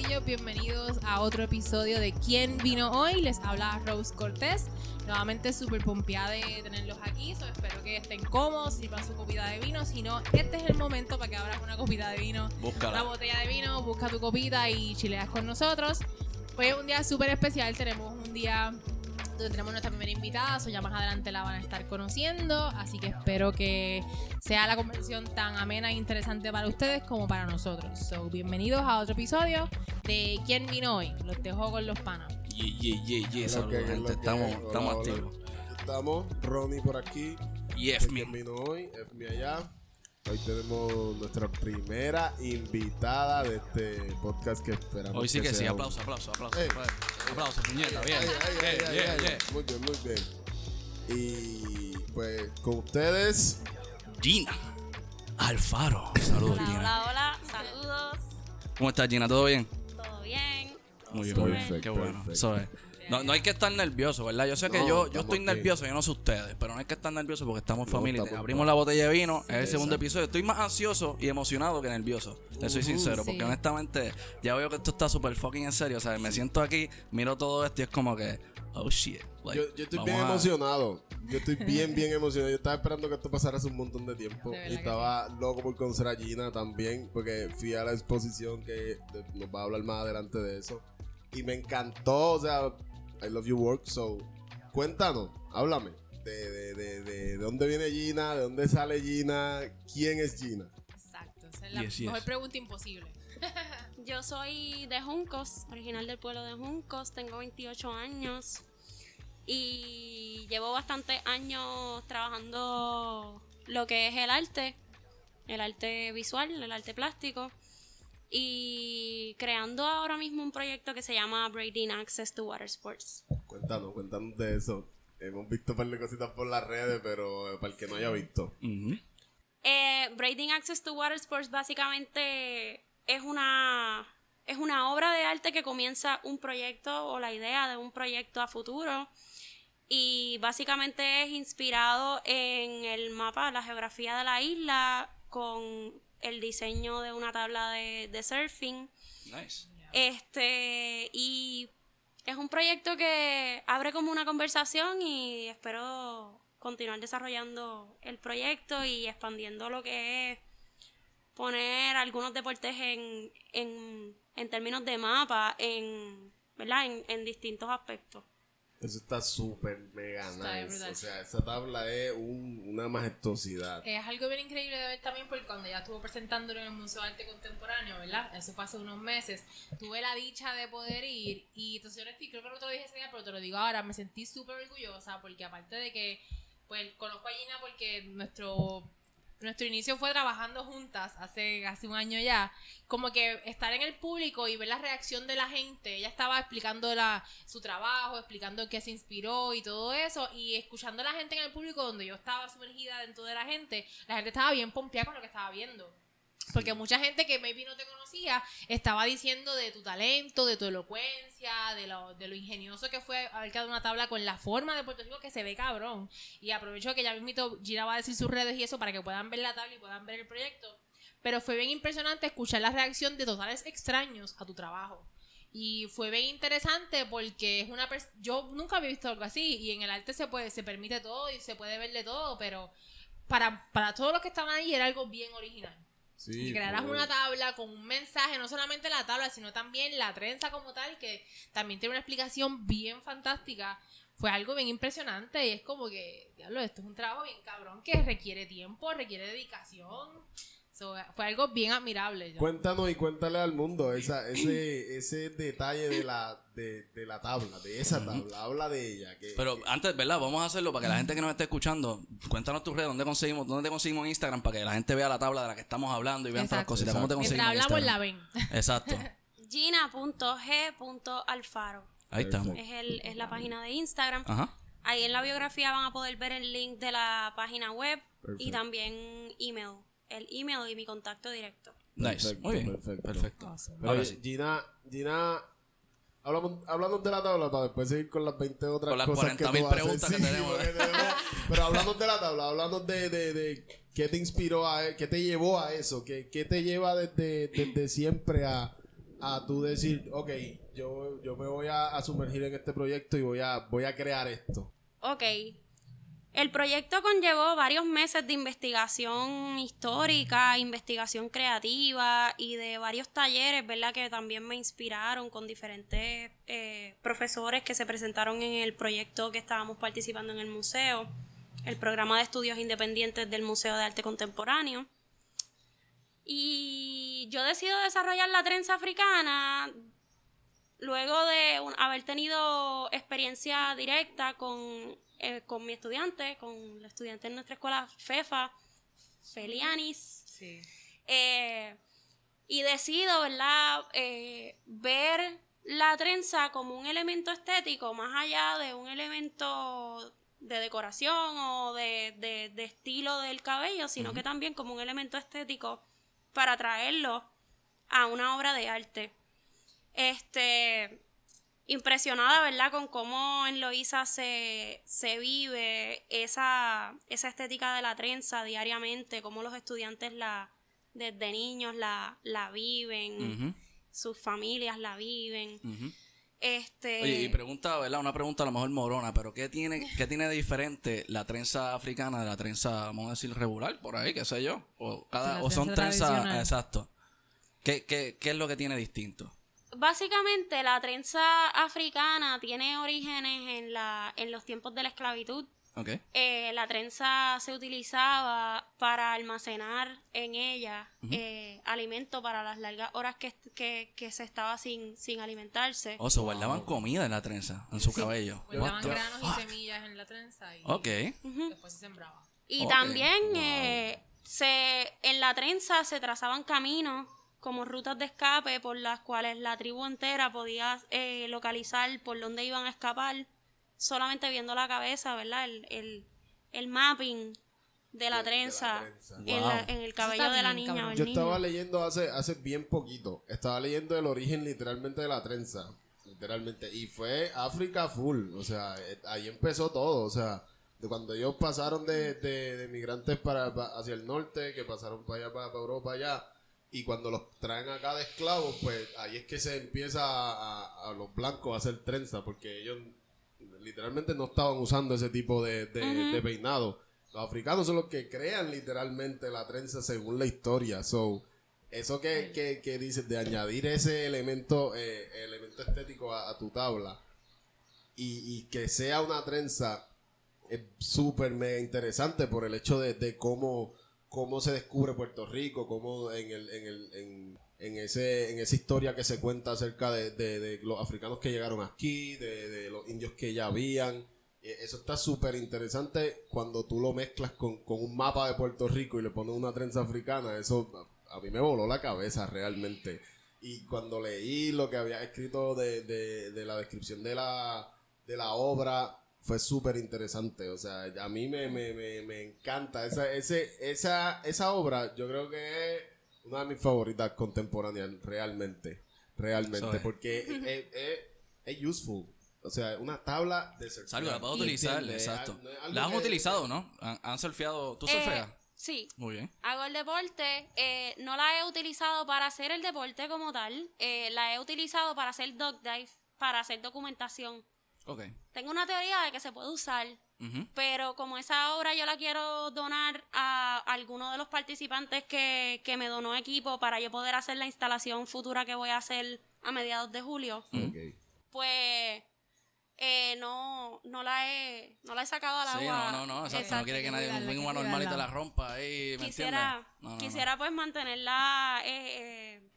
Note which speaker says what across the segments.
Speaker 1: Corillo, bienvenidos a otro episodio de ¿Quién vino hoy? Les habla Rose Cortés. Nuevamente súper pompeada de tenerlos aquí, so espero que estén cómodos, sirvan su copita de vino. Si no, este es el momento para que abras una copita de vino,
Speaker 2: Búscala.
Speaker 1: una botella de vino, busca tu copita y chileas con nosotros. Hoy es un día súper especial, tenemos un día donde tenemos nuestra primera invitada, so ya más adelante la van a estar conociendo, así que espero que sea la conversación tan amena e interesante para ustedes como para nosotros. So, bienvenidos a otro episodio de ¿Quién vino hoy? Los dejo con los panas.
Speaker 2: Yeah, yeah, yeah, yeah. Saludos,
Speaker 3: que-
Speaker 2: gente. Estamos,
Speaker 3: hola,
Speaker 2: estamos
Speaker 3: hola.
Speaker 2: activos.
Speaker 3: Estamos, Ronnie por aquí.
Speaker 2: Y
Speaker 3: F
Speaker 2: F me.
Speaker 3: vino hoy, F me allá. Hoy tenemos nuestra primera invitada de este podcast que esperamos.
Speaker 2: Hoy sí que sí.
Speaker 3: sea un-
Speaker 2: Aplauso, aplauso, aplauso.
Speaker 3: Ey.
Speaker 2: Aplauso, puñeta. Bien. Yeah.
Speaker 3: Muy bien, muy bien. Y pues con ustedes,
Speaker 2: Gina Alfaro. Saludos,
Speaker 4: Hola,
Speaker 2: Gina.
Speaker 4: hola, hola, saludos,
Speaker 2: ¿Cómo estás, Gina? ¿Todo bien?
Speaker 4: todo bien.
Speaker 2: Muy bien, bien. Qué bueno.
Speaker 3: Perfecto.
Speaker 2: Eso es. No, no hay que estar nervioso, ¿verdad? Yo sé que
Speaker 3: No,
Speaker 2: yo, yo estoy nervioso, yo no sé ustedes, pero no hay que estar nervioso porque estamos en
Speaker 3: No,
Speaker 2: familia.
Speaker 3: estamos
Speaker 2: Abrimos la botella de vino, es el segundo
Speaker 3: exacto.
Speaker 2: episodio. Estoy más ansioso y emocionado que nervioso. Soy sincero,
Speaker 1: sí.
Speaker 2: porque honestamente ya veo que esto está súper fucking en serio. O sea, me siento aquí, miro todo esto y es como que, oh shit. like,
Speaker 3: yo, yo estoy bien
Speaker 2: a-
Speaker 3: emocionado. Yo estoy bien, bien emocionado. Yo estaba esperando que esto pasara hace un montón de tiempo.
Speaker 1: De
Speaker 3: y estaba loco por conocer a Gina también, porque fui a la exposición que nos va a hablar más adelante de eso. Y me encantó, o sea, I love your work, so cuéntanos, háblame. De, de, de, de, de dónde viene Gina, de dónde sale Gina, quién es Gina.
Speaker 1: Exacto, esa es la
Speaker 2: Yes, yes.
Speaker 1: mejor pregunta imposible.
Speaker 4: Yo soy de Juncos, original del pueblo de Juncos, tengo 28 años y llevo bastantes años trabajando lo que es el arte, el arte visual, el arte plástico y creando ahora mismo un proyecto que se llama Braiding Access to Water Sports.
Speaker 3: Cuéntanos, cuéntanos de eso. Hemos visto un par de cositas por las redes, pero para el que no haya visto.
Speaker 4: Eh, Braiding Access to Water Sports básicamente es una, es una obra de arte que comienza un proyecto o la idea de un proyecto a futuro y básicamente es inspirado en el mapa, la geografía de la isla con el diseño de una tabla de, de surfing.
Speaker 2: Nice.
Speaker 4: Este, y es un proyecto que abre como una conversación y espero continuar desarrollando el proyecto y expandiendo lo que es poner algunos deportes en, en, en términos de mapa, en, ¿verdad? En, en distintos aspectos.
Speaker 3: Eso está súper mega nice. O sea, esa tabla es un- una majestuosidad.
Speaker 1: Es algo bien increíble de ver también porque cuando ya estuvo presentándolo en el Museo de Arte Contemporáneo, ¿verdad? Eso fue hace unos meses. Tuve la dicha de poder ir y entonces yo creo que no te lo dije ese día, pero te lo digo ahora, me sentí súper orgullosa porque aparte de que, pues, conozco a Gina porque nuestro... Nuestro inicio fue trabajando juntas hace casi un año ya. Como que estar en el público y ver la reacción de la gente. Ella estaba explicando su trabajo, explicando qué se inspiró y todo eso. Y escuchando a la gente en el público donde yo estaba sumergida dentro de la gente, la gente estaba bien pompeada con lo que estaba viendo. Porque mucha gente que maybe no te conocía estaba diciendo de tu talento, de tu elocuencia, de lo, de lo ingenioso que fue haber quedado una tabla con la forma de Puerto Rico que se ve cabrón. Y aprovecho que ya mismito Gina va a decir sus redes y eso para que puedan ver la tabla y puedan ver el proyecto. Pero fue bien impresionante escuchar la reacción de totales extraños a tu trabajo. Y fue bien interesante porque es una yo nunca había visto algo así y en el arte se puede se permite todo y se puede ver de todo, pero para, para todos los que estaban ahí era algo bien original.
Speaker 3: Sí,
Speaker 1: Y crearas
Speaker 3: fue-
Speaker 1: una tabla con un mensaje, no solamente la tabla, sino también la trenza como tal, que también tiene una explicación bien fantástica. Fue algo bien impresionante y es como que, diablo, esto es un trabajo bien cabrón que requiere tiempo, requiere dedicación. So, fue algo bien admirable. yo.
Speaker 3: Cuéntanos y cuéntale al mundo esa, ese, ese detalle de la, de, de la tabla, de esa tabla. Habla de ella. Que,
Speaker 2: Pero antes, ¿verdad? Vamos a hacerlo para que la gente que nos esté escuchando, cuéntanos tus redes, dónde conseguimos, dónde te conseguimos en Instagram para que la gente vea la tabla de la que estamos hablando y vean todas las
Speaker 1: Exacto.
Speaker 2: cositas. ¿Cómo te conseguimos
Speaker 1: hablamos la ven.
Speaker 2: Exacto.
Speaker 4: Gina.g.alfaro
Speaker 2: Ahí estamos.
Speaker 4: es, el, es la página de Instagram.
Speaker 2: Ajá.
Speaker 4: Ahí en la biografía van a poder ver el link de la página web y
Speaker 3: Perfecto.
Speaker 4: también email. El email y mi contacto directo.
Speaker 2: Nice.
Speaker 3: Perfecto,
Speaker 2: Muy bien.
Speaker 3: perfecto.
Speaker 2: Perfecto.
Speaker 3: Pero
Speaker 2: Ahora
Speaker 3: oye,
Speaker 2: sí.
Speaker 3: Gina, Gina, hablamos, hablamos de la tabla para después seguir con las 20 otras
Speaker 2: Con las
Speaker 3: cosas que
Speaker 2: 40.000
Speaker 3: tú haces.
Speaker 2: preguntas que
Speaker 3: Sí,
Speaker 2: tenemos.
Speaker 3: Pero hablamos de la tabla, hablamos de, de, de qué te inspiró, a, qué te llevó a eso, qué, qué te lleva desde, desde siempre a, a tú decir, ok, yo, yo me voy a, a sumergir en este proyecto y voy a, voy a crear esto?
Speaker 4: Ok. El proyecto conllevó varios meses de investigación histórica, investigación creativa y de varios talleres, ¿verdad? Que también me inspiraron con diferentes eh, profesores que se presentaron en el proyecto que estábamos participando en el museo, el programa de estudios independientes del Museo de Arte Contemporáneo. Y yo decido desarrollar la trenza africana luego de haber tenido experiencia directa con, eh, con mi estudiante, con la estudiante en nuestra escuela, Fefa, Felianis,
Speaker 1: Sí.
Speaker 4: eh, y decido, ¿verdad?, Eh, ver la trenza como un elemento estético, más allá de un elemento de decoración o de, de- de estilo del cabello, sino que también como un elemento estético para traerlo a una obra de arte. Este, impresionada, ¿verdad? Con cómo en Loíza se, se vive esa, esa estética de la trenza diariamente, cómo los estudiantes la, desde niños la, la viven, sus familias la viven. Este,
Speaker 2: Oye, y pregunta, ¿verdad? Una pregunta a lo mejor morona, pero ¿qué tiene, qué tiene de diferente la trenza africana de la trenza, vamos a decir, regular, por ahí, qué sé yo? O, cada, o son
Speaker 1: trenza
Speaker 2: trenzas, exacto. ¿Qué, qué, ¿Qué es lo que tiene distinto?
Speaker 4: Básicamente la trenza africana tiene orígenes en, la, en los tiempos de la esclavitud.
Speaker 2: ¿Ok?
Speaker 4: Eh, la trenza se utilizaba para almacenar en ella eh, alimento para las largas horas que, que, que se estaba sin, sin alimentarse.
Speaker 2: O se guardaban comida en la trenza, en su cabello.
Speaker 1: Guardaban granos
Speaker 2: fuck?
Speaker 1: y semillas en la trenza y
Speaker 2: Ok.
Speaker 1: después se sembraba.
Speaker 4: Y también eh, se, en la trenza se trazaban caminos como rutas de escape por las cuales la tribu entera podía eh, localizar por dónde iban a escapar solamente viendo la cabeza, ¿verdad? El, el, el mapping de la
Speaker 3: De- de la
Speaker 4: trenza. En, la- en el cabello de la
Speaker 1: bien,
Speaker 4: niña
Speaker 1: cabrón.
Speaker 3: Yo estaba leyendo hace, hace bien poquito. Estaba leyendo el origen literalmente de la trenza. Literalmente. Y fue África full. O sea, eh, ahí empezó todo. O sea, de cuando ellos pasaron de, de, de migrantes para, pa- hacia el norte, que pasaron para allá, para, para Europa, allá. Y cuando los traen acá de esclavos, pues ahí es que se empieza a, los blancos a hacer trenza. Porque ellos literalmente no estaban usando ese tipo de, de, de peinado. Los africanos son los que crean literalmente la trenza según la historia. So, eso que, que, que dices de añadir ese elemento, eh, elemento estético a, a tu tabla y, y que sea una trenza es súper mega interesante por el hecho de, de cómo, cómo se descubre Puerto Rico, cómo en, el, en, el, en, en ese, en esa historia que se cuenta acerca de, de- de los africanos que llegaron aquí, de, de los indios que ya habían. Eh, Eso está súper interesante cuando tú lo mezclas con, con un mapa de Puerto Rico y le pones una trenza africana. Eso a, mí me voló la cabeza realmente. Y cuando leí lo que había escrito de la descripción de la, de la obra, fue súper interesante. O sea, a mí me, me, me, me encanta. Esa, ese, esa, esa obra, yo creo que es una de mis favoritas contemporáneas, realmente. Realmente.
Speaker 2: Es.
Speaker 3: Porque es, es, es useful. O sea, una tabla de surfear.
Speaker 2: Salgo, la puedo utilizar,
Speaker 3: entiende,
Speaker 2: exacto.
Speaker 3: algo
Speaker 2: La han
Speaker 3: que-
Speaker 2: utilizado, ¿no? Han, han surfeado. ¿Tú
Speaker 4: Eh,
Speaker 2: surfeas?
Speaker 4: sí,
Speaker 2: Muy bien.
Speaker 4: Hago el deporte, eh, no la he utilizado para hacer el deporte como tal, eh, la he utilizado para hacer dog dive, para hacer documentación. Tengo una teoría de que se puede usar, pero como esa obra yo la quiero donar a alguno de los participantes que, que me donó equipo para yo poder hacer la instalación futura que voy a hacer a mediados de julio, pues eh, no, no, la he, no la he sacado al
Speaker 2: Sí,
Speaker 4: agua.
Speaker 2: no, no, no. Exacto. No quiere que nadie uno normal y te la rompa ahí. ¿Me
Speaker 4: quisiera?
Speaker 2: No, no.
Speaker 4: quisiera pues mantenerla eh, eh,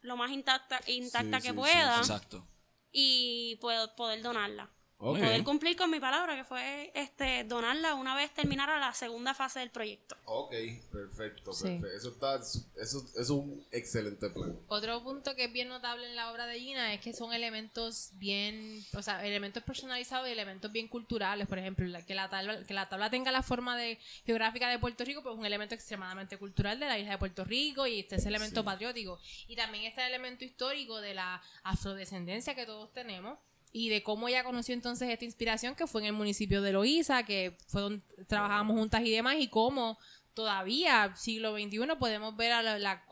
Speaker 4: lo más intacta, intacta
Speaker 3: Sí,
Speaker 4: que
Speaker 3: sí, sí,
Speaker 4: pueda
Speaker 2: Exacto.
Speaker 4: Y puedo, poder donarla.
Speaker 3: Ok.
Speaker 2: Muy
Speaker 4: Poder cumplir con mi palabra, que fue este donarla una vez terminara la segunda fase del proyecto.
Speaker 3: Ok, perfecto,
Speaker 1: Sí.
Speaker 3: perfecto. Eso, está, eso es un excelente plan.
Speaker 1: Otro punto que es bien notable en la obra de Gina es que son elementos bien, o sea, elementos personalizados y elementos bien culturales. Por ejemplo, la- que, la tabla, que la tabla tenga la forma de geográfica de Puerto Rico, pues es un elemento extremadamente cultural de la isla de Puerto Rico y este es elemento patriótico. Y también está el elemento histórico de la afrodescendencia que todos tenemos. Y de cómo ella conoció entonces esta inspiración que fue en el municipio de Loíza, que fue donde trabajábamos juntas y demás, y cómo todavía, siglo XXI, podemos ver a la, la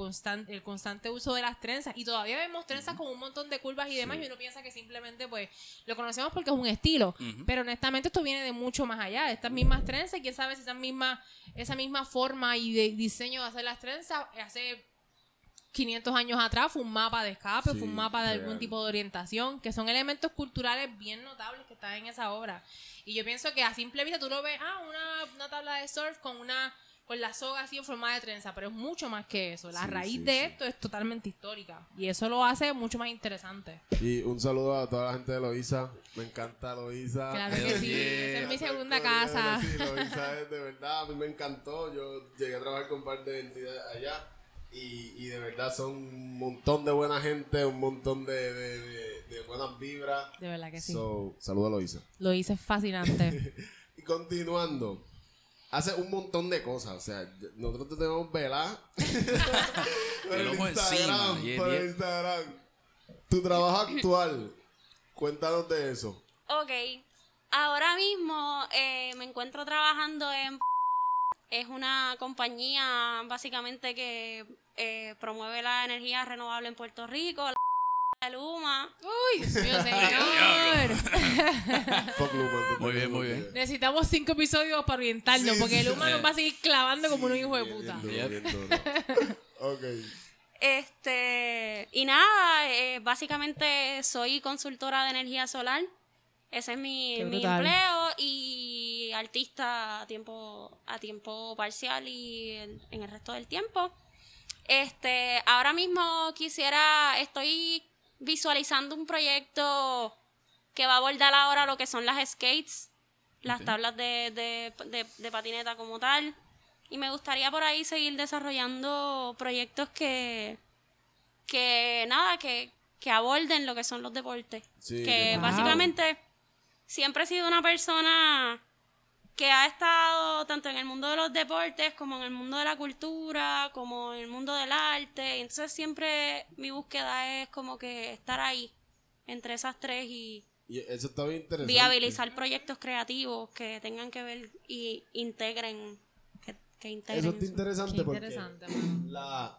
Speaker 1: el constante uso de las trenzas. Y todavía vemos trenzas con un montón de curvas y demás y uno piensa que simplemente pues lo conocemos porque es un estilo, pero honestamente esto viene de mucho más allá, estas mismas trenzas, quién sabe si esa misma, esa misma forma y de diseño de hacer las trenzas hace 500 años atrás fue un mapa de escape,
Speaker 3: Sí,
Speaker 1: fue un mapa de algún
Speaker 3: real.
Speaker 1: tipo de orientación, que son elementos culturales bien notables que están en esa obra. Y yo pienso que a simple vista tú lo ves, ah, una, una tabla de surf con una con la soga así en forma de trenza, pero es mucho más que eso. La
Speaker 3: Sí,
Speaker 1: raíz
Speaker 3: sí,
Speaker 1: de esto es totalmente histórica y eso lo hace mucho más interesante.
Speaker 3: Y un saludo a toda la gente de Loiza. Me encanta Loiza.
Speaker 1: Claro que sí, esa es mi segunda casa.
Speaker 3: Sí, Loiza es de verdad, a mí me encantó. Yo llegué a trabajar con un par de entidades allá. Y, y de verdad son un montón de buena gente, un montón de, de, de- de buenas vibras.
Speaker 1: De verdad que sí.
Speaker 3: So, saludo a Loiza.
Speaker 1: Lo hice fascinante.
Speaker 3: Y continuando, hace un montón de cosas. O sea, nosotros te tenemos velada. por
Speaker 2: El ojo encima,
Speaker 3: Instagram,
Speaker 2: yeah,
Speaker 3: por
Speaker 2: yeah.
Speaker 3: el Instagram. Tu trabajo actual. Cuéntanos de eso.
Speaker 4: Ok, ahora mismo eh, me encuentro trabajando en... Es una compañía básicamente que eh, promueve la energía renovable en Puerto Rico, la de Luma.
Speaker 1: Uy, Dios mío, señor.
Speaker 3: Luma,
Speaker 2: Muy bien, muy bien.
Speaker 1: Necesitamos cinco episodios para orientarnos,
Speaker 3: Sí,
Speaker 1: porque
Speaker 3: sí,
Speaker 2: sí.
Speaker 1: nos va a seguir clavando como un hijo de puta.
Speaker 3: bien bien. Ok.
Speaker 4: Este, y nada, eh, básicamente soy consultora de energía solar. Ese es mi, mi empleo y artista a tiempo, a tiempo parcial y el- en el resto del tiempo. Este, ahora mismo quisiera, estoy visualizando un proyecto que va a abordar ahora lo que son las skates, las tablas de, de, de, de patineta como tal. Y me gustaría por ahí seguir desarrollando proyectos que, que nada, que, que aborden lo que son los deportes.
Speaker 3: Sí,
Speaker 4: que
Speaker 1: Wow.
Speaker 4: básicamente siempre he sido una persona que ha estado tanto en el mundo de los deportes como en el mundo de la cultura, como en el mundo del arte. Entonces siempre mi búsqueda es como que estar ahí entre esas tres y
Speaker 3: Y eso está bien interesante.
Speaker 4: viabilizar proyectos creativos que tengan que ver y integren que, que integren
Speaker 3: Eso está interesante
Speaker 1: Qué
Speaker 3: porque la...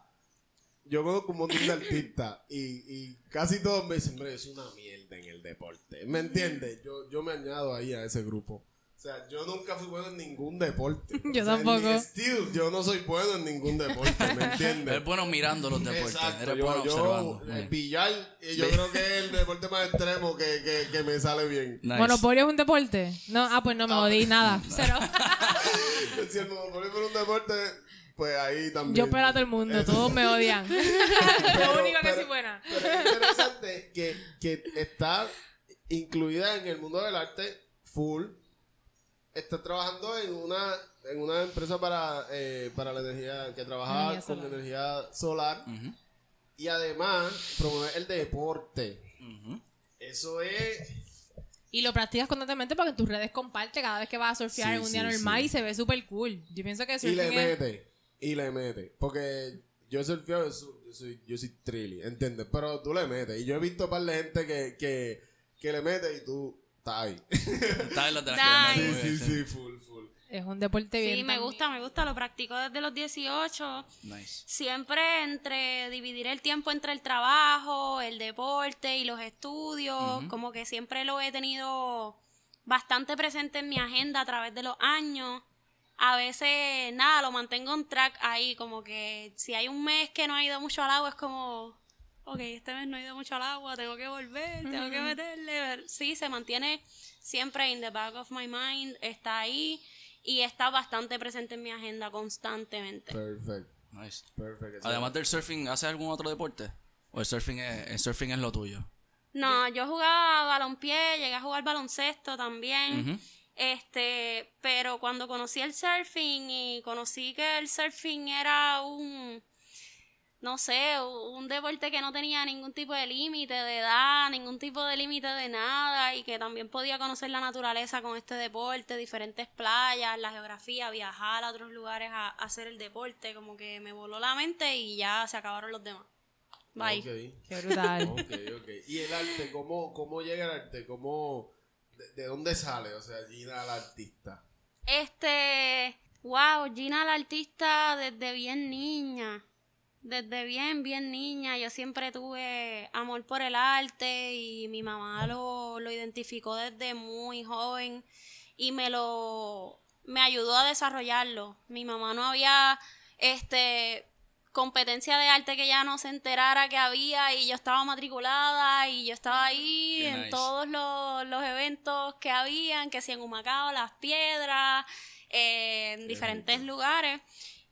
Speaker 3: yo conozco un montón de artistas y, y casi todos me dicen, "Bro, yo soy una mierda en el deporte. ¿Me entiendes? Yo, yo me añado ahí a ese grupo. O sea, yo nunca fui bueno en ningún deporte.
Speaker 1: Yo
Speaker 3: O sea,
Speaker 1: tampoco.
Speaker 3: still, yo no soy bueno en ningún deporte, ¿me entiendes?
Speaker 2: Eres bueno mirando los deportes.
Speaker 3: Exacto,
Speaker 2: Eres
Speaker 3: yo,
Speaker 2: bueno
Speaker 3: yo,
Speaker 2: observando. Muy
Speaker 3: el
Speaker 2: bien.
Speaker 3: billar, y yo creo que es el deporte más extremo que, que, que me sale bien.
Speaker 2: Nice.
Speaker 1: ¿Monopolio es un deporte? No, ah, pues no me jodí nada. Cero.
Speaker 3: Si el monopolio fuera un deporte, pues ahí también.
Speaker 1: Yo pelo a todo el mundo, todos me odian. Lo único que
Speaker 3: pero-
Speaker 1: sí buena.
Speaker 3: Pero es interesante que, que está incluida en el mundo del arte full. Está trabajando en una, en una empresa para, eh, para la energía, que trabaja
Speaker 1: Energía
Speaker 3: con
Speaker 1: solar.
Speaker 3: energía solar.
Speaker 2: Ujú,
Speaker 3: Y además promueve el deporte.
Speaker 2: ujú.
Speaker 3: Eso es...
Speaker 1: Y lo practicas constantemente porque en tus redes comparte cada vez que vas a surfear
Speaker 3: Sí,
Speaker 1: en un día
Speaker 3: sí,
Speaker 1: normal
Speaker 3: sí.
Speaker 1: y se ve súper cool. Yo pienso que
Speaker 3: Y le
Speaker 1: es...
Speaker 3: mete. Y le mete. Porque yo he surfeado, yo soy, yo soy, yo soy trilly, ¿entiendes? Pero tú le metes. Y yo he visto un par de gente que, que, que le mete y tú
Speaker 2: de las
Speaker 4: Nice.
Speaker 2: que
Speaker 3: Sí, sí,
Speaker 2: bien,
Speaker 3: sí, full, full.
Speaker 1: Es un deporte bien.
Speaker 4: Sí, me
Speaker 1: también.
Speaker 4: gusta, me gusta, lo practico desde los 18.
Speaker 2: Nice.
Speaker 4: Siempre entre dividir el tiempo entre el trabajo, el deporte y los estudios, como que siempre lo he tenido bastante presente en mi agenda a través de los años. A veces, nada, lo mantengo en track ahí, como que si hay un mes que no he ido mucho al agua, es como, ok, este mes no he ido mucho al agua, tengo que volver, tengo que meterle. Sí, se mantiene siempre in the back of my mind, está ahí y está bastante presente en mi agenda constantemente.
Speaker 3: Perfecto.
Speaker 2: Nice.
Speaker 3: Perfecto.
Speaker 2: Además del surfing, ¿haces algún otro deporte? ¿O el surfing es, el surfing es lo tuyo?
Speaker 4: No, yo jugaba balompié, llegué a jugar baloncesto también. Este, pero cuando conocí el surfing y conocí que el surfing era un no sé, un deporte que no tenía ningún tipo de límite de edad, ningún tipo de límite de nada y que también podía conocer la naturaleza con este deporte, diferentes playas, la geografía, viajar a otros lugares a, a hacer el deporte, como que me voló la mente y ya se acabaron los demás. Bye.
Speaker 3: Ok.
Speaker 1: Qué brutal.
Speaker 3: ¿Y el arte? ¿Cómo, cómo llega el arte? ¿Cómo, de, de dónde sale? O sea, Gina, la artista.
Speaker 4: Este, Wow, Gina la artista desde bien niña. Desde bien, bien niña. Yo siempre tuve amor por el arte y mi mamá lo, lo identificó desde muy joven y me lo me ayudó a desarrollarlo. Mi mamá no había este competencia de arte que ya no se enterara que había y yo estaba matriculada y yo estaba ahí
Speaker 2: Qué
Speaker 4: en
Speaker 2: nice.
Speaker 4: todos los, los eventos que habían, que si en Humacao, Las Piedras, eh, en diferentes lugares.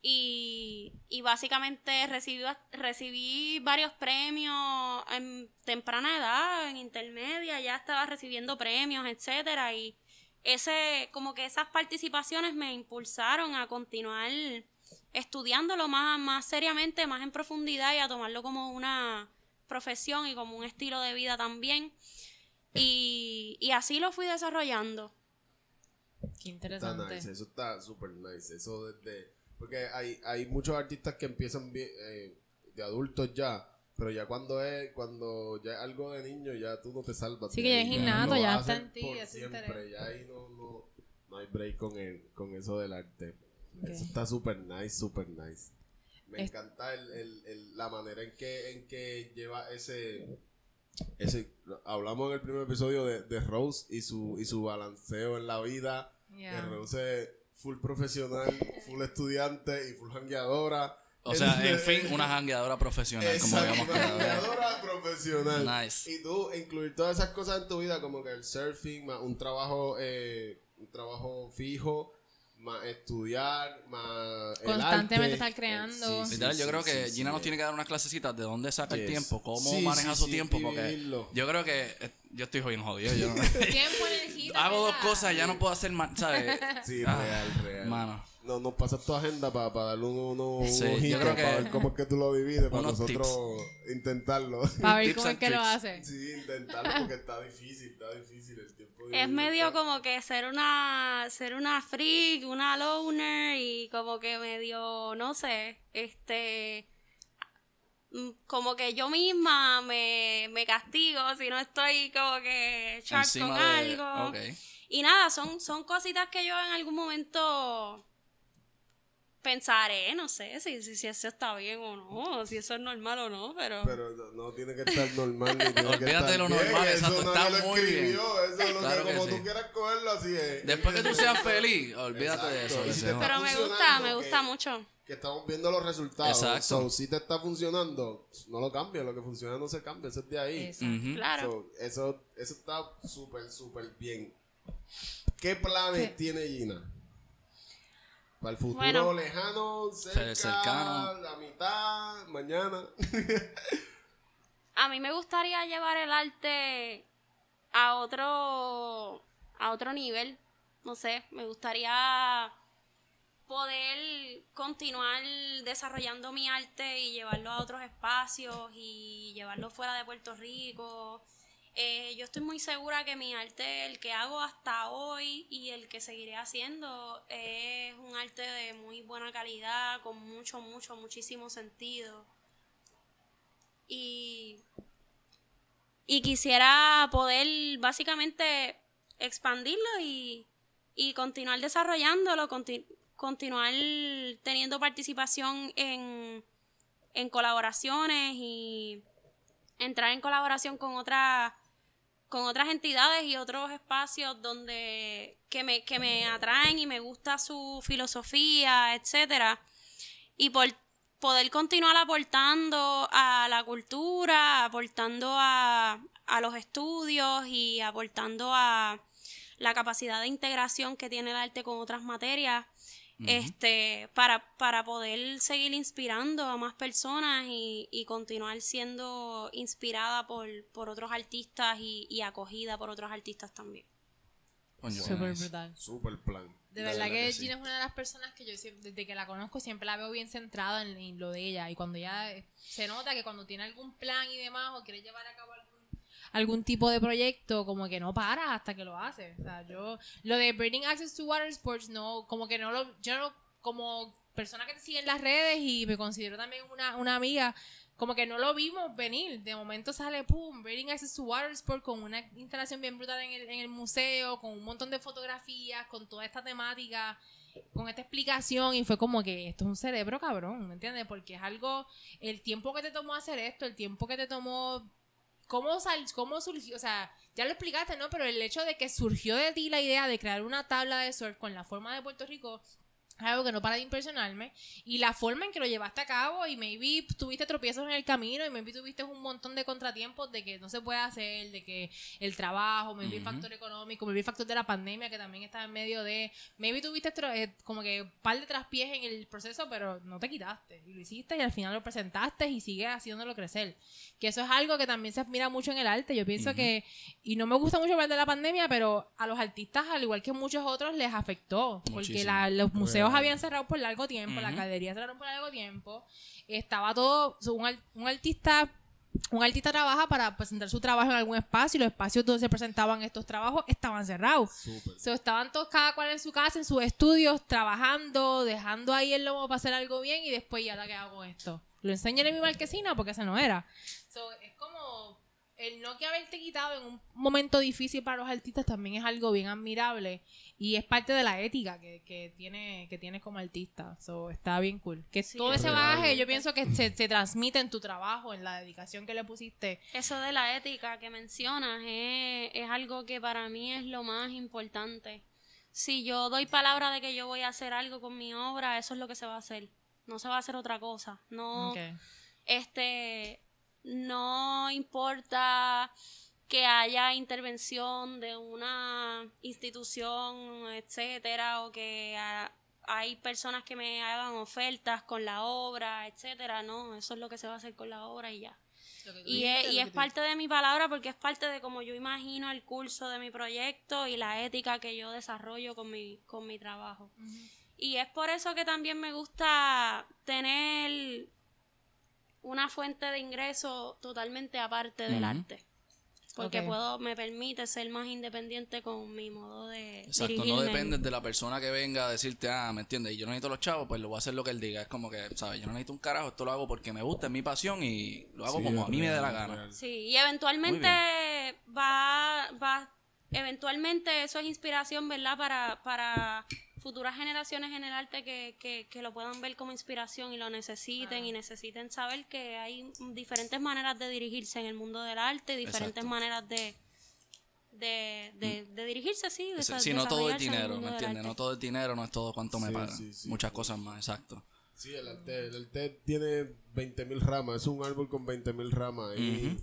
Speaker 4: Y, y básicamente recibí, recibí varios premios en temprana edad, en intermedia, ya estaba recibiendo premios, etcétera, y ese, como que esas participaciones me impulsaron a continuar estudiándolo más, más seriamente, más en profundidad y a tomarlo como una profesión y como un estilo de vida también. Y, y así lo fui desarrollando.
Speaker 1: Qué
Speaker 3: Está
Speaker 1: interesante.
Speaker 3: nice, eso está súper nice. Eso desde. Porque hay, hay muchos artistas que empiezan bien, eh, de adultos ya. Pero ya cuando es cuando ya es algo de niño, ya tú no te salvas.
Speaker 1: Sí, que ya es innato, ya está en ti,
Speaker 3: siempre. Ya ahí no, no, no hay break con, el, con eso del arte. Eso está súper nice, súper nice. Me
Speaker 1: Es-
Speaker 3: encanta el, el, el- la manera en que, en que lleva ese, ese... Hablamos en el primer episodio de, de Rose y su, y su balanceo en la vida.
Speaker 1: Yeah.
Speaker 3: Que Rose full profesional, full estudiante y full jangueadora.
Speaker 2: O sea, en
Speaker 3: Entonces,
Speaker 2: fin, una jangueadora profesional, como habíamos
Speaker 3: una
Speaker 2: quedado.
Speaker 3: jangueadora profesional.
Speaker 2: Nice.
Speaker 3: Y tú incluir todas esas cosas en tu vida, como que el surfing, un trabajo, eh, un trabajo fijo, más estudiar, más el
Speaker 1: Constantemente
Speaker 3: arte.
Speaker 1: estar creando.
Speaker 3: Sí, sí,
Speaker 2: Literal, yo
Speaker 3: sí,
Speaker 2: creo que
Speaker 3: sí,
Speaker 2: Gina
Speaker 3: sí.
Speaker 2: nos tiene que dar unas clasecitas de dónde saca el tiempo, cómo
Speaker 3: Sí,
Speaker 2: maneja
Speaker 3: sí,
Speaker 2: su
Speaker 3: sí,
Speaker 2: tiempo, porque yo creo que eh, yo estoy bien jodido. Yo no-
Speaker 1: Tiempo, energía.
Speaker 2: hago dos cosas, ya no puedo hacer más, ¿sabes?
Speaker 3: Sí,
Speaker 2: Ah,
Speaker 3: real, real.
Speaker 2: Mano.
Speaker 3: No, nos pasas tu agenda para darle un, uno, un
Speaker 2: Sí, yo
Speaker 3: ojito para ver cómo es que tú lo divides, para nosotros intentarlo.
Speaker 1: Para ver cómo es que lo hace.
Speaker 3: sí, intentarlo porque está difícil, está difícil el tiempo.
Speaker 4: Es medio
Speaker 3: está-
Speaker 4: como que ser una, ser una freak, una loner y como que medio, no sé, este, mm, como que yo misma me, me castigo si no estoy como que sharp con
Speaker 2: Encima de.
Speaker 4: algo. Y nada, son, son cositas que yo en algún momento pensaré, no sé si, si, si eso está bien o no, si eso es normal o no, pero...
Speaker 3: Pero no, no tiene que estar normal ni tiene que
Speaker 2: Olvídate
Speaker 3: estar
Speaker 2: de lo
Speaker 3: bien,
Speaker 2: normal,
Speaker 3: eso
Speaker 2: exacto,
Speaker 3: nadie
Speaker 2: está
Speaker 3: lo
Speaker 2: muy bien.
Speaker 3: escribió, Eso es lo
Speaker 2: Claro
Speaker 3: que,
Speaker 2: que
Speaker 3: como
Speaker 2: sí.
Speaker 3: tú quieras cogerlo, así es.
Speaker 2: Después que tú seas feliz, olvídate de eso.
Speaker 3: Si
Speaker 4: pero me gusta, me gusta
Speaker 3: que-
Speaker 4: mucho.
Speaker 3: Que estamos viendo los resultados.
Speaker 2: Exacto.
Speaker 3: So, si te está funcionando, no lo cambies. Lo que funciona no se cambia, eso es de ahí.
Speaker 1: Exacto.
Speaker 4: Claro.
Speaker 3: So, eso, eso está súper, súper bien. ¿Qué planes
Speaker 1: ¿Qué?
Speaker 3: tiene Gina? Para el futuro
Speaker 4: Bueno.
Speaker 3: lejano, cerca,
Speaker 2: cercano.
Speaker 3: la mitad, mañana.
Speaker 4: A mí me gustaría llevar el arte a otro a otro nivel. No sé, me gustaría poder continuar desarrollando mi arte y llevarlo a otros espacios y llevarlo fuera de Puerto Rico. Eh, yo estoy muy segura que mi arte, el que hago hasta hoy y el que seguiré haciendo, es un arte de muy buena calidad, con mucho, mucho, muchísimo sentido. Y y quisiera poder básicamente expandirlo y, y continuar desarrollándolo, conti- continuar teniendo participación en, en colaboraciones y entrar en colaboración con otras con otras entidades y otros espacios donde que me, que me atraen y me gusta su filosofía, etcétera. Y por poder continuar aportando a la cultura, aportando a, a los estudios y aportando a la capacidad de integración que tiene el arte con otras materias, este, para, para poder seguir inspirando a más personas y, y continuar siendo inspirada por, por otros artistas y, y acogida por otros artistas también.
Speaker 2: Coño,
Speaker 1: Súper brutal.
Speaker 3: Súper plan.
Speaker 1: De verdad que,
Speaker 2: que sí.
Speaker 1: Gina es una de las personas que yo siem- desde que la conozco siempre la veo bien centrada en, en lo de ella y cuando ella eh, se nota que cuando tiene algún plan y demás o quiere llevar a cabo algún, tipo de proyecto como que no para hasta que lo hace. O sea, yo lo de Bringing Access to Water Sports no como que no lo yo no como persona que te sigue en las redes y me considero también una, una amiga como que no lo vimos venir. De momento sale, pum, Bringing Access to Water Sport con una instalación bien brutal en el, en el museo, con un montón de fotografías, con toda esta temática. con esta explicación y fue como que esto es un cerebro cabrón, ¿me entiendes? Porque es algo, el tiempo que te tomó hacer esto, el tiempo que te tomó, cómo, sal, cómo surgió, o sea, ya lo explicaste, ¿no? Pero el hecho de que surgió de ti la idea de crear una tabla de surf con la forma de Puerto Rico algo que no para de impresionarme. Y la forma en que lo llevaste a cabo, y maybe tuviste tropiezos en el camino, y maybe tuviste un montón de contratiempos de que no se puede hacer, de que el trabajo, maybe el
Speaker 2: Ujú.
Speaker 1: factor económico, maybe factor de la pandemia que también estaba en medio de. Maybe tuviste eh, como que un par de traspiés en el proceso, pero no te quitaste. Y lo hiciste y al final lo presentaste y sigues haciéndolo crecer. Que eso es algo que también se admira mucho en el arte. Yo pienso
Speaker 2: Ujú.
Speaker 1: que. Y no me gusta mucho hablar de la pandemia, pero a los artistas, al igual que muchos otros, les afectó. Porque
Speaker 2: Muchísimo.
Speaker 1: la- los museos Habían cerrado por largo tiempo, las
Speaker 2: Ujú.
Speaker 1: galerías cerraron por largo tiempo. Estaba todo. un, un artista. Un artista trabaja para presentar su trabajo en algún espacio y los espacios donde se presentaban estos trabajos estaban cerrados. So, estaban todos cada cual en su casa, en sus estudios, trabajando, dejando ahí el lomo para hacer algo bien y después ya la que hago esto. Lo enseñé en mi marquesina porque ese no era. So, es como el no que haberte quitado en un momento difícil para los artistas también es algo bien admirable y es parte de la ética que, que tiene que tienes como artista. So, está bien cool. Que
Speaker 4: Sí,
Speaker 1: todo ese bagaje yo pienso que se, se transmite en tu trabajo, en la dedicación que le pusiste.
Speaker 4: Eso de la ética que mencionas es, es algo que para mí es lo más importante. Si yo doy palabra de que yo voy a hacer algo con mi obra, eso es lo que se va a hacer. No se va a hacer otra cosa. No, este, no importa que haya intervención de una institución, etcétera, o que hay personas que me hagan ofertas con la obra, etcétera. No, eso es lo que se va a hacer con la obra y ya. Y es, y parte de mi palabra porque es parte de cómo yo imagino el curso de mi proyecto y la ética que yo desarrollo con mi, con mi trabajo. Y es por eso que también me gusta tener una fuente de ingreso totalmente aparte del arte. Porque puedo, me permite ser más independiente con mi modo de
Speaker 2: Exacto,
Speaker 4: dirigirme.
Speaker 2: no dependes de la persona que venga a decirte, ah, ¿me entiendes? Y yo no necesito los chavos, pues lo voy a hacer lo que él diga. Es como que, ¿sabes? Yo no necesito un carajo, esto lo hago porque me gusta, es mi pasión y lo hago
Speaker 3: Sí,
Speaker 2: como a mí me dé la gana.
Speaker 3: real.
Speaker 4: Sí, y eventualmente va, va, eventualmente eso es inspiración, ¿verdad? Para, para futuras generaciones en el arte que, que, que lo puedan ver como inspiración y lo necesiten y necesiten saber que hay diferentes maneras de dirigirse en el mundo del arte, diferentes
Speaker 2: Exacto.
Speaker 4: maneras de, de, de, de dirigirse, sí. De
Speaker 2: Sí,
Speaker 4: sa-
Speaker 2: sí, no todo es dinero, ¿me entiendes? No todo es dinero, no es todo cuánto me
Speaker 3: Sí,
Speaker 2: pagan.
Speaker 3: sí, sí,
Speaker 2: Muchas
Speaker 3: sí.
Speaker 2: cosas más, exacto.
Speaker 3: Sí, el arte, el arte tiene 20.000 ramas. Es un árbol con 20.000 ramas. Y,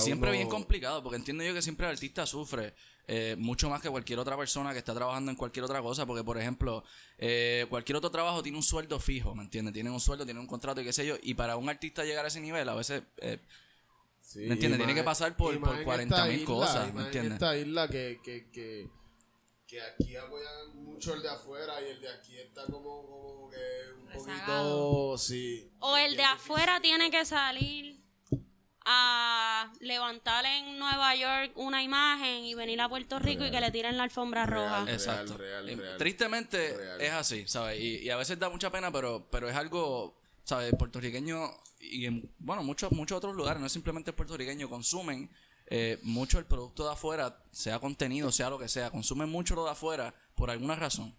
Speaker 2: siempre
Speaker 3: uno-
Speaker 2: bien complicado, porque entiendo yo que siempre el artista sufre eh, mucho más que cualquier otra persona que está trabajando en cualquier otra cosa, porque por ejemplo, eh, cualquier otro trabajo tiene un sueldo fijo, ¿me entiendes? Tiene un sueldo, tiene un contrato y qué sé yo, y para un artista llegar a ese nivel, a veces eh,
Speaker 3: Sí,
Speaker 2: ¿Me entiendes? Tiene que pasar por- por
Speaker 3: más en
Speaker 2: 40.000
Speaker 3: esta isla,
Speaker 2: cosas, ¿me entiendes?
Speaker 3: esta isla que, que, que, que aquí apoyan mucho el de afuera y el de aquí está como, como que un
Speaker 1: Rezagado.
Speaker 3: poquito. Sí.
Speaker 4: O el de afuera tiene que salir a levantar en Nueva York una imagen y venir a Puerto Rico y que le tiren la alfombra
Speaker 3: Real.
Speaker 4: roja.
Speaker 3: Real,
Speaker 2: Exacto.
Speaker 3: real, real.
Speaker 2: Tristemente
Speaker 3: Real.
Speaker 2: es así, ¿sabes? Y, y a veces da mucha pena, pero, pero es algo, ¿sabes? Puertorriqueño y en, bueno, muchos, muchos otros lugares, no es simplemente puertorriqueño, consumen eh, mucho el producto de afuera, sea contenido, sea lo que sea, consumen mucho lo de afuera por alguna razón.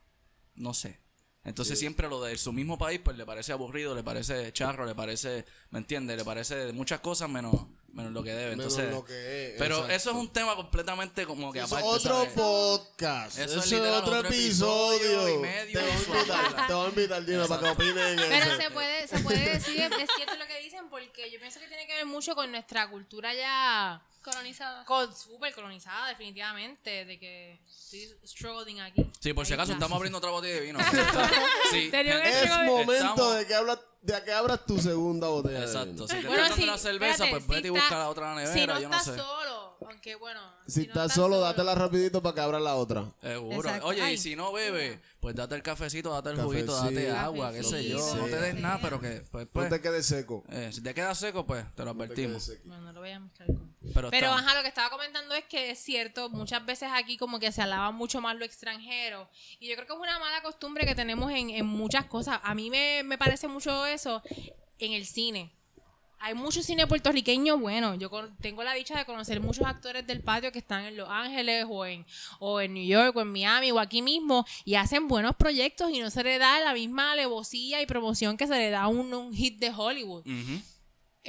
Speaker 2: No sé. Entonces siempre lo de su mismo país pues le parece aburrido, le parece charro, le parece, ¿me entiendes? Le parece muchas cosas menos, menos lo que debe.
Speaker 3: Menos
Speaker 2: Entonces,
Speaker 3: lo que es,
Speaker 2: pero
Speaker 3: exacto.
Speaker 2: eso es un tema completamente como que
Speaker 3: Es
Speaker 2: aparte,
Speaker 3: otro
Speaker 2: ¿sabes?
Speaker 3: podcast.
Speaker 2: Eso
Speaker 3: Eso
Speaker 2: es literal
Speaker 3: otro
Speaker 2: otro
Speaker 3: episodio.
Speaker 2: episodio y medio
Speaker 3: Te voy a invitar, te voy a invitar, Gino, para que opinen. en
Speaker 1: Pero
Speaker 3: eso.
Speaker 1: se puede, se puede decir, es cierto lo que dicen, porque yo pienso que tiene que ver mucho con nuestra cultura ya
Speaker 4: Colonizada.
Speaker 1: con, súper colonizada, definitivamente, de que estoy struggling aquí.
Speaker 2: Sí, por si acaso
Speaker 1: está.
Speaker 2: estamos abriendo otra botella de vino. sí,
Speaker 1: Tenía que-
Speaker 3: Es
Speaker 1: Estamos-
Speaker 3: momento de que, habla, de que abras tu segunda botella. de
Speaker 2: Exacto.
Speaker 3: vino.
Speaker 2: Si te
Speaker 1: Bueno,
Speaker 2: estás dando
Speaker 1: sí,
Speaker 2: la cerveza,
Speaker 1: espérate,
Speaker 2: pues
Speaker 1: si
Speaker 2: vete y
Speaker 1: está-
Speaker 2: busca la otra nevera,
Speaker 1: Si no
Speaker 2: yo no
Speaker 1: estás
Speaker 2: sé.
Speaker 1: solo, aunque bueno.
Speaker 3: Si,
Speaker 1: no
Speaker 3: estás solo, dátela rapidito para que abras la otra.
Speaker 2: Seguro.
Speaker 1: Exacto.
Speaker 2: Oye,
Speaker 1: Ay.
Speaker 2: y si no bebe, pues date el cafecito, date el juguito, date
Speaker 3: Cafecito.
Speaker 2: agua, qué sé yo. No te des nada, pero que, pues,
Speaker 3: No
Speaker 2: pues,
Speaker 3: te quedes seco.
Speaker 2: eh, si te queda seco, pues te lo
Speaker 3: No te
Speaker 2: advertimos.
Speaker 1: Bueno, no lo voy a mezclar con.
Speaker 2: Pero,
Speaker 1: Pero ajá, lo que estaba comentando es que es cierto, muchas veces aquí como que se alaba mucho más lo extranjero. Y yo creo que es una mala costumbre que tenemos en, en muchas cosas. A mí me, me parece mucho eso en el cine. Hay mucho cine puertorriqueño bueno. Yo tengo la dicha de conocer muchos actores del patio que están en Los Ángeles o en, o en New York o en Miami o aquí mismo y hacen buenos proyectos y no se le da la misma alevosía y promoción que se le da a un, un hit de Hollywood.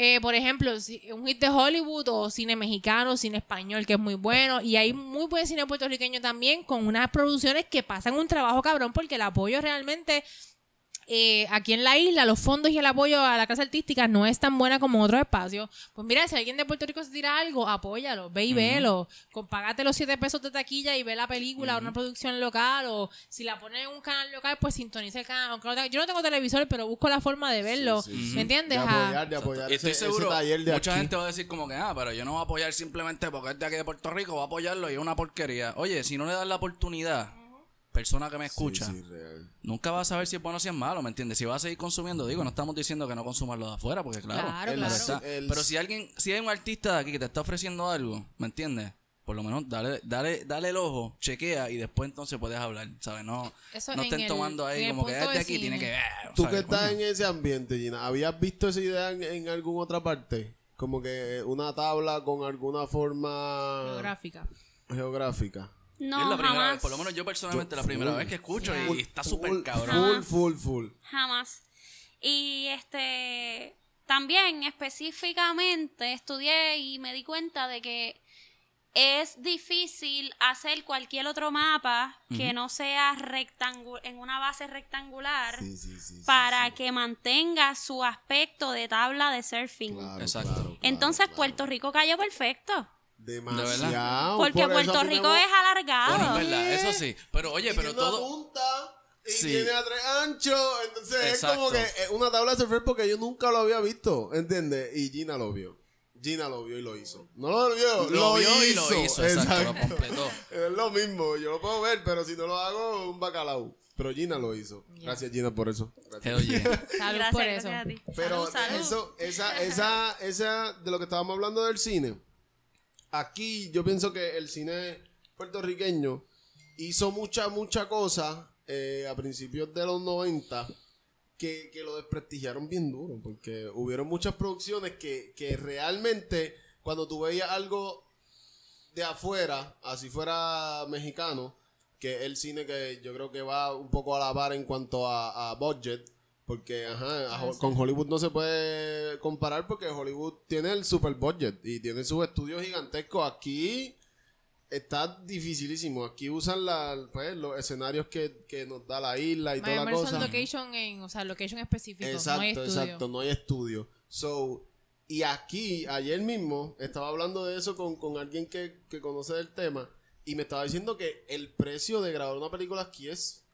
Speaker 1: Eh, por ejemplo, un hit de Hollywood o cine mexicano, cine español, que es muy bueno. Y hay muy buen cine puertorriqueño también, con unas producciones que pasan un trabajo cabrón, porque el apoyo realmente. Eh, aquí en la isla, los fondos y el apoyo a la clase artística no es tan buena como en otros espacios. Pues mira, si alguien de Puerto Rico se tira algo, apóyalo, ve y velo. Con, págate los 7 pesos de taquilla y ve la película, una producción local. O si la ponen en un canal local, pues sintoniza el canal. Aunque no tenga- yo no tengo televisor, pero busco la forma de verlo.
Speaker 3: Sí, sí,
Speaker 1: ¿Me entiendes?
Speaker 3: De apoyar, de apoyar
Speaker 2: Y estoy
Speaker 3: ese,
Speaker 2: seguro,
Speaker 3: ese taller de
Speaker 2: mucha
Speaker 3: aquí.
Speaker 2: gente va a decir como que, ah, pero yo no voy a apoyar simplemente porque es de aquí de Puerto Rico, voy a apoyarlo y es una porquería. Oye, si no le das la oportunidad, persona que me escucha,
Speaker 3: Sí, sí, real.
Speaker 2: nunca vas a saber si es bueno o si es malo, ¿me entiendes? Si vas a seguir consumiendo, digo, no estamos diciendo que no consumas lo de afuera, porque claro,
Speaker 1: Claro,
Speaker 2: claro
Speaker 1: claro.
Speaker 2: está.
Speaker 3: El-
Speaker 2: Pero si alguien, si hay un artista de aquí que te está ofreciendo algo, ¿me entiendes? Por lo menos dale, dale, dale el ojo, chequea y después entonces puedes hablar, ¿sabes? No,
Speaker 1: Eso
Speaker 2: no estén
Speaker 1: el-
Speaker 2: tomando ahí como que
Speaker 1: punto
Speaker 2: es de
Speaker 1: de
Speaker 2: aquí, tiene
Speaker 1: cine.
Speaker 2: que...
Speaker 3: Tú
Speaker 2: ¿sabes?
Speaker 3: que estás en ese ambiente, Gina, ¿habías visto esa idea en, en alguna otra parte? Como que una tabla con alguna forma
Speaker 1: Geográfica.
Speaker 3: geográfica.
Speaker 4: No,
Speaker 2: es la primera
Speaker 4: jamás.
Speaker 2: vez, por lo menos yo personalmente la primera
Speaker 3: full.
Speaker 2: vez que escucho y, y está súper cabrón.
Speaker 3: Full, full, full.
Speaker 4: Jamás. Y este también específicamente estudié y me di cuenta de que es difícil hacer cualquier otro mapa que no sea en una base rectangular
Speaker 3: Sí, sí, sí. sí,
Speaker 4: para
Speaker 3: sí.
Speaker 4: que mantenga su aspecto de tabla de surfing.
Speaker 3: Claro,
Speaker 2: Exacto.
Speaker 3: claro, claro,
Speaker 4: Entonces
Speaker 3: claro.
Speaker 4: Puerto Rico cayó perfecto.
Speaker 3: Demasiado.
Speaker 4: Porque
Speaker 3: por
Speaker 4: Puerto Rico es alargado.
Speaker 2: Bueno, es verdad, eso sí. Pero oye,
Speaker 3: y
Speaker 2: pero todo...
Speaker 3: punta y
Speaker 2: Sí.
Speaker 3: tiene a tres anchos. Entonces es como que es una tabla de surfer porque yo nunca lo había visto. ¿Entiendes? Y Gina lo vio. Gina lo vio y lo hizo. No lo vio,
Speaker 2: Lo vio y lo hizo, exacto, lo
Speaker 3: Exacto.
Speaker 2: completó.
Speaker 3: Es lo mismo. Yo lo puedo ver, pero si no lo hago, un bacalao. Pero Gina lo hizo. Gracias, Gina, por eso. Gracias.
Speaker 2: Yeah.
Speaker 1: Salud
Speaker 4: Gracias,
Speaker 1: por
Speaker 4: gracias
Speaker 1: eso.
Speaker 4: a ti.
Speaker 3: Pero
Speaker 4: Salud, salud.
Speaker 3: eso, esa, esa, esa, de lo que estábamos hablando del cine, aquí yo pienso que el cine puertorriqueño hizo mucha, mucha cosa eh, a principios de los 90 que, que lo desprestigiaron bien duro, porque hubieron muchas producciones que, que realmente cuando tú veías algo de afuera, así fuera mexicano, que es el cine que yo creo que va un poco a la par en cuanto a, a budget, porque ajá, a Ho- con Hollywood no se puede comparar porque Hollywood tiene el super budget y tiene sus estudios gigantescos. Aquí está dificilísimo. Aquí usan la, pues, los escenarios que, que nos da la isla y toda la cosa.
Speaker 1: location en, o sea, location específico,
Speaker 3: Exacto,
Speaker 1: no hay estudio.
Speaker 3: exacto, no hay estudio. So, y aquí, ayer mismo, estaba hablando de eso con, con alguien que, que conoce del tema y me estaba diciendo que el precio de grabar una película aquí es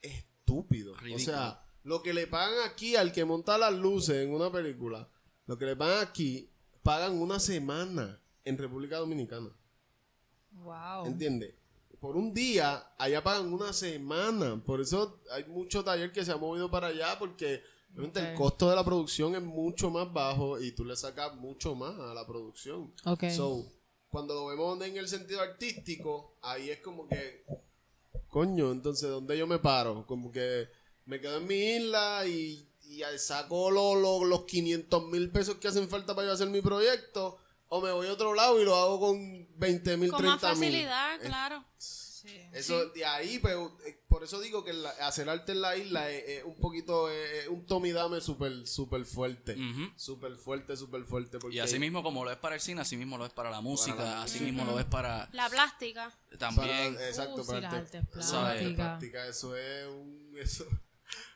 Speaker 3: estúpido.
Speaker 2: Ridículo.
Speaker 3: O sea, lo que le pagan aquí al que monta las luces en una película, lo que le pagan aquí, pagan una semana en República Dominicana.
Speaker 1: Wow.
Speaker 3: ¿Entiendes? Por un día, allá pagan una semana. Por eso hay mucho taller que se ha movido para allá porque obviamente el
Speaker 1: Ok.
Speaker 3: costo de la producción es mucho más bajo y tú le sacas mucho más a la producción.
Speaker 1: Ok.
Speaker 3: So, cuando lo vemos en el sentido artístico, ahí es como que, coño, entonces, ¿dónde yo me paro? Como que me quedo en mi isla y, y saco lo- lo- los 500 mil pesos que hacen falta para yo hacer mi proyecto. O me voy a otro lado y lo hago con 20 mil,
Speaker 4: Con más
Speaker 3: 30 mil.
Speaker 4: facilidad, claro.
Speaker 3: Eso de ahí, pero eh, por eso digo que la- hacer arte en la isla es, es un poquito, es un tomidame súper, súper fuerte.
Speaker 2: Ujú.
Speaker 3: Súper fuerte, súper fuerte. Porque
Speaker 2: Y así mismo como lo es para el cine, así mismo lo es para la música,
Speaker 3: la
Speaker 2: así mismo lo es para
Speaker 4: La plástica.
Speaker 2: también.
Speaker 3: para- exacto,
Speaker 1: Uh, sí,
Speaker 3: para arte-
Speaker 1: plásticas.
Speaker 3: plástica, eso es un... Eso,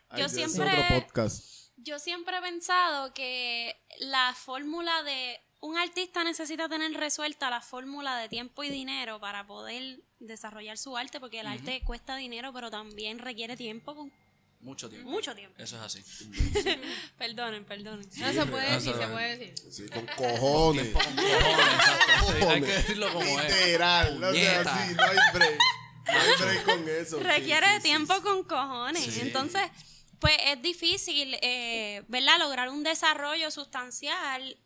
Speaker 3: Ay,
Speaker 4: Yo
Speaker 3: Dios,
Speaker 4: siempre-
Speaker 3: otro podcast.
Speaker 4: Yo siempre he pensado que la fórmula de un artista necesita tener resuelta la fórmula de tiempo y dinero para poder desarrollar su arte, porque el arte cuesta dinero, pero también requiere tiempo, con
Speaker 2: Mucho tiempo.
Speaker 4: mucho tiempo.
Speaker 2: Eso es así.
Speaker 4: Perdonen, perdonen.
Speaker 1: No se puede decir, se puede decir.
Speaker 3: Sí, con cojones.
Speaker 2: Tiempo con cojones, exacto. Hay que
Speaker 3: Cojones.
Speaker 2: decirlo como es.
Speaker 3: Literal. O sea,
Speaker 2: Puñeta.
Speaker 3: sí, no hay break. No hay break con eso.
Speaker 4: requiere
Speaker 3: sí,
Speaker 4: tiempo
Speaker 3: sí.
Speaker 4: con cojones.
Speaker 2: Sí.
Speaker 4: Entonces, pues es difícil, eh, ¿verdad? Lograr un desarrollo sustancial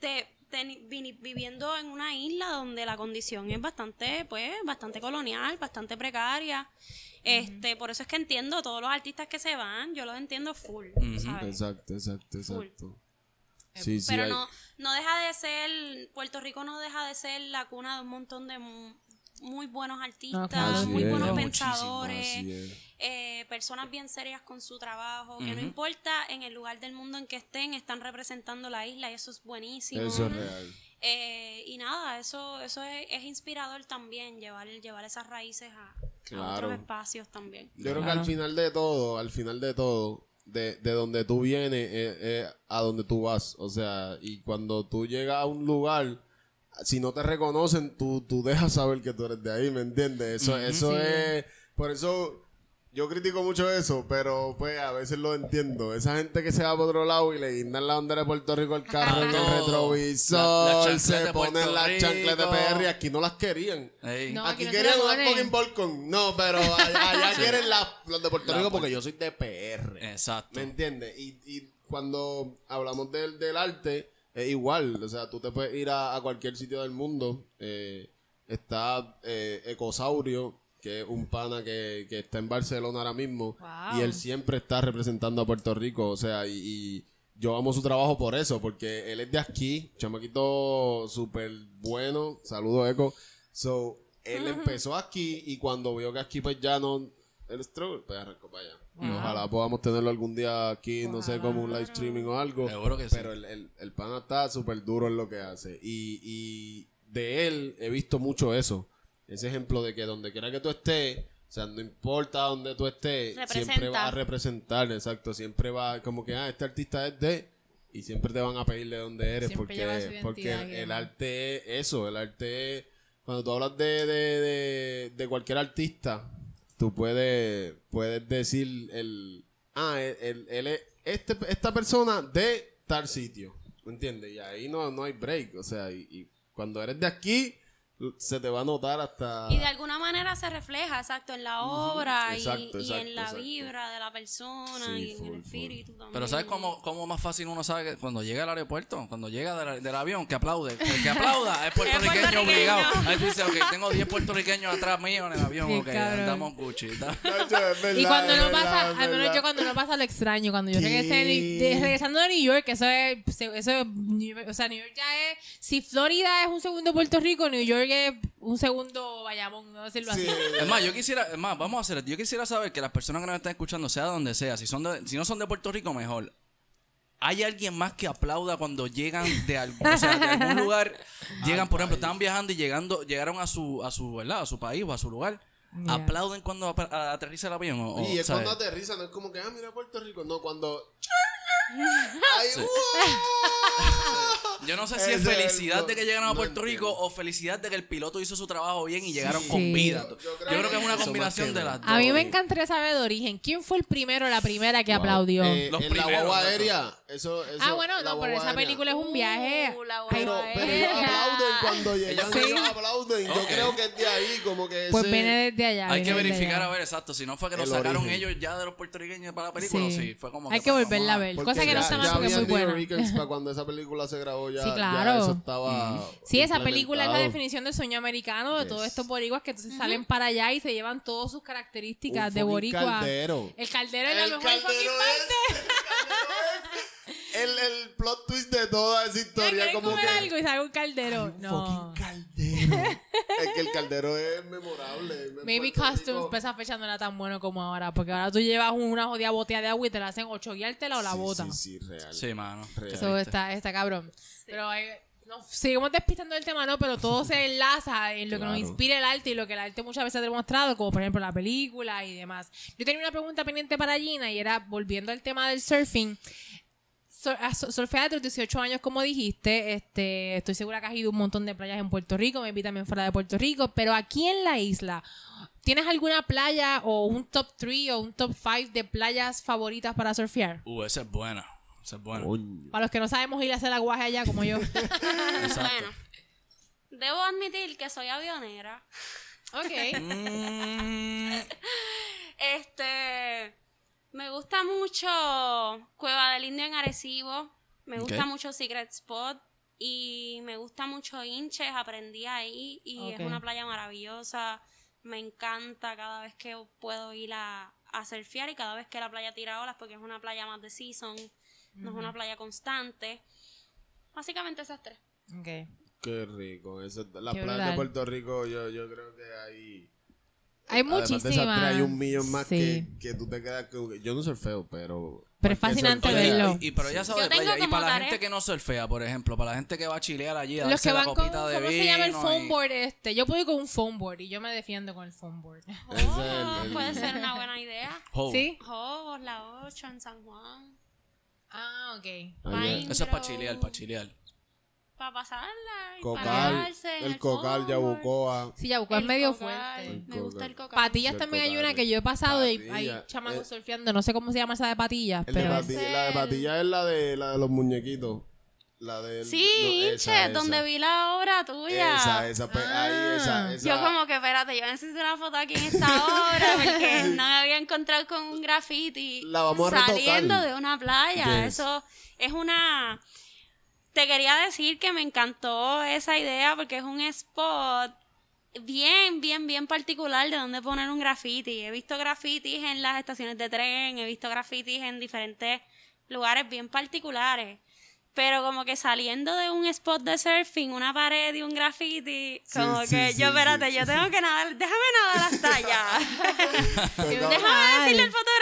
Speaker 4: de, teni- vini- viviendo en una isla donde la condición es bastante, pues, bastante colonial, bastante precaria. Este, por eso es que entiendo todos los artistas que se van, yo los entiendo full, ¿sabes?
Speaker 3: Exacto, exacto,
Speaker 4: Full.
Speaker 3: exacto. Sí, sí,
Speaker 4: Pero
Speaker 3: hay-
Speaker 4: no, no deja de ser, Puerto Rico no deja de ser la cuna de un montón de mu- muy buenos artistas.
Speaker 3: Así
Speaker 4: muy
Speaker 3: es.
Speaker 4: buenos
Speaker 2: Muchísimo,
Speaker 4: pensadores,
Speaker 3: así es.
Speaker 4: Eh, personas bien serias con su trabajo, que no importa en el lugar del mundo en que estén, están representando la isla y eso es buenísimo.
Speaker 3: Eso es real.
Speaker 4: Eh, y nada, eso, eso es, es inspirador también, llevar, llevar esas raíces a, otros espacios también.
Speaker 3: Yo creo que al final de todo, al final de todo, de, de donde tú vienes es, es a donde tú vas. O sea, y cuando tú llegas a un lugar, si no te reconocen, tú, tú dejas saber que tú eres de ahí, ¿me entiendes? Eso, eso
Speaker 1: Sí.
Speaker 3: es... Por eso yo critico mucho eso, pero pues a veces lo entiendo. Esa gente que se va por otro lado y le guindan la bandera de Puerto Rico al carro en el.
Speaker 2: La-
Speaker 3: retrovisor,
Speaker 2: las chancletas
Speaker 3: se
Speaker 2: de
Speaker 3: ponen las chancletas de. PR, aquí no las querían.
Speaker 1: No,
Speaker 3: Aquí
Speaker 1: aquí no
Speaker 3: querían
Speaker 1: la ponen.
Speaker 3: fucking Volcom. No, pero allá, allá quieren la- los de Puerto
Speaker 2: La
Speaker 3: Rico porque yo soy de PR.
Speaker 2: Exacto.
Speaker 3: ¿Me entiendes? Y, y cuando hablamos del, del arte, es igual. O sea, tú te puedes ir a, a cualquier sitio del mundo. eh, está eh, Ecosaurio, que es un pana que, que está en Barcelona ahora mismo.
Speaker 1: Wow.
Speaker 3: Y él siempre está representando a Puerto Rico. O sea, y, y yo amo su trabajo por eso, porque él es de aquí, chamaquito súper bueno. Saludos, Eco. So, él empezó aquí y cuando vio que aquí pues ya no... El struggle, pues arrancó para allá. Y Ojalá podamos tenerlo algún día aquí, no sé, como un live streaming o algo.
Speaker 2: Seguro que sí.
Speaker 3: Pero el, el, el pana está súper duro en lo que hace. Y, y de él he visto mucho eso. Ese ejemplo de que donde quiera que tú estés, o sea, no importa donde tú estés, siempre vas a representar, exacto. Siempre va como que, ah, este artista es de... Y siempre te van a pedir de dónde eres
Speaker 1: Siempre
Speaker 3: porque, porque el, arte es eso, el arte es... Cuando tú hablas de, de, de, de cualquier artista, tú puedes, puedes decir el... Ah, él es este, esta persona de tal sitio. ¿Me entiendes? Y ahí no, no hay break. O sea, y, y cuando eres de aquí, se te va a notar hasta...
Speaker 4: Y de alguna manera se refleja, exacto, en la obra y-
Speaker 3: Exacto,
Speaker 4: y,
Speaker 3: exacto,
Speaker 4: en la
Speaker 3: exacto.
Speaker 4: vibra de la persona
Speaker 3: Sí,
Speaker 4: y en
Speaker 3: full,
Speaker 4: el
Speaker 3: full.
Speaker 4: espíritu también.
Speaker 2: Pero ¿sabes cómo, cómo más fácil uno sabe que cuando llega al aeropuerto? Cuando llega del, del avión, que aplaude. El que aplauda es puertorriqueño
Speaker 4: puertorriqueño.
Speaker 2: obligado. Ahí tú dices, ok, tengo 10 puertorriqueños atrás mío en el avión,
Speaker 1: Qué
Speaker 2: ok, andamos Gucci.
Speaker 1: Y cuando no pasa, al menos yo cuando no pasa lo extraño, cuando yo regresé de, regresando de New York, eso es, eso es, o sea, New York ya es, si Florida es un segundo Puerto Rico, New York un segundo Bayamón, no decirlo
Speaker 3: Sí,
Speaker 1: así.
Speaker 2: Es más, yo quisiera, es más, vamos a hacer esto. Yo quisiera saber que las personas que nos están escuchando, sea donde sea, si son de- si no son de Puerto Rico, mejor. ¿Hay alguien más que aplauda cuando llegan de algún, o sea, de algún lugar? Llegan, por ejemplo, estaban viajando y llegando, llegaron a su, a su, ¿verdad? A su país o a su lugar. ¿Aplauden cuando aterriza el avión? O, o,
Speaker 3: Y es
Speaker 2: ¿sabes?
Speaker 3: cuando aterriza, no es como que, ah, mira Puerto Rico. No, cuando... Ay,
Speaker 2: Sí. Yo no sé si es
Speaker 3: es el
Speaker 2: felicidad de que llegaron a
Speaker 3: No
Speaker 2: Puerto Rico o felicidad de que el piloto hizo su trabajo bien y llegaron
Speaker 1: Sí.
Speaker 2: con vida.
Speaker 3: Yo
Speaker 2: Yo
Speaker 3: creo
Speaker 2: creo, que es una combinación de las dos.
Speaker 1: A mí me encantaría saber de origen. ¿Quién fue el primero o la primera que aplaudió?
Speaker 3: Eh,
Speaker 2: Los
Speaker 3: en
Speaker 2: primeros,
Speaker 3: la guagua
Speaker 2: loco.
Speaker 3: aérea. Eso, eso,
Speaker 1: ah, bueno,
Speaker 3: la
Speaker 1: no, pero esa película es un viaje.
Speaker 4: Uh, la
Speaker 3: Pero, pero ellos aplauden cuando llegan,
Speaker 1: Sí.
Speaker 3: ellos aplauden. Yo creo que es de ahí, como que
Speaker 1: Pues
Speaker 3: ese-
Speaker 1: viene desde allá.
Speaker 2: Hay que verificar
Speaker 1: allá.
Speaker 2: a ver exacto. Si no fue que lo
Speaker 3: El
Speaker 2: sacaron
Speaker 3: origen.
Speaker 2: ellos ya de los puertorriqueños para la película,
Speaker 1: Sí.
Speaker 2: sí, fue como
Speaker 1: Hay que volverla a ver. Cosa que no
Speaker 3: ya-
Speaker 1: está
Speaker 3: ya
Speaker 1: mal porque es muy buena.
Speaker 3: Para cuando esa película se grabó ya,
Speaker 1: Sí,
Speaker 3: ya
Speaker 1: claro.
Speaker 3: eso estaba
Speaker 1: Sí, esa película es la definición del sueño americano de todos estos boricuas que entonces salen para allá y se llevan todas sus características de boricua.
Speaker 3: caldero.
Speaker 1: El caldero es la
Speaker 3: El
Speaker 1: mejor
Speaker 3: caldero
Speaker 1: fucking
Speaker 3: es-
Speaker 1: parte.
Speaker 3: El, el plot twist de toda esa historia
Speaker 1: ¿Quieres
Speaker 3: como
Speaker 1: comer
Speaker 3: que
Speaker 1: algo y sale un caldero? no.
Speaker 3: fucking caldero. es que el caldero es memorable.
Speaker 1: Maybe
Speaker 3: Rico.
Speaker 1: para esa fecha no era tan bueno como ahora, porque ahora tú llevas una jodida botella de agua y te la hacen ocho guiártela o la
Speaker 3: Sí,
Speaker 1: botan.
Speaker 3: Sí, sí, real.
Speaker 2: Sí, mano.
Speaker 3: Real.
Speaker 1: Eso está, está cabrón. Pero eh, nos seguimos despistando del tema, ¿no? Pero todo se enlaza en lo que nos inspira el arte y lo que el arte muchas veces ha demostrado, como por ejemplo la película y demás. Yo tenía una pregunta pendiente para Gina y era, volviendo al tema del surfing, sur- a- su- surfear de los 18 años, como dijiste, este, estoy segura que has ido a un montón de playas en Puerto Rico, me vi también fuera de Puerto Rico, pero aquí en la isla, ¿tienes alguna playa o un top 3 o un top 5 de playas favoritas para surfear?
Speaker 2: Uh, esa es buena. Esa es buena.
Speaker 1: Para los que no sabemos ir a hacer aguaje allá como yo.
Speaker 4: Bueno, debo admitir que soy avionera.
Speaker 1: ok.
Speaker 2: Mm,
Speaker 4: Este, me gusta mucho Cueva del Indio en Arecibo, me gusta mucho Secret Spot y me gusta mucho Inches, aprendí ahí y es una playa maravillosa, me encanta cada vez que puedo ir a, a surfear y cada vez que la playa tira olas porque es una playa más de season, no es una playa constante. Básicamente esas tres.
Speaker 1: Ok.
Speaker 3: Qué rico. Eso,
Speaker 1: Qué
Speaker 3: playas
Speaker 1: brutal.
Speaker 3: de Puerto Rico, yo, yo creo que hay.
Speaker 1: Hay muchísimas.
Speaker 3: hay un millón más
Speaker 1: Sí.
Speaker 3: que, que tú te quedas. que- yo no surfeo, pero.
Speaker 1: Pero es fascinante
Speaker 3: surfea-
Speaker 1: verlo.
Speaker 2: Y, y- pero ya sabes, playa. Y para la gente que no surfea, por ejemplo, para la gente que va a chilear allí, a
Speaker 1: Los
Speaker 2: darse
Speaker 1: que
Speaker 2: la
Speaker 1: van con,
Speaker 2: copita de
Speaker 1: ¿cómo
Speaker 2: vino.
Speaker 1: se llama el
Speaker 2: y-
Speaker 1: phone board este? Yo puedo ir con un phone board y yo me defiendo con el phone board.
Speaker 3: El-
Speaker 4: Oh,
Speaker 3: el-
Speaker 4: puede ser una buena idea.
Speaker 1: ¿Sí?
Speaker 4: Oh, la 8 en San Juan.
Speaker 1: Ah, ok.
Speaker 2: Eso es para chilear, para chilear.
Speaker 4: Para pasarla. y
Speaker 3: Cocal,
Speaker 4: en
Speaker 3: el cocal, Yabucoa.
Speaker 1: Sí, ya buscó es
Speaker 4: El
Speaker 1: medio
Speaker 4: cocal,
Speaker 1: fuerte.
Speaker 4: Me gusta el cocal.
Speaker 1: Patillas
Speaker 3: El
Speaker 1: también hay una que yo he pasado y
Speaker 3: patilla.
Speaker 1: hay chamacos
Speaker 3: Eh,
Speaker 1: surfeando. No sé cómo se llama esa de patillas,
Speaker 3: El de
Speaker 1: pero...
Speaker 3: patilla, la de patilla es la de, la de los muñequitos. La de.
Speaker 4: Sí,
Speaker 3: no,
Speaker 4: Inche,
Speaker 3: esa,
Speaker 4: donde vi la obra tuya.
Speaker 3: Esa, esa, pe- ahí, esa,
Speaker 1: Ah.
Speaker 3: esa.
Speaker 4: Yo como que, espérate, yo necesito una foto aquí en esta obra porque no me había encontrado con un graffiti
Speaker 3: La vamos a retocar.
Speaker 4: saliendo de una playa.
Speaker 3: Yes.
Speaker 4: Eso es una... Te quería decir que me encantó esa idea porque es un spot bien, bien, bien particular de donde poner un graffiti. He visto grafitis en las estaciones de tren, he visto grafitis en diferentes lugares bien particulares. Pero como que saliendo de un spot de surfing, una pared y un graffiti, como
Speaker 3: sí,
Speaker 4: que
Speaker 3: sí,
Speaker 4: yo,
Speaker 3: sí.
Speaker 4: espérate, yo tengo que nadar, déjame nadar hasta allá. Déjame decirle al fotógrafo.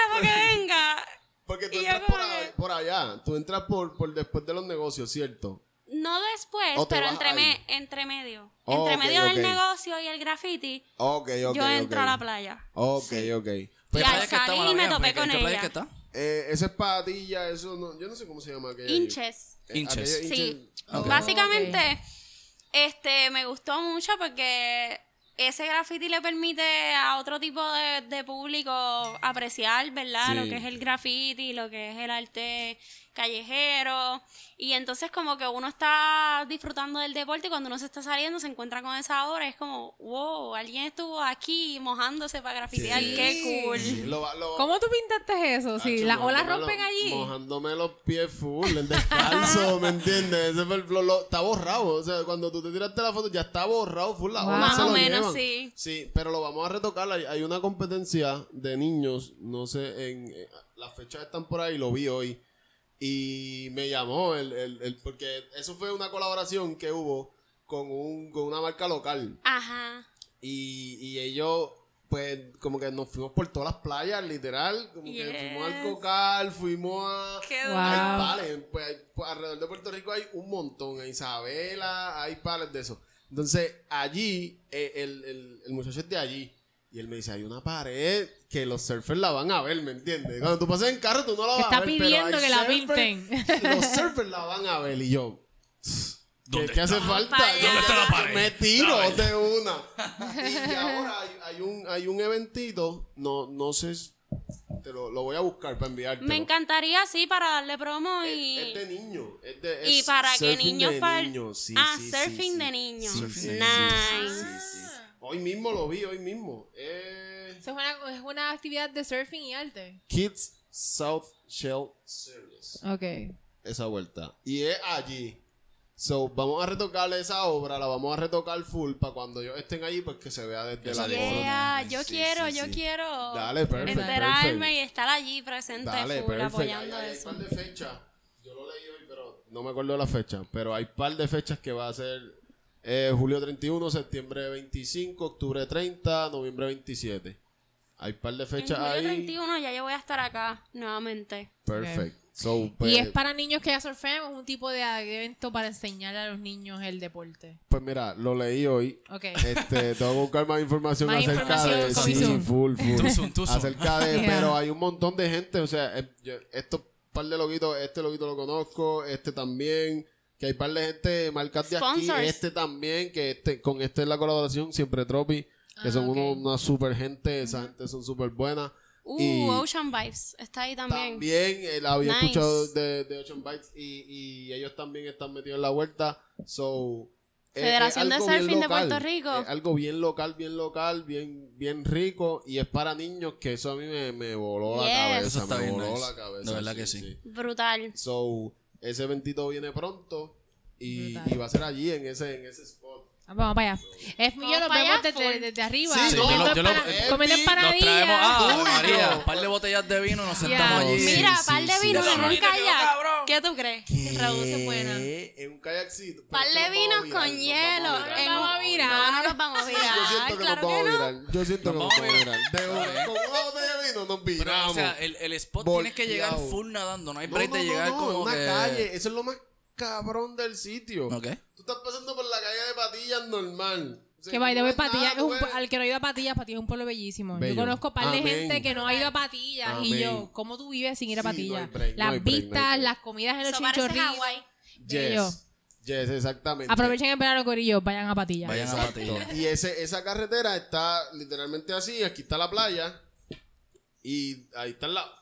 Speaker 3: Porque tú
Speaker 4: y
Speaker 3: entras por,
Speaker 4: que-
Speaker 3: ahí- por allá. Tú entras por, por después de los negocios, ¿cierto?
Speaker 4: No después,
Speaker 3: ¿O te
Speaker 4: pero entre,
Speaker 3: ahí?
Speaker 4: me- entre medio.
Speaker 3: Oh,
Speaker 4: entre medio del negocio y el graffiti,
Speaker 3: Ok, ok.
Speaker 4: yo entro a la playa.
Speaker 3: Ok, ok.
Speaker 4: Y
Speaker 3: Pero,
Speaker 4: al salir me topé
Speaker 2: ¿En qué
Speaker 4: con ella.
Speaker 2: que está?
Speaker 3: eh, esa es patilla, eso no. Yo no sé cómo se llama aquella.
Speaker 4: Hinches.
Speaker 3: Eh,
Speaker 2: Hinches.
Speaker 3: aquella
Speaker 4: Sí. Básicamente, este, me gustó mucho porque ese graffiti le permite a otro tipo de, de público apreciar, ¿verdad?
Speaker 3: Sí.
Speaker 4: Lo que es el graffiti, lo que es el arte callejero. Y entonces como que uno está disfrutando del deporte y cuando uno se está saliendo se encuentra con esa obra. Es como, wow, alguien estuvo aquí mojándose para grafitear.
Speaker 3: Sí.
Speaker 4: Qué cool.
Speaker 3: Sí, lo
Speaker 1: ¿Cómo tú pintaste eso? Sí,
Speaker 3: Hacho,
Speaker 1: las olas rompen allí.
Speaker 3: Mojándome los pies full, en descalzo, ¿me entiendes? Ese fue el está borrado. O sea, cuando tú te tiraste la foto, ya está borrado full. La
Speaker 1: Wow.
Speaker 3: ola
Speaker 1: Más
Speaker 3: se
Speaker 4: o
Speaker 3: lo
Speaker 4: menos,
Speaker 3: llevan.
Speaker 4: sí.
Speaker 3: Sí, pero lo vamos a retocar. Hay, hay una competencia de niños, no sé, en eh, las fechas están por ahí, lo vi hoy. Y me llamó, el, el, el- porque eso fue una colaboración que hubo con, un, con una marca local.
Speaker 4: Ajá.
Speaker 3: Y, y ellos, pues, como que nos fuimos por todas las playas, literal. Como que fuimos al Cocal, fuimos a.
Speaker 4: Qué
Speaker 1: Wow.
Speaker 3: Hay pales, pues, pues, alrededor de Puerto Rico hay un montón. En Isabela hay pales de eso. Entonces, allí, eh, el, el, el muchacho es de allí. Y él me dice, hay una pared que los surfers la van a ver, ¿me entiendes? Cuando tú pasas en carro, tú no la vas
Speaker 1: Está
Speaker 3: a ver. pero
Speaker 1: pidiendo
Speaker 3: hay
Speaker 1: que la pinten.
Speaker 3: Los surfers la van a ver. Y yo, ¿qué,
Speaker 2: ¿Dónde
Speaker 3: qué hace
Speaker 2: está?
Speaker 3: falta?
Speaker 4: Para
Speaker 3: Yo.
Speaker 4: ¿Dónde está
Speaker 2: la pared?
Speaker 3: Me tiro de una. Y ahora hay, hay un, hay un eventito, no, no sé, te lo, lo voy a buscar para enviarte.
Speaker 4: Me encantaría, sí, para darle promo y...
Speaker 3: Es, es de niños. Es de,
Speaker 4: Y para que niños
Speaker 3: de
Speaker 4: par-
Speaker 3: niños, sí,
Speaker 4: ah,
Speaker 3: sí,
Speaker 4: surfing
Speaker 3: sí.
Speaker 4: de niños.
Speaker 3: Surfing de
Speaker 4: Nice.
Speaker 3: sí, sí, sí. Hoy mismo lo vi, hoy mismo. Eh,
Speaker 1: es una, es una actividad de surfing y arte.
Speaker 3: Kids South Shell Series.
Speaker 1: Ok.
Speaker 3: Esa vuelta. Y es allí. So, vamos a retocarle esa obra, la vamos a retocar full para cuando ellos estén allí, pues que se vea desde la
Speaker 4: Yeah, yo
Speaker 3: Sí,
Speaker 4: quiero,
Speaker 3: sí,
Speaker 4: yo
Speaker 3: sí.
Speaker 4: quiero
Speaker 3: Dale, perfecto,
Speaker 4: enterarme
Speaker 3: perfecto.
Speaker 4: y estar allí presente
Speaker 3: Dale,
Speaker 4: full
Speaker 3: perfecto.
Speaker 4: apoyando
Speaker 3: hay, hay
Speaker 4: eso.
Speaker 3: par de fechas. Yo lo leí hoy, pero no me acuerdo de la fecha. Pero hay par de fechas que va a ser eh, julio 31, septiembre 25, octubre 30, noviembre 27. Hay par de
Speaker 4: En
Speaker 3: fechas
Speaker 4: julio
Speaker 3: ahí.
Speaker 4: 31 ya yo voy a estar acá nuevamente.
Speaker 3: Perfect. So, pues,
Speaker 1: y es para niños que ya surfean, es un tipo de evento para enseñarle a los niños el deporte.
Speaker 3: pues mira, lo leí hoy.
Speaker 1: Ok.
Speaker 3: Este, tengo que buscar más información
Speaker 1: Más
Speaker 3: acerca
Speaker 1: información,
Speaker 3: de sí, full, full.
Speaker 2: Too soon.
Speaker 3: acerca de,
Speaker 1: Yeah.
Speaker 3: pero hay un montón de gente, o sea, eh, yo- estos par de loquitos, este loquito lo conozco, este también, que hay par de gente, marcas de aquí, este también, que este, con este es la colaboración, siempre Tropi, que
Speaker 1: Ah,
Speaker 3: son
Speaker 1: ok.
Speaker 3: uno- una super gente, esa gente son súper buenas.
Speaker 4: Uh,
Speaker 3: Y-
Speaker 4: Ocean Vibes está ahí también.
Speaker 3: También eh, la había
Speaker 4: Nice.
Speaker 3: escuchado de, de Ocean Bites y, y ellos también están metidos en la vuelta. So, eh,
Speaker 4: Federación
Speaker 3: es
Speaker 4: de
Speaker 3: algo bien
Speaker 4: Surfing de
Speaker 3: local.
Speaker 4: Puerto Rico.
Speaker 3: Es algo bien local, bien local, bien, bien rico y es para niños que eso a mí me, me voló la
Speaker 4: Yes.
Speaker 3: cabeza.
Speaker 2: Eso está
Speaker 3: me
Speaker 2: bien
Speaker 3: voló
Speaker 2: nice.
Speaker 3: la cabeza.
Speaker 2: De verdad que sí.
Speaker 4: Brutal.
Speaker 3: So, ese eventito viene pronto y,
Speaker 1: Brutal.
Speaker 3: y va a ser allí en ese, en ese spot.
Speaker 1: Vamos para allá. Es, yo
Speaker 4: Vamos
Speaker 1: los vemos desde, desde arriba.
Speaker 3: Sí,
Speaker 2: yo
Speaker 1: comiendo,
Speaker 2: lo- yo lo-
Speaker 1: empana-
Speaker 3: eh,
Speaker 1: comiendo
Speaker 3: vi-
Speaker 2: Nos
Speaker 1: empanadillas.
Speaker 2: traemos. Ah, María. un par de botellas de vino, nos sentamos
Speaker 1: Yeah.
Speaker 2: allí.
Speaker 4: Mira,
Speaker 3: sí,
Speaker 4: par de
Speaker 3: sí,
Speaker 4: vinos
Speaker 2: sí.
Speaker 4: en un
Speaker 2: Mira,
Speaker 4: kayak.
Speaker 2: cabrón.
Speaker 4: ¿Qué tú crees?
Speaker 1: Raúl se buena.
Speaker 3: ¿Qué? En un kayakcito.
Speaker 4: Par
Speaker 3: Pero
Speaker 4: de vinos con
Speaker 3: virar,
Speaker 4: hielo.
Speaker 3: nos vamos a
Speaker 4: en
Speaker 3: virar.
Speaker 1: vamos a
Speaker 4: un-
Speaker 1: virar.
Speaker 4: No, no nos vamos a
Speaker 3: Yo siento
Speaker 4: virar.
Speaker 3: que
Speaker 4: Claro
Speaker 3: nos
Speaker 4: que
Speaker 3: vamos a
Speaker 4: no.
Speaker 3: virar. Yo siento que
Speaker 2: Nos
Speaker 3: nos
Speaker 2: vamos
Speaker 3: vamos a
Speaker 2: a
Speaker 3: virar. De un- con una botella de vino nos
Speaker 2: Pero, o
Speaker 3: viramos.
Speaker 2: sea, el, el spot tienes que llegar full nadando. No hay
Speaker 3: No,
Speaker 2: break
Speaker 3: no,
Speaker 2: de
Speaker 3: no,
Speaker 2: llegar
Speaker 3: no,
Speaker 2: como
Speaker 3: una
Speaker 2: que...
Speaker 3: calle. Eso es lo más cabrón del sitio.
Speaker 2: Ok.
Speaker 3: Tú estás pasando por la calle de patillas normal. O sea,
Speaker 1: Que by the
Speaker 3: no
Speaker 1: way, Patillas es
Speaker 3: tú
Speaker 1: un,
Speaker 3: ves-
Speaker 1: al que no ha ido a Patillas, Patillas es un pueblo bellísimo.
Speaker 3: Bello.
Speaker 1: Yo conozco un par de
Speaker 3: Amén.
Speaker 1: gente que no ha ido a Patillas y yo, ¿cómo tú vives sin ir a
Speaker 3: Sí, no
Speaker 1: Patillas?
Speaker 3: no
Speaker 1: las
Speaker 3: no
Speaker 1: vistas, las comidas en los chinchorrillos.
Speaker 4: Hawái.
Speaker 1: bello.
Speaker 3: Yes. Yes, exactamente.
Speaker 1: Aprovechen el verano, Corillo, vayan a Patillas.
Speaker 2: Vayan a. Patillas.
Speaker 3: Y ese, esa carretera está literalmente así. Aquí está la playa. Y ahí está la, la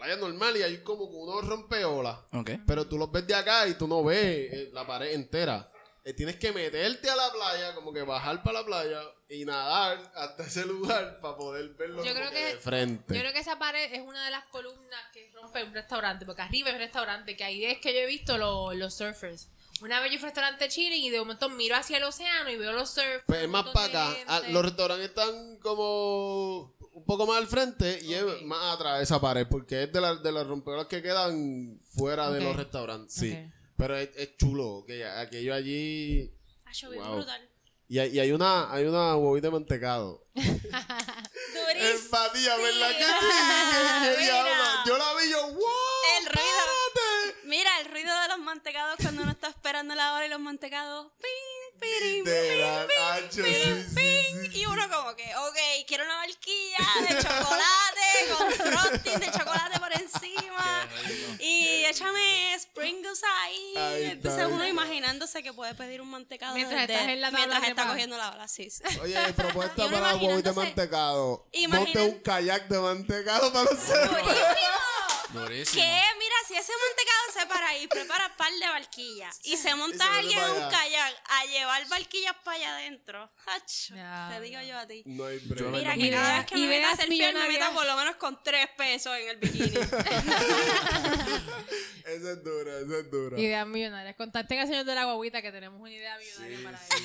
Speaker 3: playa normal. Y hay como unos rompeolas.
Speaker 2: Ok.
Speaker 3: Pero tú los ves de acá y tú no ves eh, la pared entera. Eh, tienes que meterte a la playa, como que bajar para la playa y nadar hasta ese lugar para poder verlo
Speaker 1: Yo creo
Speaker 3: que
Speaker 1: que-
Speaker 3: de frente.
Speaker 1: Yo creo que esa pared es una de las columnas que rompe un restaurante, porque arriba es un restaurante, que ahí es que yo he visto lo- los surfers. Una vez yo fui a un restaurante chilling y de momento miro hacia el océano y veo los surfers.
Speaker 3: Pues es más para acá. Ah, los restaurantes están como un poco más al frente y
Speaker 1: Ok.
Speaker 3: es más atrás de esa pared porque es de, la- de las rompeolas que quedan fuera de
Speaker 1: Ok.
Speaker 3: los restaurantes. Sí.
Speaker 1: Ok.
Speaker 3: Pero es, es chulo. Que ya- aquello allí.
Speaker 4: Acho, bien
Speaker 3: Wow.
Speaker 4: brutal.
Speaker 3: Y hay, y hay una hay una huevita de mantecado. Empatía, ¿verdad que sí? Que- que. Yo la vi yo, ¡wow!
Speaker 4: El ruido.
Speaker 3: espérate!
Speaker 4: Mira, el ruido de los mantecados cuando uno está esperando la hora y los mantecados. Ping, ping,
Speaker 3: hacho,
Speaker 4: ping,
Speaker 3: sí, sí,
Speaker 4: ping.
Speaker 3: sí,
Speaker 4: Y uno como que, ok, quiero una de chocolate con frosting de chocolate por encima. Y échame sprinkles ahí.
Speaker 3: Ahí ahí
Speaker 4: uno imaginándose que puede pedir un mantecado
Speaker 1: Mientras
Speaker 4: desde-
Speaker 1: estás en la tabla
Speaker 4: mientras
Speaker 1: de
Speaker 4: está cogiendo la ola, sí. sí.
Speaker 3: Oye, propuesta para huevita de mantecado. Monte un kayak de mantecado para los cerros.
Speaker 2: Durísimo.
Speaker 4: Que mira, si ese mantecado se para ahí, prepara par de barquillas y se monta
Speaker 3: Y se mete
Speaker 4: alguien en un kayak a llevar barquillas para allá adentro. Hacho,
Speaker 1: Ya.
Speaker 4: te digo yo a ti.
Speaker 3: No hay
Speaker 2: Yo
Speaker 3: break.
Speaker 4: Mira,
Speaker 2: Y
Speaker 4: que cada vez que
Speaker 1: y
Speaker 4: me meta a
Speaker 1: veas
Speaker 4: selfie, me
Speaker 1: millonarias.
Speaker 4: meta por lo menos con tres pesos en el bikini.
Speaker 3: Esa es dura, esa es dura.
Speaker 1: Ideas millonarias. Contacten al señor de la guaguita que tenemos una idea millonaria para él.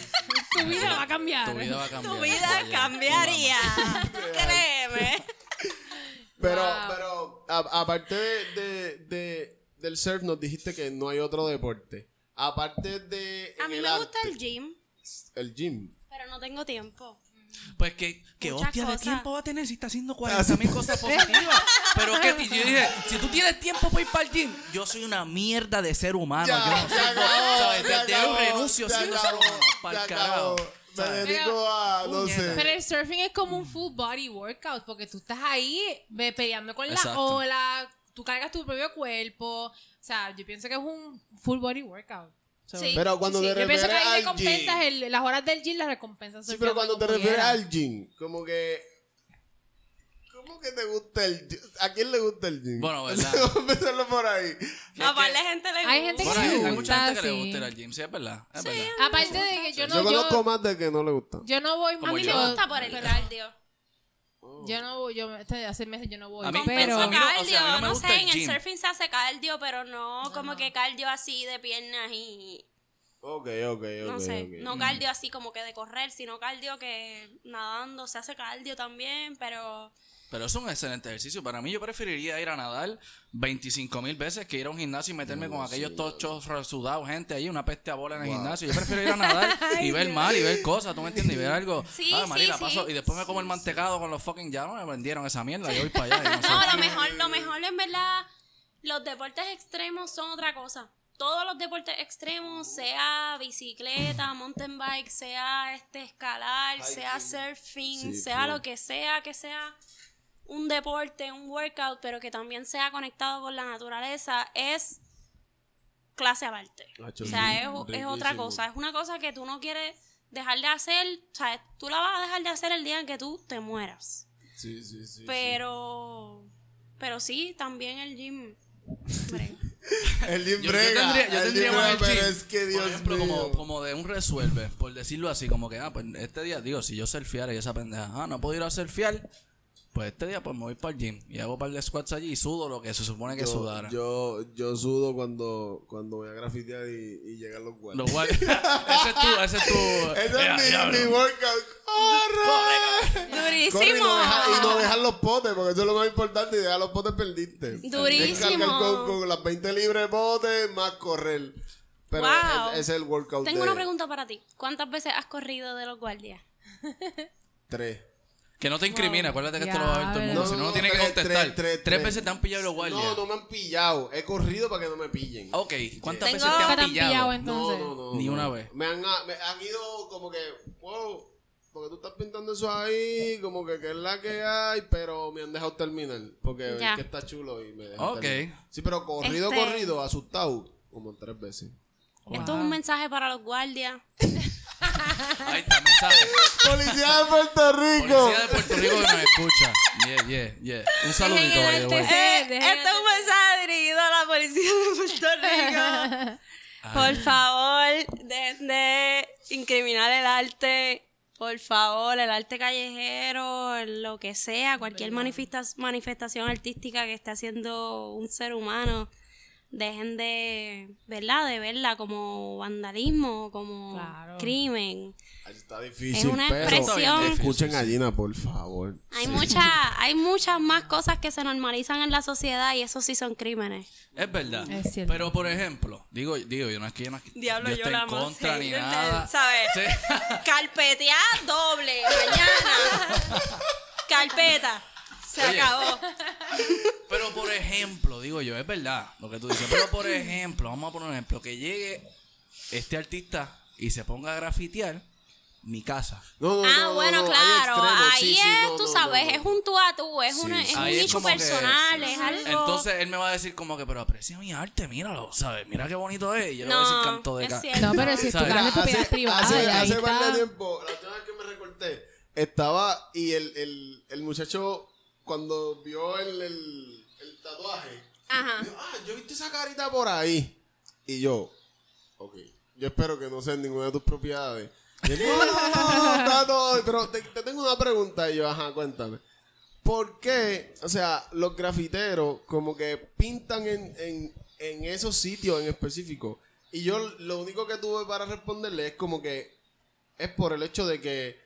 Speaker 1: tu vida va a cambiar.
Speaker 2: Tu vida va a cambiar.
Speaker 4: tu vida cambiaría. Créeme.
Speaker 3: Pero,
Speaker 1: Wow.
Speaker 3: pero a- aparte de, de- de- del surf, nos dijiste que no hay otro deporte. Aparte de.
Speaker 4: A mí me gusta
Speaker 3: arte,
Speaker 4: el gym,
Speaker 3: el gym.
Speaker 4: pero no tengo tiempo.
Speaker 2: Pues que, que
Speaker 4: Muchas
Speaker 2: hostia de tiempo va a tener si está haciendo 40 mil cosas positivas. Pero que yo dije, si tú tienes tiempo para ir para el gym, yo soy una mierda de ser humano.
Speaker 3: Ya,
Speaker 2: yo no soy, renuncio siendo ser humano. Para el carajo.
Speaker 3: Me
Speaker 2: ¿sabes?
Speaker 3: dedico a. No
Speaker 2: Puñeta.
Speaker 3: sé.
Speaker 1: Pero el surfing es como un full body workout porque tú estás ahí peleando con la
Speaker 2: Exacto.
Speaker 1: ola, tú cargas tu propio cuerpo. O sea, yo pienso que es un full body workout.
Speaker 4: Sí.
Speaker 3: Pero cuando te
Speaker 1: Yo pienso
Speaker 3: refieres
Speaker 1: que ahí
Speaker 3: al
Speaker 1: recompensas
Speaker 3: gym.
Speaker 1: el- las horas del gym las recompensas.
Speaker 3: Sí, pero cuando te refieres al gym, como que. ¿Cómo que te gusta el? ¿A quién le gusta el gym?
Speaker 2: Bueno, ¿verdad?
Speaker 3: Vamos a empezarlo por ahí.
Speaker 4: A par de gente le gusta.
Speaker 1: Hay gente que
Speaker 2: Bueno,
Speaker 1: sí
Speaker 2: hay,
Speaker 1: gusta,
Speaker 2: mucha gente que le gusta ir al gym, sí, es verdad. Es
Speaker 4: Sí.
Speaker 2: verdad.
Speaker 1: Aparte de que yo
Speaker 3: Yo,
Speaker 1: no,
Speaker 3: conozco
Speaker 1: yo,
Speaker 3: más de que no le gusta.
Speaker 1: yo no voy
Speaker 2: Como
Speaker 4: A mí
Speaker 2: yo.
Speaker 4: me gusta por el cardio.
Speaker 1: Yo no voy, yo este, hace meses yo no voy.
Speaker 2: A mí-
Speaker 1: pero
Speaker 2: a mí no- o
Speaker 4: cardio,
Speaker 2: sea, a mí no me
Speaker 4: no,
Speaker 2: gusta
Speaker 4: sé,
Speaker 2: el
Speaker 4: en el surfing se hace cardio, pero no como que cardio así de piernas y
Speaker 3: Ok, ok, ok.
Speaker 4: no sé,
Speaker 3: ok.
Speaker 4: no cardio así como que de correr, sino cardio que nadando se hace cardio también, pero
Speaker 2: Pero es un excelente ejercicio. Para mí, yo preferiría ir a nadar 25 mil veces que ir a un gimnasio y meterme con aquellos tochos sudados, gente ahí, una peste a bola en el gimnasio. Yo prefiero ir a nadar y ver mal y ver cosas, ¿tú me entiendes? Y ver algo.
Speaker 4: Sí,
Speaker 2: ah, María,
Speaker 4: sí,
Speaker 2: paso.
Speaker 4: sí.
Speaker 2: Y después me como el mantecado con los fucking. Ya no me vendieron esa mierda. Yo voy para allá. y no sé.
Speaker 4: no, lo mejor, lo mejor en verdad, los deportes extremos son otra cosa. Todos los deportes extremos, sea bicicleta, mountain bike, sea este escalar, sea surfing,
Speaker 3: Sí,
Speaker 4: sea
Speaker 3: full.
Speaker 4: lo que sea que sea un deporte, un workout, pero que también sea conectado con la naturaleza, es clase aparte. O sea, es, es otra cosa. Es una cosa que tú no quieres dejar de hacer. O sea, tú la vas a dejar de hacer el día en que tú te mueras.
Speaker 3: Sí, sí, sí.
Speaker 4: Pero. Pero sí, también el gym.
Speaker 3: El gym
Speaker 2: Yo, yo
Speaker 3: brega.
Speaker 2: tendría, yo
Speaker 3: el
Speaker 2: tendría
Speaker 3: gym
Speaker 2: más el gym,
Speaker 3: es que
Speaker 2: por
Speaker 3: Dios
Speaker 2: ejemplo,
Speaker 3: mío.
Speaker 2: como, como de un resuelve, por decirlo así, como que, ah, pues este día, digo, si yo surfeara y esa pendeja, ah, no puedo ir a surfear, pues este día pues me voy para el gym y hago un par de squats allí y sudo lo que se supone que
Speaker 3: yo,
Speaker 2: sudara.
Speaker 3: yo, yo sudo cuando, cuando voy a grafitear y, y llegan los guardias.
Speaker 2: Los guardias- ese es tu, ese es tu.
Speaker 3: Ese es mi, mi workout. ¡Corre! Corre y
Speaker 4: Durísimo.
Speaker 3: no, dejar, y no dejar los potes, porque eso es lo más importante. Y dejar los potes perdiste.
Speaker 4: Durísimo.
Speaker 3: Con, con las 20 libras de potes más correr. Pero
Speaker 4: Wow.
Speaker 3: ese es el workout
Speaker 4: Tengo
Speaker 3: de
Speaker 4: una pregunta para ti. ¿Cuántas veces has corrido de los guardias?
Speaker 3: tres.
Speaker 2: Que no te incrimina, acuérdate que esto lo va a ver todo el mundo.
Speaker 1: No,
Speaker 2: si no,
Speaker 3: no,
Speaker 2: no tiene que contestar.
Speaker 3: tres, tres,
Speaker 2: Tres
Speaker 3: tres.
Speaker 2: veces te han pillado los guardias.
Speaker 3: No, no me han pillado. He corrido para que no me pillen.
Speaker 2: Ok, ¿cuántas
Speaker 4: Tengo-
Speaker 2: veces te
Speaker 1: ¿Qué
Speaker 2: han
Speaker 1: te han
Speaker 2: pillado?
Speaker 1: pillado
Speaker 3: No,
Speaker 1: entonces?
Speaker 3: no, no.
Speaker 2: Ni
Speaker 3: no.
Speaker 2: una vez.
Speaker 3: Me han, me han ido como que, wow, porque tú estás pintando eso ahí, como que, que es la que hay, pero me han dejado terminar. Porque
Speaker 4: Ya.
Speaker 3: que está chulo y me dejan
Speaker 2: Ok.
Speaker 3: terminar. Sí, pero corrido,
Speaker 4: Este-
Speaker 3: corrido, asustado, como tres veces.
Speaker 4: Esto es un mensaje para los guardias.
Speaker 2: Ahí está, mensaje.
Speaker 3: ¡Policía de Puerto Rico!
Speaker 2: Policía de Puerto Rico que nos escucha. Yeah, yeah, yeah. Un saludito, by the way.
Speaker 4: Eh, esto es un mensaje dirigido a la policía de Puerto Rico. Por favor, dejen de incriminar el arte. Por favor, el arte callejero, lo que sea, cualquier manifesta- manifestación artística que esté haciendo un ser humano, dejen de, ¿verdad? De verla como vandalismo, como
Speaker 1: Claro.
Speaker 4: crimen.
Speaker 3: Ahí Está difícil,
Speaker 4: Es una
Speaker 3: pero
Speaker 4: expresión.
Speaker 3: escuchen a Gina, por favor.
Speaker 4: Hay muchas, hay muchas más cosas que se normalizan en la sociedad y eso sí son crímenes.
Speaker 2: Es verdad.
Speaker 1: Es cierto.
Speaker 2: Pero por ejemplo, digo, digo, yo no es que yo no,
Speaker 4: Diablo, yo
Speaker 2: esté
Speaker 4: la
Speaker 2: en
Speaker 4: más
Speaker 2: contra ni
Speaker 4: del-
Speaker 2: nada.
Speaker 4: ¿sabes?
Speaker 2: Sí.
Speaker 4: Carpetea doble mañana. Carpeta. Se
Speaker 2: Oye.
Speaker 4: acabó.
Speaker 2: Pero por ejemplo, digo yo, es verdad lo que tú dices. Pero por ejemplo, vamos a poner un ejemplo, que llegue este artista y se ponga a grafitear mi casa.
Speaker 3: No, no,
Speaker 4: Ah,
Speaker 3: no, no,
Speaker 4: bueno, claro.
Speaker 3: extremos,
Speaker 4: Ahí
Speaker 3: sí,
Speaker 4: es, tú
Speaker 3: no,
Speaker 4: sabes,
Speaker 3: no, no.
Speaker 4: es un tú a tú, es,
Speaker 3: Sí,
Speaker 4: una, es un nicho
Speaker 2: que-
Speaker 4: personal, es algo.
Speaker 2: Entonces él me va a decir como que, pero aprecia mi arte, míralo, ¿sabes? Mira qué bonito es. Y yo le voy a decir canto de
Speaker 4: es
Speaker 2: ca-
Speaker 4: cierto.
Speaker 1: No, pero si es tu es propiedad privada.
Speaker 3: hace, hace de tiempo, la última vez que me recorté, estaba y el, el, el muchacho, cuando vio el, el, el tatuaje,
Speaker 4: Ajá.
Speaker 3: dijo, ah, yo he visto esa carita por ahí. Y yo, ok, yo espero que no sea en ninguna de tus propiedades. Y él, no, no, no, no, está todo, pero te, te tengo una pregunta. Y yo, ajá, cuéntame. ¿Por qué, o sea, los grafiteros como que pintan en, en, en esos sitios en específico? Y yo lo único que tuve para responderle es como que es por el hecho de que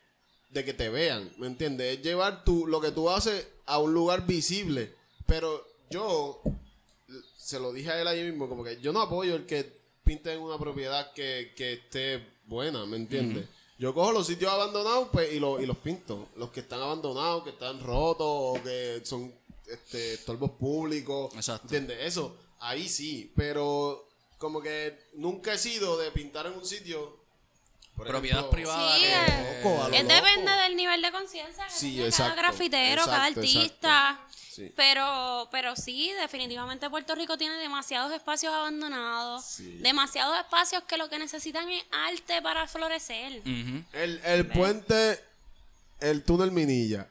Speaker 3: de que te vean, ¿me entiendes? Es llevar tu, lo que tú haces a un lugar visible. Pero yo se lo dije a él ahí mismo, como que yo no apoyo el que pinte en una propiedad que, que esté buena, ¿me entiendes? Yo cojo los sitios abandonados pues, y, lo- y los pinto. Los que están abandonados, que están rotos o que son este, estorbos públicos.
Speaker 2: Exacto.
Speaker 3: ¿Entiendes? Eso, ahí sí. Pero como que nunca he sido de pintar en un sitio. Por
Speaker 2: Propiedad
Speaker 3: ejemplo,
Speaker 2: privada.
Speaker 4: Sí, eh,
Speaker 3: loco, a lo
Speaker 4: Es
Speaker 3: loco.
Speaker 4: depende del nivel de conciencia que
Speaker 3: Sí,
Speaker 4: tenga
Speaker 3: exacto,
Speaker 4: cada grafitero, cada artista.
Speaker 3: exacto. Sí.
Speaker 4: Pero, pero sí, definitivamente Puerto Rico tiene demasiados espacios abandonados,
Speaker 3: Sí.
Speaker 4: demasiados espacios que lo que necesitan es arte para florecer.
Speaker 2: Ujú.
Speaker 3: El, el puente, el túnel Minilla.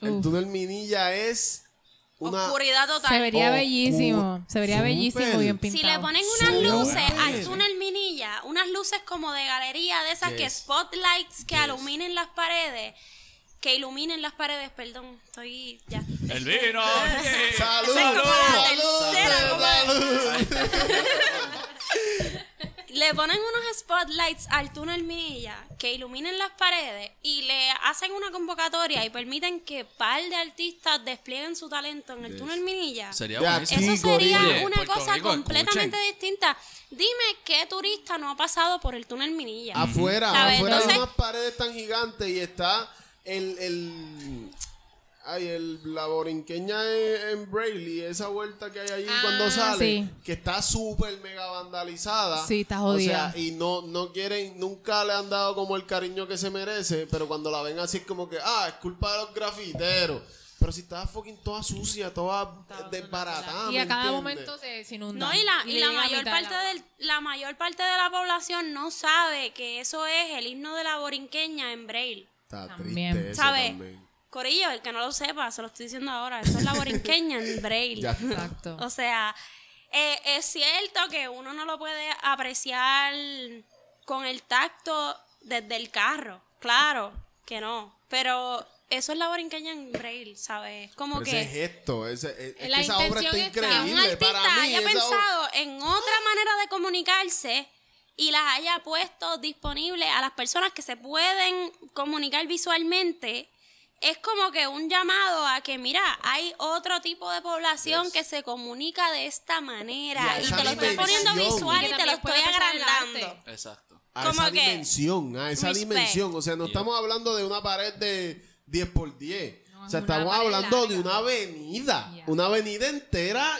Speaker 3: El
Speaker 1: Uf.
Speaker 3: túnel Minilla es una...
Speaker 4: Oscuridad total.
Speaker 1: Se vería
Speaker 3: Ocu-
Speaker 1: bellísimo. Se vería
Speaker 3: Súper.
Speaker 1: bellísimo bien pintado.
Speaker 4: Si le ponen unas luces al túnel Minilla, unas luces como de galería, de esas que spotlights que
Speaker 3: Yes.
Speaker 4: iluminen las paredes, que iluminen las paredes, perdón, estoy ya.
Speaker 2: El vino.
Speaker 3: ¡Salud! ¡Salud!
Speaker 4: Le ponen unos spotlights al túnel Minilla que iluminen las paredes y le hacen una convocatoria y permiten que par de artistas desplieguen su talento en el
Speaker 3: Yes.
Speaker 4: túnel Minilla.
Speaker 2: Sería
Speaker 4: Eso sería.
Speaker 2: Oye,
Speaker 4: una
Speaker 2: Puerto
Speaker 4: cosa
Speaker 2: Rico,
Speaker 4: completamente
Speaker 2: escuchen.
Speaker 4: distinta. Dime qué turista no ha pasado por el túnel Minilla.
Speaker 3: Afuera,
Speaker 4: ¿Sabes?
Speaker 3: afuera hay unas paredes tan gigantes y está el... el Ay, el, la borinqueña en, en Braille, esa vuelta que hay allí
Speaker 1: Ah,
Speaker 3: cuando sale,
Speaker 1: sí.
Speaker 3: que está súper mega vandalizada.
Speaker 1: Sí, está
Speaker 3: O
Speaker 1: jodida.
Speaker 3: sea, y no, no quieren, nunca le han dado como el cariño que se merece, pero cuando la ven así es como que, ah, es culpa de los grafiteros. Pero si estaba fucking toda sucia, toda desbaratada.
Speaker 1: Y a
Speaker 3: ¿me
Speaker 1: cada
Speaker 3: entiendes?
Speaker 1: momento se, se inunda.
Speaker 4: No, y la, y la mayor parte
Speaker 1: la-
Speaker 4: del, la mayor parte de la población no sabe que eso es el himno de la borinqueña en Braille.
Speaker 3: Está
Speaker 1: También.
Speaker 3: triste también.
Speaker 4: Corillo, el que no lo sepa, se lo estoy diciendo ahora. Eso es la borinqueña en Braille.
Speaker 1: Exacto.
Speaker 4: O sea, eh, es cierto que uno no lo puede apreciar con el tacto desde el carro. Claro que no. Pero eso es la borinqueña en braille, ¿sabes? Como
Speaker 3: Pero
Speaker 4: que...
Speaker 3: ese gesto, ese, es, es
Speaker 1: La
Speaker 3: que esa obra
Speaker 1: intención
Speaker 3: está
Speaker 4: que un
Speaker 3: increíble.
Speaker 4: artista
Speaker 3: Para mí,
Speaker 4: haya
Speaker 3: obra-
Speaker 4: pensado en otra manera de comunicarse y las haya puesto disponibles a las personas que se pueden comunicar visualmente, es como que un llamado a que, mira, hay otro tipo de población
Speaker 3: Yes.
Speaker 4: que se comunica de esta manera y, te lo estoy poniendo visual
Speaker 1: Y
Speaker 4: te lo estoy agrandando.
Speaker 2: Exacto.
Speaker 3: a
Speaker 4: Como
Speaker 3: esa
Speaker 4: que-
Speaker 3: dimensión, a esa
Speaker 4: Respect.
Speaker 3: dimensión. O sea, no
Speaker 2: Yeah.
Speaker 3: estamos hablando de una pared de 10 por 10.
Speaker 1: No,
Speaker 3: o sea,
Speaker 1: es
Speaker 3: estamos hablando
Speaker 1: larga.
Speaker 3: de una avenida.
Speaker 1: Yeah.
Speaker 3: Una avenida entera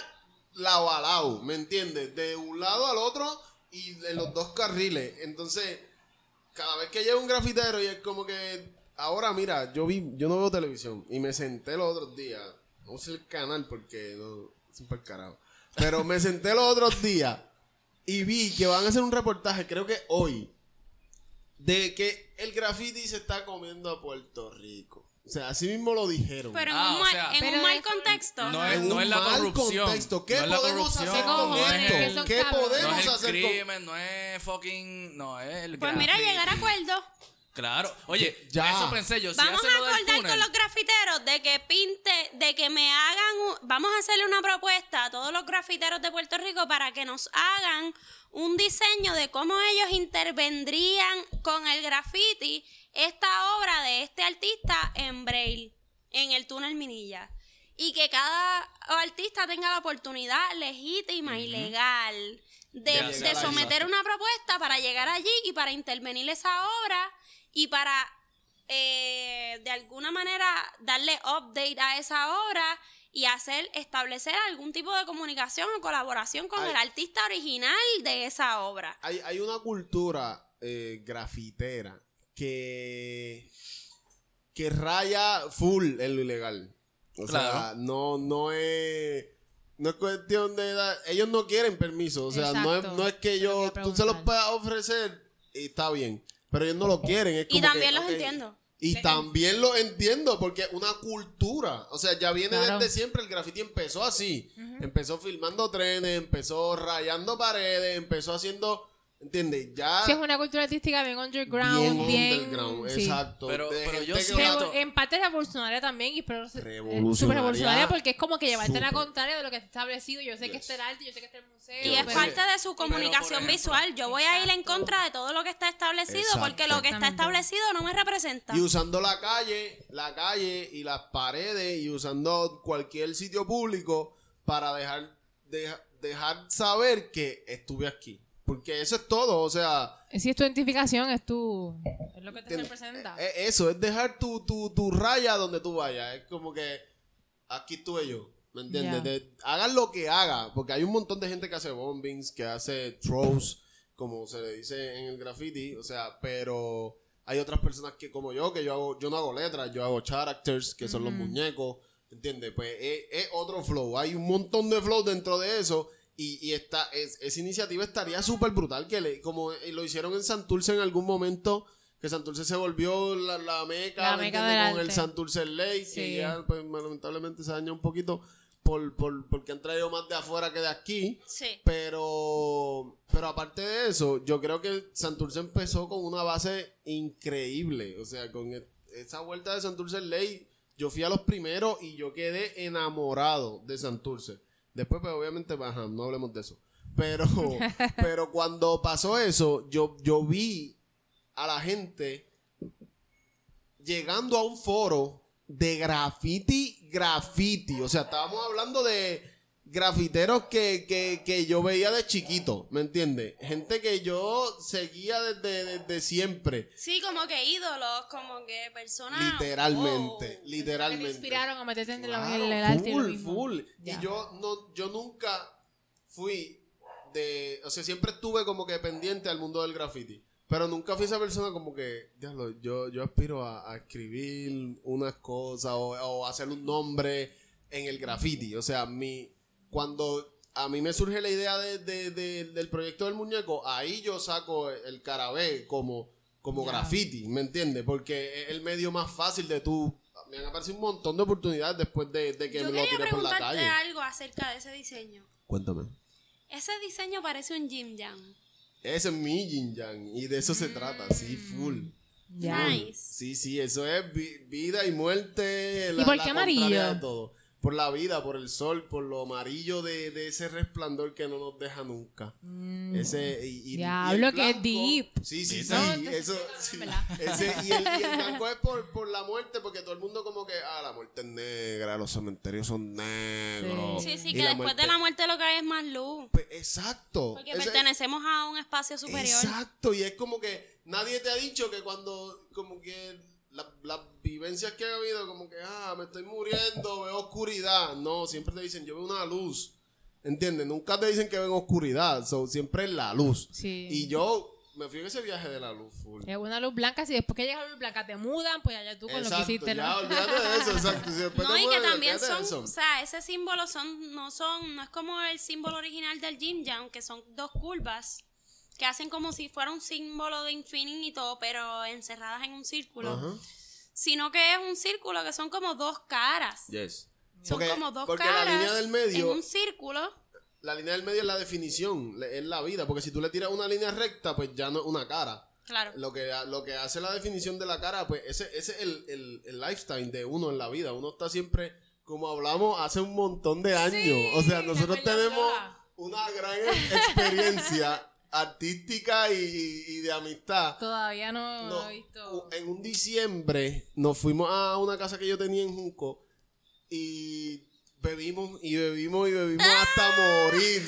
Speaker 3: lado a lado, ¿me entiendes? De un lado al otro y en los dos carriles. Entonces, cada vez que llega un grafitero y es como que... Ahora, mira, yo vi, yo no veo televisión y me senté los otros días. No sé el canal porque no, es un carajo. Pero me senté los otros días y vi que van a hacer un reportaje, creo que hoy, de que el graffiti se está comiendo a Puerto Rico. O sea, así mismo lo dijeron.
Speaker 4: Pero en,
Speaker 2: Ah,
Speaker 4: un,
Speaker 2: o
Speaker 4: mal,
Speaker 2: sea-
Speaker 4: en
Speaker 1: Pero
Speaker 4: un mal contexto.
Speaker 2: No
Speaker 3: En
Speaker 2: es, no
Speaker 3: un
Speaker 2: es la
Speaker 3: mal
Speaker 2: corrupción.
Speaker 3: contexto. ¿Qué
Speaker 2: no es la
Speaker 3: podemos hacer
Speaker 1: con
Speaker 2: no
Speaker 1: esto?
Speaker 2: es el,
Speaker 3: ¿Qué podemos
Speaker 2: no es el
Speaker 3: hacer con-
Speaker 2: crimen, no es fucking. No es el
Speaker 4: Pues mira, llegar a acuerdo.
Speaker 2: Claro. Oye,
Speaker 3: Ya.
Speaker 2: eso pensé yo. Si
Speaker 4: Vamos a acordar
Speaker 2: túnel-
Speaker 4: con los grafiteros de que pinte, de que me hagan, un- vamos a hacerle una propuesta a todos los grafiteros de Puerto Rico para que nos hagan un diseño de cómo ellos intervendrían con el graffiti esta obra de este artista en Braille, en el túnel Minilla. Y que cada artista tenga la oportunidad legítima y legal de,
Speaker 2: De
Speaker 4: de
Speaker 2: hacerla,
Speaker 4: someter una propuesta para llegar allí y para intervenir esa obra y para eh, de alguna manera darle update a esa obra y hacer establecer algún tipo de comunicación o colaboración con el artista original de esa obra.
Speaker 3: Hay, hay una cultura eh, grafitera que, que raya full en lo ilegal. O sea, no, no es... No es cuestión de edad. Ellos no quieren permiso. O sea, no es, no es que yo... Tú se los puedas ofrecer y está bien. Pero ellos no lo quieren. Es
Speaker 4: Y también
Speaker 3: que,
Speaker 4: los entiendo.
Speaker 3: Y
Speaker 1: Le-
Speaker 3: también lo entiendo porque es una cultura. O sea, ya viene
Speaker 1: Claro.
Speaker 3: desde siempre. El graffiti empezó así. Empezó filmando trenes, empezó rayando paredes, empezó haciendo. ¿Entiendes? Ya.
Speaker 1: Sí, es una cultura artística bien underground,
Speaker 3: bien
Speaker 1: bien...
Speaker 3: underground.
Speaker 1: sí.
Speaker 3: Exacto.
Speaker 2: Pero-
Speaker 3: De
Speaker 2: pero yo
Speaker 3: que
Speaker 2: siento-
Speaker 3: va-
Speaker 1: Revo- en parte revolucionaria también, y pero
Speaker 3: Revolucionaria.
Speaker 1: súper revolucionaria porque es como que llevarte la
Speaker 3: Súper.
Speaker 1: contraria de lo que está establecido. Yo sé que
Speaker 3: Yes.
Speaker 1: está el arte, yo sé que está el museo.
Speaker 4: Y es
Speaker 1: pero-
Speaker 4: parte de su comunicación
Speaker 2: ejemplo-
Speaker 4: visual. Yo voy a ir en
Speaker 1: Exacto.
Speaker 4: contra de todo lo que está establecido
Speaker 3: Exacto.
Speaker 4: porque lo que está establecido no me representa.
Speaker 3: Y usando la calle, la calle y las paredes y usando cualquier sitio público para dejar, deja- dejar saber que estuve aquí. Porque eso es todo, o sea,
Speaker 1: Si es tu identificación, es tu... Es lo que te
Speaker 3: ¿entiendes?
Speaker 1: representa.
Speaker 3: Eh, eh, eso, es dejar tu, tu, tu raya donde tú vayas. Es como que aquí estuve yo. ¿Me entiendes? De- hagan lo que haga. Porque hay un montón de gente que hace bombings, que hace throws, como se le dice en el graffiti. O sea, pero hay otras personas que, como yo, que yo hago, yo no hago letras, yo hago characters, que son los muñecos. ¿Entiendes? Pues es, es otro flow. Hay un montón de flow dentro de eso. Y, y esta, es- esa iniciativa estaría súper brutal. Que le, como eh, lo hicieron en Santurce en algún momento. Que Santurce se volvió la, la meca,
Speaker 1: La
Speaker 3: con el. Santurce
Speaker 1: Sí.
Speaker 3: que ya pues, lamentablemente se dañó un poquito por, por, porque han traído más de afuera que de aquí.
Speaker 4: Sí.
Speaker 3: Pero, pero aparte de eso, yo creo que Santurce empezó con una base increíble. O sea, con e- esa vuelta de Santurce Ley, yo fui a los primeros y yo quedé enamorado de Santurce. Después, pues obviamente, ajá, no hablemos de eso. Pero, pero cuando pasó eso, yo, yo vi a la gente llegando a un foro de graffiti, graffiti. O sea, estábamos hablando de grafiteros que, que, que yo veía de chiquito, ¿me entiendes? Gente que yo seguía desde, desde siempre,
Speaker 4: Sí, como que ídolos, como que personas.
Speaker 3: literalmente,
Speaker 4: wow.
Speaker 1: Que te
Speaker 3: literalmente.
Speaker 1: inspiraron a meterte en, el-
Speaker 3: Claro,
Speaker 1: en el arte
Speaker 3: full, full.
Speaker 1: Ya.
Speaker 3: Y yo no, yo nunca fui de, o sea, siempre estuve como que pendiente al mundo del graffiti. Pero nunca fui esa persona como que, diablo, yo, yo aspiro a, a escribir unas cosas o, o hacer un nombre en el graffiti. O sea, mi, cuando a mí me surge la idea de- de- de- del proyecto del muñeco, ahí yo saco el carabé como, como graffiti, ¿me entiendes? Porque es el medio más fácil de tú. Me han aparecido un montón de oportunidades después de, de que
Speaker 4: Yo
Speaker 3: me lo tiré por la
Speaker 4: preguntarte
Speaker 3: calle.
Speaker 4: algo acerca de ese diseño.
Speaker 3: Cuéntame.
Speaker 4: Ese diseño parece un Jim Jam.
Speaker 3: Ese es mi yin yang y de eso se trata, sí, full.
Speaker 1: Ya.
Speaker 4: Nice.
Speaker 3: Sí, sí, eso es vi- vida y muerte. La,
Speaker 1: por
Speaker 3: la
Speaker 1: qué amarillo?
Speaker 3: de todo. Por la vida, por el sol, por lo amarillo de, de ese resplandor que no nos deja nunca. Ese, y, y- y
Speaker 1: Diablo,
Speaker 3: el
Speaker 1: que es
Speaker 3: blanco-
Speaker 1: deep.
Speaker 3: Sí, sí, sí.
Speaker 1: No,
Speaker 3: eso,
Speaker 1: sí,
Speaker 3: sí. Ese, y, el, y el blanco es por, por la muerte, porque todo el mundo como que, ah, la muerte es negra, los cementerios son negros.
Speaker 4: Sí, sí,
Speaker 3: Y
Speaker 4: que después de la muerte lo que hay es más luz.
Speaker 3: Pues, exacto.
Speaker 4: Porque
Speaker 3: Ese-
Speaker 4: pertenecemos a un espacio superior.
Speaker 3: Exacto, y es como que nadie te ha dicho que cuando, como que la- las vivencias que ha habido, como que, ah, me estoy muriendo, veo oscuridad. No, siempre te dicen, yo veo una luz. ¿Entiendes? Nunca te dicen que ven oscuridad, so, siempre es la luz.
Speaker 1: Sí.
Speaker 3: Y yo me fui en ese viaje de la luz full.
Speaker 1: Es una luz blanca, si después que llega la luz blanca te mudan, pues allá tú con lo que hiciste,
Speaker 3: ya,
Speaker 1: ¿no?
Speaker 3: olvídate de eso, exacto. Si
Speaker 4: No, y que también son, o sea, ese símbolo son, no son, no es como el símbolo original del Jim Jam, que son dos curvas que hacen como si fuera un símbolo de infinito, pero encerradas en un círculo.
Speaker 3: Ajá.
Speaker 4: Sino que es un círculo que son como dos caras.
Speaker 3: Yes.
Speaker 4: Son
Speaker 3: Porque-
Speaker 4: como dos
Speaker 3: porque
Speaker 4: caras
Speaker 3: la línea del medio,
Speaker 4: en un círculo.
Speaker 3: la línea del medio es la definición, es la vida. Porque si tú le tiras una línea recta, pues ya no es una cara.
Speaker 4: Claro.
Speaker 3: Lo que, lo que hace la definición de la cara, pues ese, ese es el, el, el lifestyle de uno en la vida. Uno está siempre, como hablamos hace un montón de años.
Speaker 1: Sí,
Speaker 3: o sea, nosotros tenemos una gran experiencia artística y, de amistad.
Speaker 1: Todavía no,
Speaker 3: No,
Speaker 1: he visto.
Speaker 3: En un diciembre nos fuimos a una casa que yo tenía en Junco y bebimos y bebimos y bebimos hasta morir.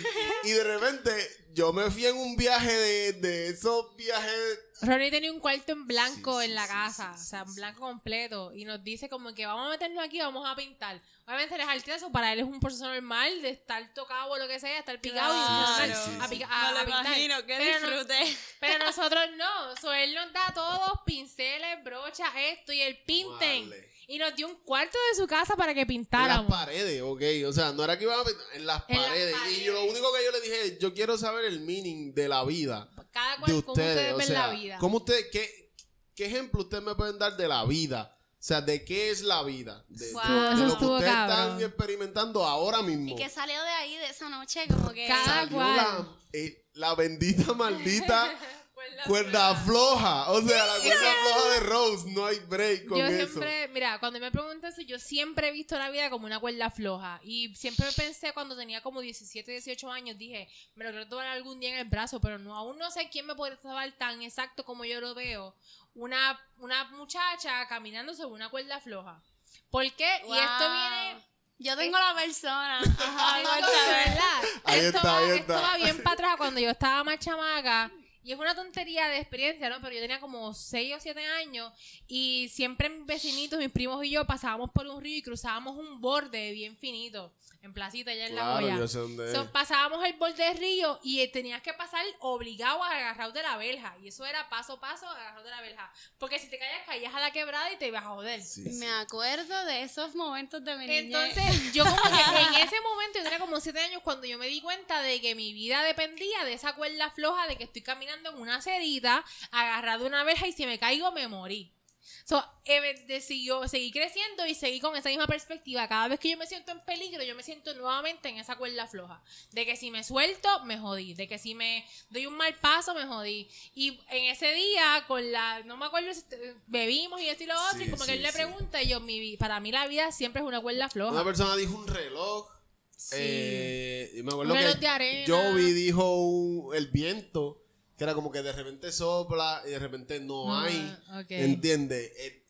Speaker 3: Y de repente yo me fui en un viaje de, de esos viajes
Speaker 1: Ronnie tenía un cuarto en blanco
Speaker 3: Sí,
Speaker 1: en la
Speaker 3: sí,
Speaker 1: casa,
Speaker 3: sí, sí,
Speaker 1: o sea, en blanco completo, y nos dice como que vamos a meternos aquí, vamos a pintar. Obviamente él es artista, para él es un proceso normal de estar tocado o lo que sea, estar picado y
Speaker 4: Claro.
Speaker 1: empezar
Speaker 3: Sí, sí,
Speaker 1: a, pica- a-
Speaker 4: lo
Speaker 1: a pintar.
Speaker 4: imagino, qué
Speaker 1: Pero no-
Speaker 4: disfrute.
Speaker 1: pero nosotros no, so, él nos da todos pinceles, brochas, esto y el pinten.
Speaker 3: Vale.
Speaker 1: Y nos dio un cuarto de su casa para que
Speaker 3: en las
Speaker 1: pintáramos.
Speaker 3: paredes, ok. O sea, no era que iban a pintar, en las
Speaker 1: En las
Speaker 3: paredes. Y yo, lo único que yo le dije es, yo quiero saber el meaning de la vida.
Speaker 1: Cada
Speaker 3: De
Speaker 1: cual, como
Speaker 3: ustedes.
Speaker 1: ustedes
Speaker 3: O
Speaker 1: ven
Speaker 3: sea,
Speaker 1: la vida.
Speaker 3: ¿cómo ustedes, qué, qué ejemplo ustedes me pueden dar de la vida? O sea, ¿de qué es la vida? De,
Speaker 4: Wow.
Speaker 3: de-
Speaker 4: Eso
Speaker 3: de lo que ustedes
Speaker 1: cabrón.
Speaker 3: están experimentando ahora mismo.
Speaker 4: Y que salió de ahí, de esa noche, como que...
Speaker 1: Cada
Speaker 3: Salió
Speaker 1: cual.
Speaker 3: la, eh, la bendita maldita
Speaker 1: Cuerda
Speaker 3: cuerda floja. O sea, la cuerda floja de Rose. No hay break con
Speaker 1: yo
Speaker 3: eso.
Speaker 1: siempre, mira, cuando me preguntan eso, yo siempre he visto la vida como una cuerda floja. Y siempre pensé cuando tenía como 17, 18 años, dije, me lo quiero tomar algún día en el brazo, pero no, aún no sé quién me podría tomar tan exacto como yo lo veo. Una, una muchacha caminando sobre una cuerda floja. ¿Por qué? Y esto viene
Speaker 4: Yo tengo la persona.
Speaker 3: Ahí
Speaker 1: Esto
Speaker 3: está,
Speaker 1: va-
Speaker 3: ahí
Speaker 1: esto
Speaker 3: está.
Speaker 1: va bien para atrás cuando yo estaba más chamaca. Y es una tontería de experiencia, ¿no? Pero yo tenía como 6 o 7 años y siempre mis vecinitos, mis primos y yo pasábamos por un río y cruzábamos un borde bien finito en Placita, allá en La
Speaker 3: Claro,
Speaker 1: Joya.
Speaker 3: yo sé dónde
Speaker 1: So,
Speaker 3: es.
Speaker 1: pasábamos el borde del río y eh, tenías que pasar obligado a agarrar de la verja. Y eso era paso a paso agarrar de la verja. Porque si te caías, caías a la quebrada y te ibas a joder.
Speaker 3: Sí, sí.
Speaker 4: Me acuerdo de esos momentos de mi niñez.
Speaker 1: Entonces, yo como que en ese momento, yo tenía como 7 años cuando yo me di cuenta de que mi vida dependía de esa cuerda floja de que estoy caminando en una cerita, agarrado de una verja y si me caigo me morí. So, eh, de- siguió- seguí creciendo y seguí con esa misma perspectiva. Cada vez que yo me siento en peligro, yo me siento nuevamente en esa cuerda floja. De que si me suelto, me jodí. De que si me doy un mal paso, me jodí. Y en ese día, con la. No me acuerdo bebimos y esto y lo otro.
Speaker 3: Sí,
Speaker 1: y como que
Speaker 3: sí,
Speaker 1: él le
Speaker 3: sí.
Speaker 1: pregunta, y yo, mi, para mí la vida siempre es una cuerda floja.
Speaker 3: Una persona dijo un reloj. Eh, y me acuerdo
Speaker 1: Un reloj
Speaker 3: que
Speaker 1: de arena.
Speaker 3: Joey dijo el viento, que era como que de repente sopla y de repente no
Speaker 1: Ah,
Speaker 3: hay.
Speaker 1: ok.
Speaker 3: ¿Entiendes? Eh,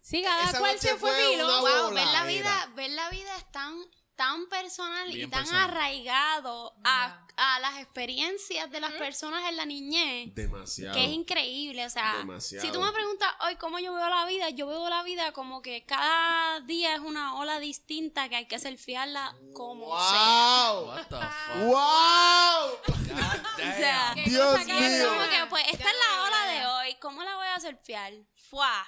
Speaker 1: Sí, cada cual se fue
Speaker 3: fue
Speaker 4: Wow, ver la vida, ver la vida es tan, tan personal y tan
Speaker 2: personal.
Speaker 4: arraigado a, a las experiencias de las personas en la niñez.
Speaker 3: Demasiado.
Speaker 4: Que es increíble, o sea,
Speaker 3: Demasiado.
Speaker 4: si tú me preguntas hoy cómo yo veo la vida, yo veo la vida como que cada día es una ola distinta que hay que surfearla como sea.
Speaker 3: ¡Wow!
Speaker 2: What the fuck?
Speaker 3: ¡Wow!
Speaker 4: O sea,
Speaker 2: damn.
Speaker 1: ¿Qué
Speaker 3: Dios mío.
Speaker 4: es como que pues esta es la ola de hoy, ¿cómo la voy a surfear? ¡Fua!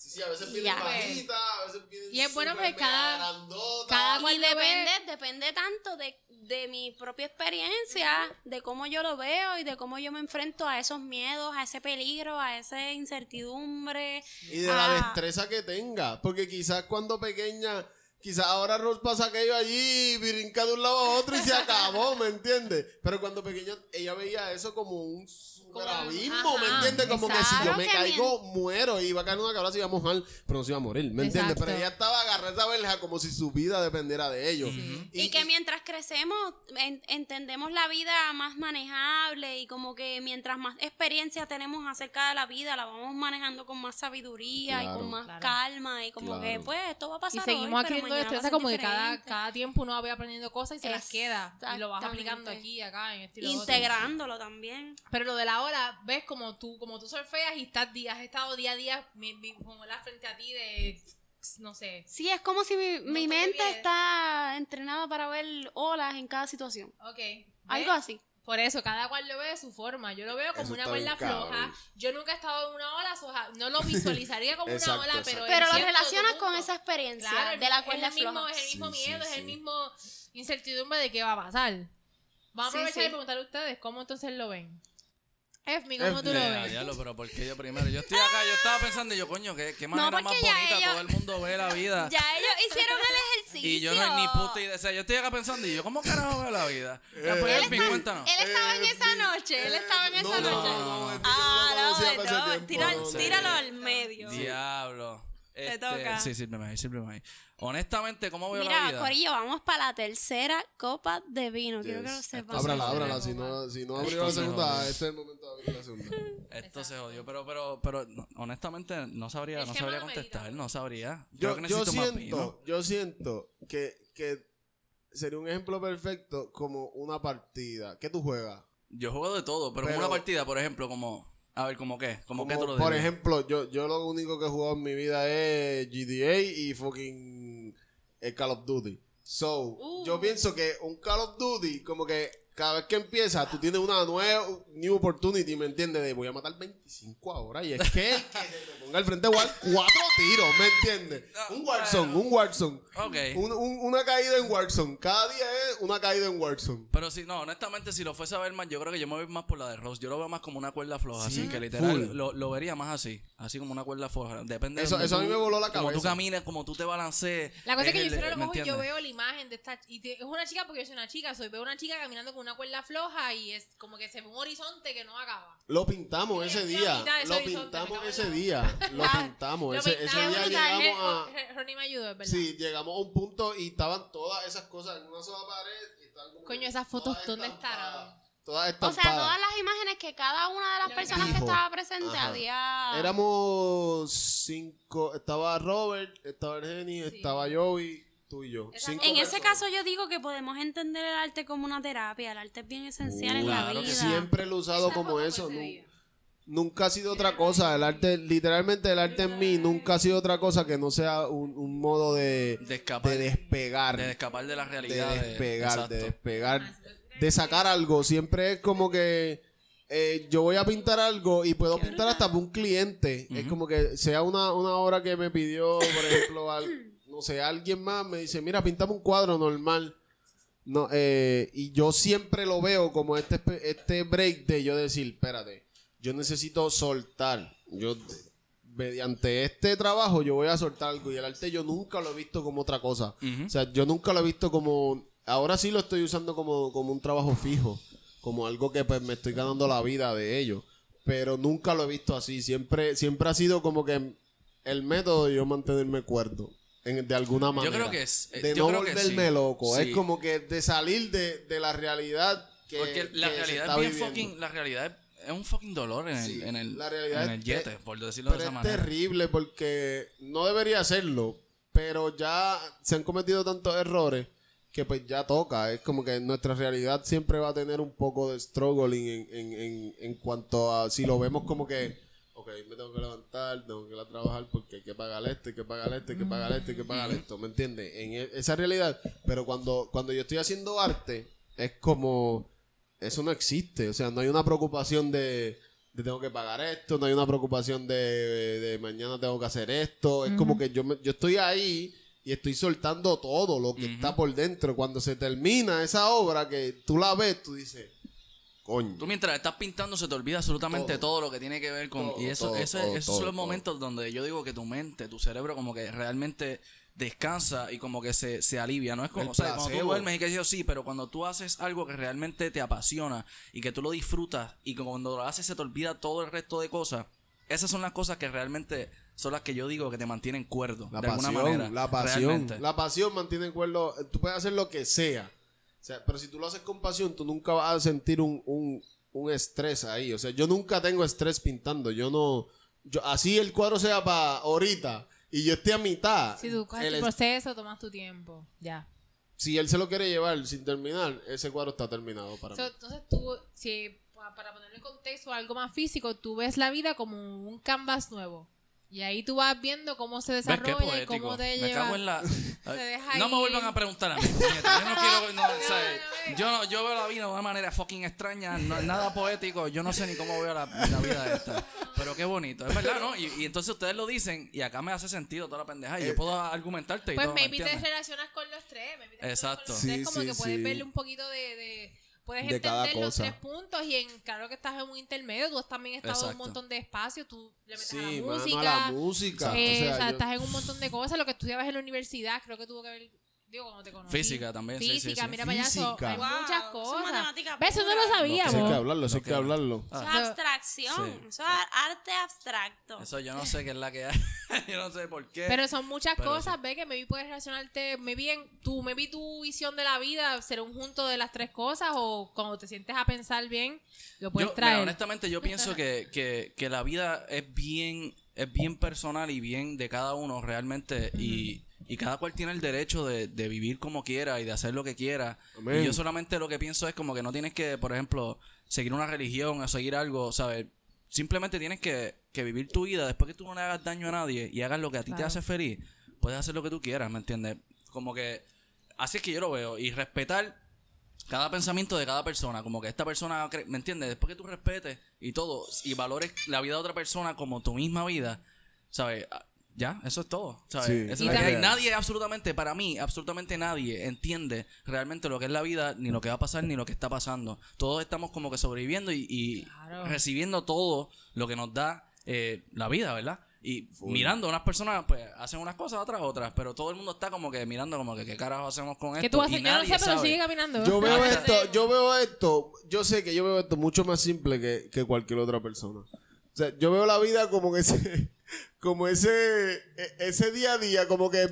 Speaker 3: Sí, sí, a veces piden bajita, a veces piden
Speaker 1: Y es bueno
Speaker 3: súper
Speaker 1: porque cada-
Speaker 3: grandota.
Speaker 1: cada cual
Speaker 4: Y
Speaker 1: lo
Speaker 4: depende,
Speaker 1: ve.
Speaker 4: depende tanto de, de mi propia experiencia, de cómo yo lo veo y de cómo yo me enfrento a esos miedos, a ese peligro, a esa incertidumbre.
Speaker 3: Y de la destreza que tenga. Porque quizás cuando pequeña Quizás ahora Rose pasa aquello allí, brinca de un lado a otro y se acabó, ¿me entiendes? Pero cuando pequeña ella veía eso como un super abismo, ¿me
Speaker 1: ajá,
Speaker 3: entiendes? Como que si yo me caigo, muero. Y iba a caer una cabra, se iba a mojar, pero no se iba a morir, ¿me entiendes? Pero ella estaba agarrada a esa verja como si su vida dependiera de ellos.
Speaker 4: Y, que mientras crecemos en- entendemos la vida más manejable y como que mientras más experiencia tenemos acerca de la vida la vamos manejando con más sabiduría
Speaker 3: Claro.
Speaker 4: y con más
Speaker 1: Claro.
Speaker 4: calma y como que pues esto va a
Speaker 1: Y
Speaker 4: pasar
Speaker 1: seguimos
Speaker 4: hoy,
Speaker 1: adquiriendo
Speaker 4: va
Speaker 1: destreza como que cada, tiempo uno va aprendiendo cosas y se las queda. Y lo vas aplicando aquí, acá, en este y lo otro.
Speaker 4: integrándolo también
Speaker 1: Pero lo de la hora, ves como tú, como tú surfeas y estás, has estado día a día mi, mi- como la frente a ti de, no sé.
Speaker 4: sí es como si mi, mi
Speaker 1: te
Speaker 4: mente
Speaker 1: olvides.
Speaker 4: está entrenada para ver olas en cada situación
Speaker 1: Ok. ¿ves?
Speaker 4: algo así
Speaker 1: Por eso, cada cual lo ve de su forma. Yo lo veo como
Speaker 3: Eso
Speaker 1: una cuerda floja. Yo nunca he estado en una ola, soja- no lo visualizaría como
Speaker 3: Exacto,
Speaker 1: una ola,
Speaker 3: exacto.
Speaker 1: pero
Speaker 4: pero lo relacionas con esa experiencia
Speaker 1: Claro,
Speaker 4: de la
Speaker 1: es
Speaker 4: cuerda
Speaker 1: el mismo,
Speaker 4: floja
Speaker 1: Es el mismo
Speaker 3: Sí,
Speaker 1: miedo,
Speaker 3: sí,
Speaker 1: es el
Speaker 3: sí.
Speaker 1: mismo incertidumbre de qué va a pasar. Vamos a
Speaker 4: Sí,
Speaker 1: aprovechar y preguntarle a ustedes cómo entonces lo ven. Efmi, ¿cómo tú lo ves?
Speaker 2: diablo, pero ¿por qué yo primero? Yo estoy acá, yo estaba pensando, y yo, coño, qué, qué manera más
Speaker 4: porque ya
Speaker 2: bonita
Speaker 4: ellos-
Speaker 2: todo el mundo ve la vida.
Speaker 4: ya ellos hicieron el ejercicio
Speaker 2: Y yo no ni puta idea. O sea, yo estoy acá pensando, y yo, ¿cómo carajo veo la vida? Pues,
Speaker 3: Él
Speaker 2: Elvin, cuéntanos.
Speaker 4: Él estaba en
Speaker 3: Eh,
Speaker 4: esa noche, él estaba en
Speaker 3: no,
Speaker 4: esa
Speaker 3: no,
Speaker 4: noche.
Speaker 3: no, no, es que yo
Speaker 4: ah,
Speaker 3: no lo conocía
Speaker 4: no,
Speaker 3: para ese
Speaker 4: no,
Speaker 3: tiempo,
Speaker 4: tira-
Speaker 3: no sé.
Speaker 4: tíralo al medio.
Speaker 2: Diablo. Este,
Speaker 4: toca.
Speaker 2: Sí, sírveme ahí, sírveme ahí. Honestamente, ¿cómo veo la
Speaker 4: Mira,
Speaker 2: vida?
Speaker 4: Corillo, vamos para la tercera copa de vino. Quiero que lo
Speaker 3: Yes.
Speaker 4: sepan.
Speaker 3: Ábrala, ábrala. Si no, si no abrió la segunda, este es el momento de abrir la segunda.
Speaker 2: Esto se jodió, pero, pero, pero, no, honestamente, no sabría,
Speaker 1: Es
Speaker 2: no sabría contestar, no sabría. Creo
Speaker 3: Yo,
Speaker 2: que
Speaker 3: yo
Speaker 2: necesito más vino.
Speaker 3: siento, yo siento que, que sería un ejemplo perfecto como una partida. ¿Qué tú juegas?
Speaker 2: Yo juego de todo, pero,
Speaker 3: Pero-
Speaker 2: como una partida, por ejemplo, como, a ver, como qué, como, qué tú lo
Speaker 3: por ejemplo, yo, yo lo único que he jugado en mi vida es GTA y fucking eh, Call of Duty. So,
Speaker 4: Uh.
Speaker 3: yo pienso que un Call of Duty, como que cada vez que empieza, tú tienes una nueva new opportunity, ¿me entiendes? De voy a matar 25 ahora. Y es que el que se te ponga al frente igual cuatro tiros, ¿me entiendes? Un Warzone, un Warzone.
Speaker 2: Ok.
Speaker 3: Un- un- una caída en Warzone. Cada día es una caída en Warzone.
Speaker 2: Pero si no, honestamente, si lo fuese a ver más, yo creo que yo me voy más por la de Rose. Yo lo veo más como una cuerda floja,
Speaker 3: Sí,
Speaker 2: así que literal lo, lo vería más así, así como una cuerda floja. Depende
Speaker 3: Eso-
Speaker 2: de
Speaker 3: eso a mí
Speaker 2: tú-
Speaker 3: me voló la
Speaker 2: Como tú
Speaker 3: cabeza.
Speaker 2: camines, como tú te balancees.
Speaker 1: La cosa es que yo
Speaker 2: el-
Speaker 1: cierro los
Speaker 2: ¿me
Speaker 1: ojos y yo veo la imagen de esta y te- es una chica porque yo soy una chica, soy veo una chica caminando con una cuerda floja y es como que se ve un horizonte que no acaba.
Speaker 3: Lo pintamos ese día. Lo pintamos ese día. Lo pintamos. Ese, día llegamos a.
Speaker 1: Ronnie me ayudó, verdad.
Speaker 3: Sí, llegamos a un punto y estaban todas esas cosas en una sola pared. Y estaban como
Speaker 1: Coño, esas fotos, ¿dónde estarán?
Speaker 3: Todas
Speaker 4: O sea, todas las imágenes que cada una de las
Speaker 1: Lo
Speaker 4: personas que estaba presente
Speaker 3: Ajá.
Speaker 4: había.
Speaker 3: Éramos cinco. Estaba Robert, estaba Argeni, estaba Joey, tú y yo.
Speaker 1: Esa
Speaker 3: Cinco
Speaker 4: En ese caso yo digo que podemos entender el arte como una terapia. El arte es bien esencial en la
Speaker 2: Claro
Speaker 4: vida.
Speaker 3: Siempre lo he usado como eso. nu-. Nunca ha sido otra cosa. El arte, literalmente el arte en mí nunca ha sido otra cosa que no sea un, un modo de,
Speaker 2: De escapar.
Speaker 3: de despegar.
Speaker 2: De escapar de la realidad. de-
Speaker 3: despegar, de despegar, de sacar algo. Siempre es como que eh, yo voy a pintar algo y puedo pintar hasta para un cliente. Es como que sea una, una obra que me pidió, por ejemplo, al- no sé, alguien más me dice, mira, pintame un cuadro normal. No, eh, y yo siempre lo veo como este, este break de yo decir, espérate, yo necesito soltar. Yo, mediante este trabajo, yo voy a soltar algo. Y el arte yo nunca lo he visto como otra cosa. O sea, yo nunca lo he visto como. Ahora sí lo estoy usando como, como un trabajo fijo. Como algo que pues me estoy ganando la vida de ello. Pero nunca lo he visto así. Siempre, siempre ha sido como que el método de yo mantenerme cuerdo. En- de alguna manera.
Speaker 2: creo que es- eh,
Speaker 3: De
Speaker 2: yo
Speaker 3: no
Speaker 2: creo que
Speaker 3: volverme
Speaker 2: sí.
Speaker 3: loco.
Speaker 2: Sí.
Speaker 3: Es como que de salir de, de la realidad que.
Speaker 2: Porque la
Speaker 3: que se
Speaker 2: realidad
Speaker 3: está
Speaker 2: es bien
Speaker 3: viviendo.
Speaker 2: fucking. La realidad es, es un fucking dolor en el,
Speaker 3: Sí,
Speaker 2: en el,
Speaker 3: la realidad
Speaker 2: en el
Speaker 3: es-
Speaker 2: yete,
Speaker 3: es-
Speaker 2: por decirlo de esa
Speaker 3: es
Speaker 2: manera.
Speaker 3: terrible porque no debería hacerlo. Pero ya se han cometido tantos errores que pues ya toca. Es como que nuestra realidad siempre va a tener un poco de struggling en, en, en, en cuanto a si lo vemos como que, ok, me tengo que levantar, tengo que ir a trabajar porque hay que pagar esto, hay que pagar esto, hay que pagar esto, hay que pagar esto, ¿me entiendes? En e- esa realidad. Pero cuando, cuando yo estoy haciendo arte, es como, eso no existe. O sea, no hay una preocupación de, de tengo que pagar esto, no hay una preocupación de, de mañana tengo que hacer esto. Es como que yo, me- yo estoy ahí y estoy soltando todo lo que está por dentro. Cuando se termina esa obra que tú la ves, tú dices, coño.
Speaker 2: Tú mientras estás pintando se te olvida absolutamente todo,
Speaker 3: Todo.
Speaker 2: lo que tiene que ver con...
Speaker 3: Todo,
Speaker 2: y eso,
Speaker 3: todo,
Speaker 2: esos son los momentos donde yo digo que tu mente, tu cerebro como que realmente descansa y como que se, se alivia. No es como,
Speaker 3: El
Speaker 2: o sea, cuando tú duermes y que yo sí, pero cuando tú haces algo que realmente te apasiona y que tú lo disfrutas y que cuando lo haces se te olvida todo el resto de cosas, esas son las cosas que realmente son las que yo digo que te mantienen cuerdo.
Speaker 3: La
Speaker 2: de alguna manera.
Speaker 3: la pasión.
Speaker 2: realmente.
Speaker 3: La pasión mantiene en cuerdo. Tú puedes hacer lo que sea. Sea, pero si tú lo haces con pasión, tú nunca vas a sentir un, un, un estrés ahí. O sea, yo nunca tengo estrés pintando. Yo no. Yo, así el cuadro sea para ahorita y yo esté a mitad.
Speaker 1: Si tú coges
Speaker 3: el
Speaker 1: proceso, tomas tu tiempo. Ya.
Speaker 3: si él se lo quiere llevar sin terminar, ese cuadro está terminado para
Speaker 1: So,
Speaker 3: mí.
Speaker 1: entonces tú, si, pa- para ponerlo en contexto algo más físico, tú ves la vida como un canvas nuevo. Y ahí tú vas viendo cómo se
Speaker 2: ¿Ves qué
Speaker 1: desarrolla y cómo te
Speaker 2: Me
Speaker 1: lleva.
Speaker 2: cago en la. no me vuelvan a preguntar a mí. puñeta. Yo no quiero. no, ¿sabes?
Speaker 1: no, no.
Speaker 2: Yo, no- yo veo la vida de una manera fucking extraña. No, nada poético. Yo no sé ni cómo veo la, la vida esta. Pero qué bonito. Es verdad, ¿no? Y, y entonces ustedes lo dicen y acá me hace sentido toda la pendeja. Y yo puedo argumentarte y
Speaker 1: Pues
Speaker 2: todo. ¿me
Speaker 1: maybe te relacionas con los tres. maybe te relacionas
Speaker 2: Exacto.
Speaker 1: Con los tres,
Speaker 3: Sí,
Speaker 1: como
Speaker 3: sí,
Speaker 1: que puedes
Speaker 3: sí.
Speaker 1: verle un poquito de. de- puedes
Speaker 3: De cada
Speaker 1: entender los
Speaker 3: cosa.
Speaker 1: tres puntos y en claro que estás en un intermedio, tú también estás en un montón de espacio, tú le metes
Speaker 3: Sí,
Speaker 1: a la
Speaker 3: mano,
Speaker 1: música.
Speaker 3: a la música.
Speaker 1: eh,
Speaker 3: o sea,
Speaker 1: o sea,
Speaker 3: yo-
Speaker 1: estás en un montón de cosas. Lo que estudiabas en la universidad, creo que tuvo que ver. Digo, cuando te conocí.
Speaker 2: Física también, sí, sí,
Speaker 1: Física,
Speaker 2: sí.
Speaker 1: mira para allá. so,
Speaker 3: Física.
Speaker 1: hay
Speaker 4: Wow,
Speaker 1: muchas cosas. Eso no lo
Speaker 3: eso hay
Speaker 1: sabíamos.
Speaker 3: que hablarlo, eso hay que hablarlo.
Speaker 2: Ah.
Speaker 4: Eso es abstracción.
Speaker 2: Sí.
Speaker 4: Eso es arte abstracto.
Speaker 2: Eso yo no sé qué es la que hay. yo no sé por qué.
Speaker 1: Pero son muchas
Speaker 2: Pero
Speaker 1: cosas, ve que maybe puedes relacionarte, maybe en tu, maybe tu visión de la vida será un junto de las tres cosas o cuando te sientes a pensar bien, lo puedes
Speaker 2: Yo,
Speaker 1: traer.
Speaker 2: mira, honestamente, yo pienso que, que, que la vida es bien, es bien personal y bien de cada uno realmente. y, y cada cual tiene el derecho de, de vivir como quiera y de hacer lo que quiera.
Speaker 3: Amén.
Speaker 2: Y yo solamente lo que pienso es como que no tienes que, por ejemplo, seguir una religión o seguir algo, ¿sabes? Simplemente tienes que, que vivir tu vida después que tú no le hagas daño a nadie y hagas lo que a ti te hace feliz. Puedes hacer lo que tú quieras, ¿me entiendes? Como que así es que yo lo veo. Y respetar cada pensamiento de cada persona, como que esta persona, ¿me entiendes? Después que tú respetes y todo, y valores la vida de otra persona como tu misma vida, ¿sabes? Ya, eso es todo, ¿sabes?
Speaker 3: Sí.
Speaker 2: Eso es
Speaker 1: Y
Speaker 2: lo que hay.
Speaker 1: también-
Speaker 2: Nadie, absolutamente, para mí, absolutamente nadie entiende realmente lo que es la vida, ni lo que va a pasar, ni lo que está pasando. Todos estamos como que sobreviviendo y, y
Speaker 1: Claro.
Speaker 2: recibiendo todo lo que nos da eh, la vida, ¿verdad? Y mirando, unas personas pues hacen unas cosas, otras otras, pero todo el mundo está como que mirando como que qué carajo hacemos con esto.
Speaker 1: ¿Qué tú haces?
Speaker 2: y
Speaker 1: Yo no sé, pero
Speaker 2: sabe.
Speaker 1: sigue caminando.
Speaker 3: Yo veo esto, yo veo esto, yo sé que yo veo esto mucho más simple que, que cualquier otra persona. O sea, yo veo la vida como ese, como ese, e- ese día a día, como que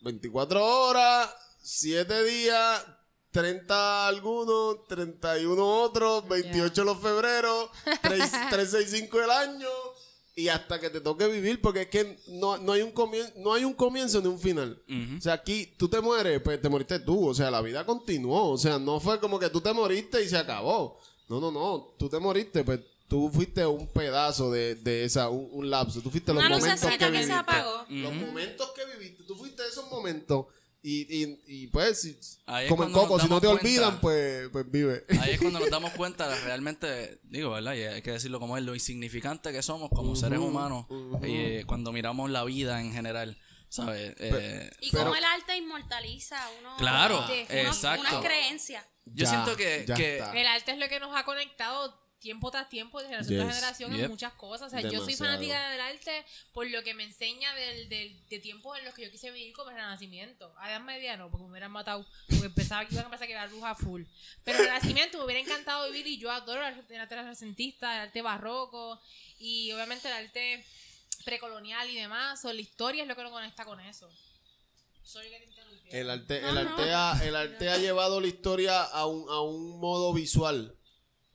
Speaker 3: 24 horas, 7 días, 30 algunos, 31 otros, 28 los febreros, 3, 365 el año. Y hasta que te toque vivir, porque es que no, no, hay un comien- no hay un comienzo ni un final. O sea, aquí tú te mueres, pues te moriste tú. O sea, la vida continuó. O sea, no fue como que tú te moriste y se acabó. No, no, no. Tú te moriste, pues tú fuiste un pedazo de, de esa, un, un lapso. Tú fuiste los
Speaker 4: Una
Speaker 3: momentos que
Speaker 4: que se
Speaker 3: viviste.
Speaker 4: apagó.
Speaker 3: Los momentos que viviste. Tú fuiste esos momentos. Y, y, y pues, si- como en Coco, si no te olvidan, pues, pues vive.
Speaker 2: Ahí es cuando nos damos cuenta de realmente, digo, ¿verdad? Y hay que decirlo como es, lo insignificante que somos como seres humanos eh, cuando miramos la vida en general, ¿sabes? Eh,
Speaker 4: Y
Speaker 3: Pero-
Speaker 4: cómo el arte inmortaliza uno.
Speaker 2: Claro,
Speaker 4: uno-
Speaker 2: exacto.
Speaker 4: Una creencia.
Speaker 2: yo
Speaker 3: Ya,
Speaker 2: siento que, que.
Speaker 1: El arte es lo que nos ha conectado tiempo tras tiempo, de generación tras generación,
Speaker 2: Yep.
Speaker 1: en muchas cosas. O sea, yo soy fanática del arte por lo que me enseña del, del, de tiempos en los que yo quise vivir como el renacimiento. A edad media no, porque me hubieran matado, porque empezaba, iban a empezar que era bruja full. Pero el renacimiento me hubiera encantado vivir y yo adoro el arte, el arte renacentista, el arte barroco y obviamente el arte precolonial y demás. O la historia es lo que nos conecta con eso. Que.
Speaker 3: El arte, el arte, ha, el arte ha llevado la historia a un, a un modo visual.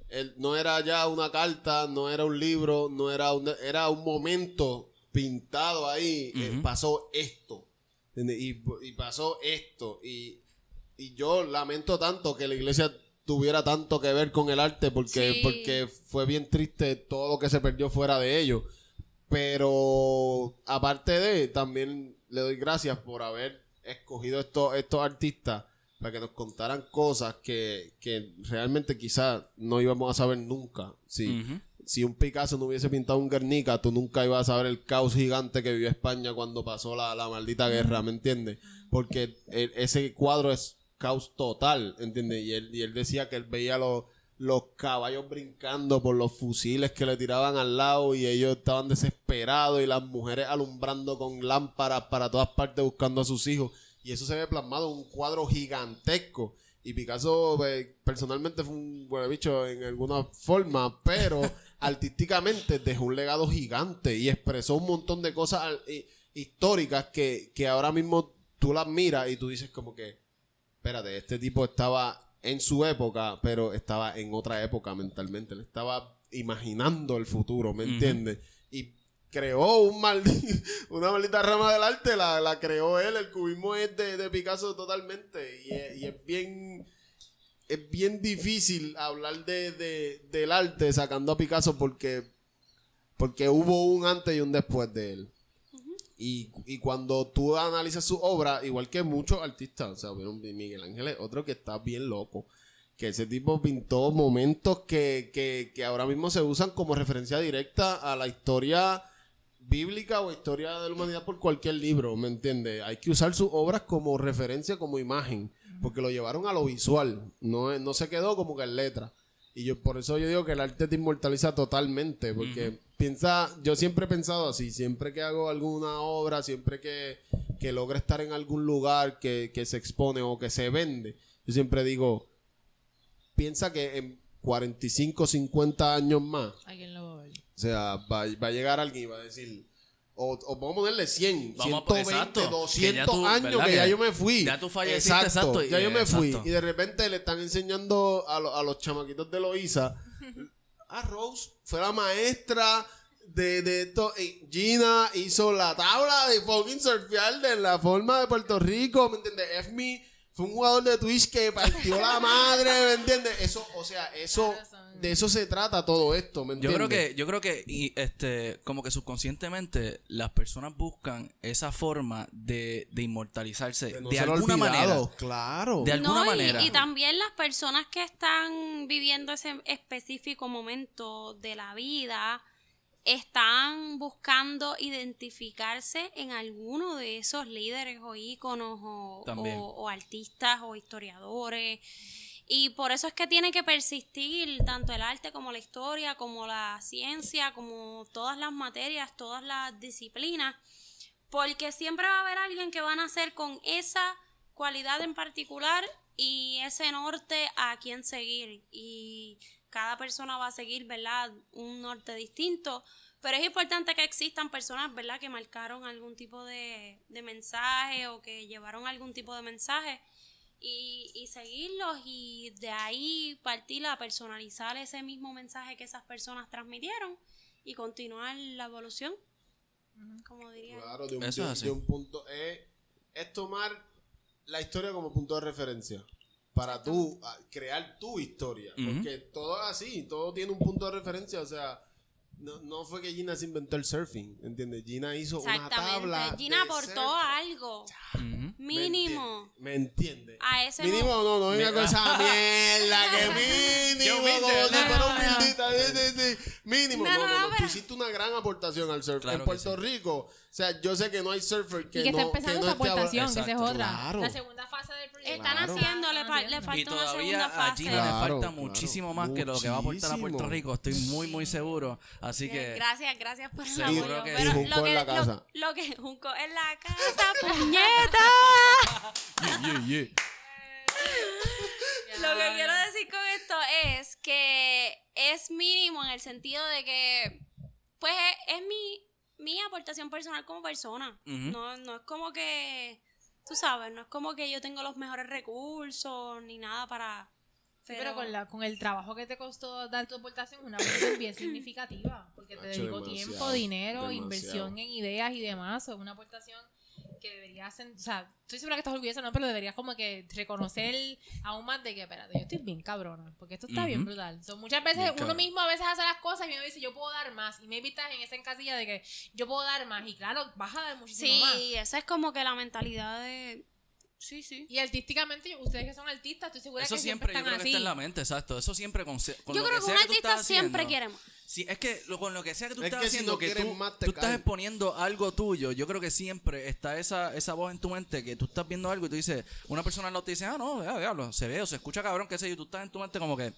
Speaker 3: El- no era ya una carta, no era un libro, no era un, era un momento pintado ahí. eh, pasó esto. Y, y pasó esto. Y, y yo lamento tanto que la iglesia tuviera tanto que ver con el arte porque,
Speaker 1: Sí.
Speaker 3: porque fue bien triste todo lo que se perdió fuera de ello. Pero aparte de, también le doy gracias por haber escogido estos, estos artistas para que nos contaran cosas que, que realmente quizás no íbamos a saber nunca. Si, si un Picasso no hubiese pintado un Guernica, tú nunca ibas a saber el caos gigante que vivió España cuando pasó la, la maldita guerra, ¿me entiendes? Porque el- ese cuadro es caos total, ¿entiendes? Y él, y él decía que él veía los, los caballos brincando por los fusiles que le tiraban al lado y ellos estaban desesperados y las mujeres alumbrando con lámparas para todas partes buscando a sus hijos. Y eso se ve plasmado en un cuadro gigantesco. Y Picasso eh, personalmente fue un buen bicho en alguna forma, pero artísticamente dejó un legado gigante y expresó un montón de cosas hi- históricas que, que ahora mismo tú las miras y tú dices como que, espérate, este tipo estaba en su época, pero estaba en otra época mentalmente. Él estaba imaginando el futuro, ¿me entiendes? Creó un maldi- una maldita rama del arte, la, la creó él. El cubismo es de, de Picasso totalmente. Y es, y es bien. Es bien difícil hablar de, de- del arte sacando a Picasso porque, porque hubo un antes y un después de él. Y, y cuando tú analizas su obra, igual que muchos artistas, o sea, vieron Miguel Ángel es otro que está bien loco. Que ese tipo pintó momentos que, que, que ahora mismo se usan como referencia directa a la historia bíblica o historia de la humanidad por cualquier libro, ¿me entiendes? Hay que usar sus obras como referencia, como imagen, porque lo llevaron a lo visual, no, no se quedó como que en letra. Y yo por eso yo digo que el arte te inmortaliza totalmente, porque piensa, yo siempre he pensado así, siempre que hago alguna obra, siempre que, que logra estar en algún lugar que, que se expone o que se vende, yo siempre digo, piensa que en 45, 50 años más,
Speaker 1: Alguien lo va a ver.
Speaker 3: O sea, va, va a llegar alguien y va a decir, o, o vamos a ponerle 100,
Speaker 2: Vamos a-
Speaker 3: 120,
Speaker 2: exacto, que
Speaker 3: 200
Speaker 2: ya tú,
Speaker 3: años que ya yo me fui.
Speaker 2: ya tú falleciste, exacto, y-
Speaker 3: ya yo me fui. Y de repente le están enseñando a, lo- a los chamaquitos de Loisa, a Rose fue la maestra de, de esto. y Gina hizo la tabla de fucking surfear de la forma de Puerto Rico, ¿me entiendes? Fmi fue un jugador de Twitch que partió la madre, ¿me entiendes? Eso, o sea, eso, de eso se trata todo esto, ¿me
Speaker 2: Yo
Speaker 3: entiendes?
Speaker 2: creo que, yo creo que, y, este, como que subconscientemente las personas buscan esa forma de, de inmortalizarse de,
Speaker 3: no
Speaker 2: alguna manera.
Speaker 3: Claro.
Speaker 2: De alguna
Speaker 4: No, y-
Speaker 2: manera.
Speaker 4: Y, también las personas que están viviendo ese específico momento de la vida están buscando identificarse en alguno de esos líderes o íconos o,
Speaker 2: También.
Speaker 4: o- o artistas o historiadores. Y por eso es que tiene que persistir tanto el arte como la historia, como la ciencia, como todas las materias, todas las disciplinas, porque siempre va a haber alguien que va a nacer con esa cualidad en particular y ese norte a quien seguir. Y cada persona va a seguir, ¿verdad? Un norte distinto. Pero es importante que existan personas, ¿verdad? Que marcaron algún tipo de, de mensaje o que llevaron algún tipo de mensaje y, y seguirlos y de ahí partir a personalizar ese mismo mensaje que esas personas transmitieron y continuar la evolución. Como diría.
Speaker 3: Claro, de un,
Speaker 2: Eso es
Speaker 3: de- un punto. Es, es tomar la historia como punto de referencia. Para tú ah, crear tu historia. Porque todo es así, todo tiene un punto de referencia. O sea, no, no fue que Gina se inventó el surfing. ¿Entiendes? Gina hizo una tabla.
Speaker 4: Exactamente. Gina aportó
Speaker 3: surf.
Speaker 4: algo mínimo
Speaker 3: ¿Me entiendes?
Speaker 4: a ese
Speaker 3: Mínimo,
Speaker 4: mo-
Speaker 3: no, no venga con esa mierda, que mínimo, Mínimo,
Speaker 4: No,
Speaker 3: no,
Speaker 4: no,
Speaker 3: no,
Speaker 4: no,
Speaker 3: no, tú
Speaker 4: pero-
Speaker 3: hiciste una gran aportación al surf.
Speaker 2: Claro
Speaker 3: en Puerto
Speaker 2: sí.
Speaker 3: Rico, o sea, yo sé que no hay surfer que
Speaker 1: y que
Speaker 3: no,
Speaker 1: está empezando
Speaker 3: que no
Speaker 1: esa
Speaker 3: esté ahora-
Speaker 1: aportación, que esa es otra.
Speaker 3: claro.
Speaker 1: La segunda fase del proyecto.
Speaker 4: Están
Speaker 3: Claro.
Speaker 4: haciendo, le, fa- le falta
Speaker 2: Y
Speaker 4: una segunda
Speaker 2: todavía a
Speaker 4: fase.
Speaker 2: Le falta
Speaker 3: claro.
Speaker 2: muchísimo más que lo que va a aportar a Puerto. Rico. Estoy muy, muy seguro. Así que.
Speaker 4: Gracias, gracias por el apoyo.
Speaker 2: que
Speaker 4: Pero
Speaker 3: Junco
Speaker 4: lo que,
Speaker 3: en la
Speaker 4: lo-
Speaker 3: casa.
Speaker 4: Lo, que Junco en la casa, puñeta.
Speaker 2: Yeah, yeah, yeah.
Speaker 4: Lo que quiero decir con esto es que es mínimo en el sentido de que, pues, es, es mi, mi aportación personal como persona. No, no es como que, tú sabes, no es como que yo tengo los mejores recursos ni nada para...
Speaker 1: Sí, pero con, la, con el trabajo que te costó dar tu aportación, una aportación bien significativa. Porque te dedicó tiempo, dinero,
Speaker 3: demasiado.
Speaker 1: inversión en ideas y demás. Es una aportación que deberías, o sea, estoy segura que estás orgullosa, ¿no? Pero deberías como que reconocer aún más de que, espérate, yo estoy bien cabrona, porque esto está bien brutal. So, muchas veces
Speaker 2: Bien
Speaker 1: uno
Speaker 2: cabrón.
Speaker 1: mismo a veces hace las cosas y uno dice, yo puedo dar más. Y maybe estás en esa encasilla de que yo puedo dar más. Y claro, vas a dar muchísimo más.
Speaker 4: Sí, esa es como que la mentalidad de... Sí, sí.
Speaker 1: Y artísticamente, yo- ustedes que son artistas, estoy segura
Speaker 2: Eso
Speaker 1: que
Speaker 2: siempre,
Speaker 1: siempre
Speaker 2: yo
Speaker 1: están
Speaker 2: creo que
Speaker 1: así.
Speaker 2: está en la mente, exacto. Eso siempre con,
Speaker 4: Yo
Speaker 2: lo
Speaker 4: creo
Speaker 2: que
Speaker 4: que un
Speaker 2: que
Speaker 4: artista siempre
Speaker 2: haciendo.
Speaker 4: quiere más.
Speaker 2: Sí, es que lo- con lo que sea que tú
Speaker 3: Es
Speaker 2: estás
Speaker 3: que si no
Speaker 2: que tú, estás exponiendo algo tuyo, yo creo que siempre está esa, esa voz en tu mente que tú estás viendo algo y tú dices, una persona no te dice, ah, no, diablo, se ve o se escucha cabrón, qué sé yo, y tú estás en tu mente como que,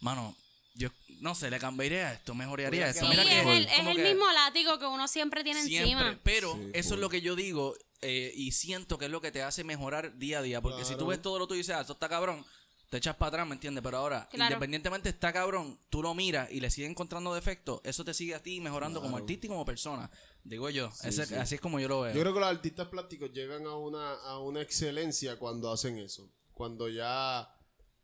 Speaker 2: mano, yo no sé, le cambiaría esto, mejoraría esto.
Speaker 4: Sí,
Speaker 2: Mira
Speaker 4: es
Speaker 2: que
Speaker 4: el, es
Speaker 2: como
Speaker 4: el
Speaker 2: que
Speaker 4: mismo látigo que uno siempre tiene
Speaker 2: siempre,
Speaker 4: encima.
Speaker 2: pero
Speaker 3: Sí,
Speaker 2: eso es lo que yo digo eh, y siento que es lo que te hace mejorar día a día, porque si tú ves todo lo tuyo y dices, ah, esto está cabrón, te echas para atrás, ¿me entiendes? Pero ahora,
Speaker 4: Claro.
Speaker 2: independientemente está cabrón, tú lo miras y le sigues encontrando defectos, eso te sigue a ti mejorando como artista y como persona. Digo yo, ese-
Speaker 3: sí.
Speaker 2: así es como yo lo veo.
Speaker 3: Yo creo que los artistas plásticos llegan a una, a una excelencia cuando hacen eso. Cuando ya.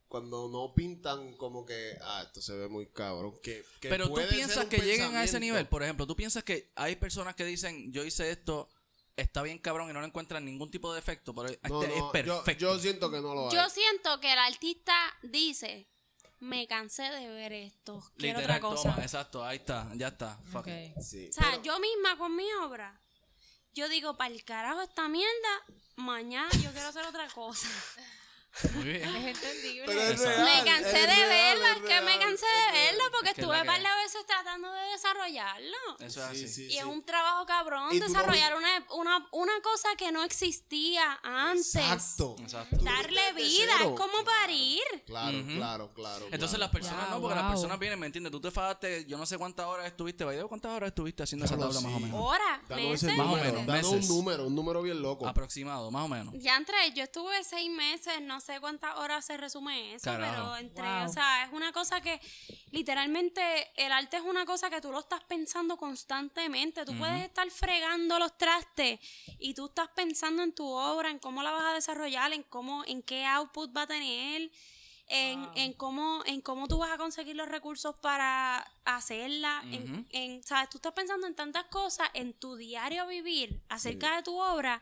Speaker 3: Cuando no pintan como que. Ah, esto se ve muy cabrón. Que, que
Speaker 2: Pero tú piensas
Speaker 3: un
Speaker 2: que lleguen a ese nivel, por ejemplo, tú piensas que hay personas que dicen, yo hice esto, está bien cabrón y no le encuentran ningún tipo de defecto, pero este
Speaker 3: No,
Speaker 2: es
Speaker 3: no,
Speaker 2: perfecto.
Speaker 3: Yo, siento que no lo hay.
Speaker 4: Yo siento que el artista dice, me cansé de ver esto, quiero
Speaker 2: Literal,
Speaker 4: otra cosa.
Speaker 2: toma, exacto, ahí está, ya está.
Speaker 3: Sí,
Speaker 4: O sea,
Speaker 3: pero-
Speaker 4: yo misma con mi obra, yo digo, para el carajo esta mierda, mañana yo quiero hacer otra cosa.
Speaker 2: Muy bien.
Speaker 1: Es entendible.
Speaker 3: Pero es
Speaker 2: Exacto.
Speaker 3: real,
Speaker 4: me cansé
Speaker 3: es
Speaker 4: de
Speaker 3: real,
Speaker 4: verla,
Speaker 3: es
Speaker 4: es que me cansé de verla porque
Speaker 2: Es que es
Speaker 4: estuve de veces tratando de desarrollarlo.
Speaker 2: Eso es
Speaker 3: Sí,
Speaker 2: así.
Speaker 3: sí,
Speaker 4: Y
Speaker 3: sí.
Speaker 4: es un trabajo cabrón desarrollar una, una, una cosa que no existía antes.
Speaker 3: Exacto.
Speaker 2: Exacto.
Speaker 4: Darle vida, es como parir.
Speaker 3: Claro, claro, claro.
Speaker 2: Entonces
Speaker 3: claro.
Speaker 2: las personas no, porque las personas vienen, ¿me entiendes? Tú te fajaste, yo no sé cuántas horas estuviste, Baideo, ¿cuántas horas estuviste haciendo esa tabla más o menos?
Speaker 4: Hora,
Speaker 3: Danos
Speaker 4: meses.
Speaker 3: ese
Speaker 2: Más o
Speaker 3: número,
Speaker 2: menos, meses.
Speaker 3: un número, un número bien loco.
Speaker 2: Aproximado, más o menos.
Speaker 4: Ya entré, yo estuve seis meses, no sé cuántas horas se resume eso,
Speaker 2: Carajo.
Speaker 4: pero entré,
Speaker 1: Wow.
Speaker 4: o sea, es una cosa que literalmente el arte es una cosa que tú lo estás pensando constantemente. Tú puedes estar fregando los trastes y tú estás pensando en tu obra, en cómo la vas a desarrollar, en cómo, en qué output va a tener. En, en cómo en cómo tú vas a conseguir los recursos para hacerla en, en- sabes tú estás pensando en tantas cosas en tu diario vivir acerca de tu obra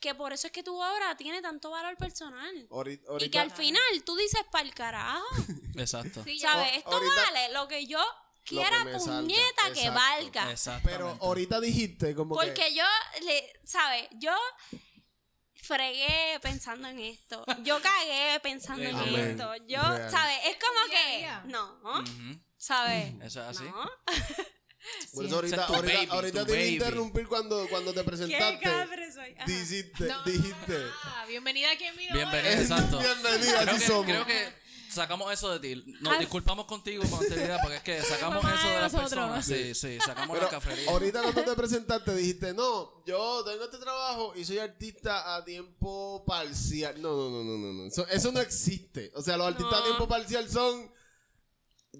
Speaker 4: que por eso es que tu obra tiene tanto valor personal.
Speaker 3: Ahorita-
Speaker 4: Y que al final tú dices, para el carajo,
Speaker 2: Exacto.
Speaker 1: Sí.
Speaker 4: ¿sabes? Esto
Speaker 3: ahorita-
Speaker 4: vale lo que yo quiera,
Speaker 3: salga,
Speaker 4: puñeta, que valga.
Speaker 3: Pero ahorita dijiste como
Speaker 4: Porque
Speaker 3: que...
Speaker 4: yo, le, ¿sabes? Yo fregué pensando en esto. Yo cagué pensando en
Speaker 3: Amén.
Speaker 4: esto. Yo,
Speaker 3: Real.
Speaker 4: ¿sabes? Es como que, no,
Speaker 2: Ujú.
Speaker 4: ¿sabes?
Speaker 2: Eso es así.
Speaker 4: No.
Speaker 3: Por eso ahorita,
Speaker 2: es
Speaker 3: ahorita,
Speaker 2: baby,
Speaker 3: ahorita te iba a interrumpir cuando, cuando te
Speaker 4: Qué
Speaker 3: presentaste.
Speaker 4: cabre soy. Ajá.
Speaker 3: Dijiste,
Speaker 1: No.
Speaker 3: dijiste.
Speaker 1: Ah, bienvenida aquí en mi
Speaker 2: Bienvenido,
Speaker 3: Eh,
Speaker 2: exacto.
Speaker 3: bienvenida,
Speaker 2: creo que,
Speaker 3: somos.
Speaker 2: creo que sacamos eso de ti. Nos disculpamos contigo con anterioridad porque es que sacamos eso de
Speaker 1: de
Speaker 2: las personas. Sí, sí, sacamos
Speaker 3: Pero
Speaker 2: la cafrería.
Speaker 3: ahorita cuando te presentaste dijiste, no, yo tengo este trabajo y soy artista a tiempo parcial. No, no, no, no, no. no. Eso, eso no existe. O sea, los artistas a tiempo parcial son...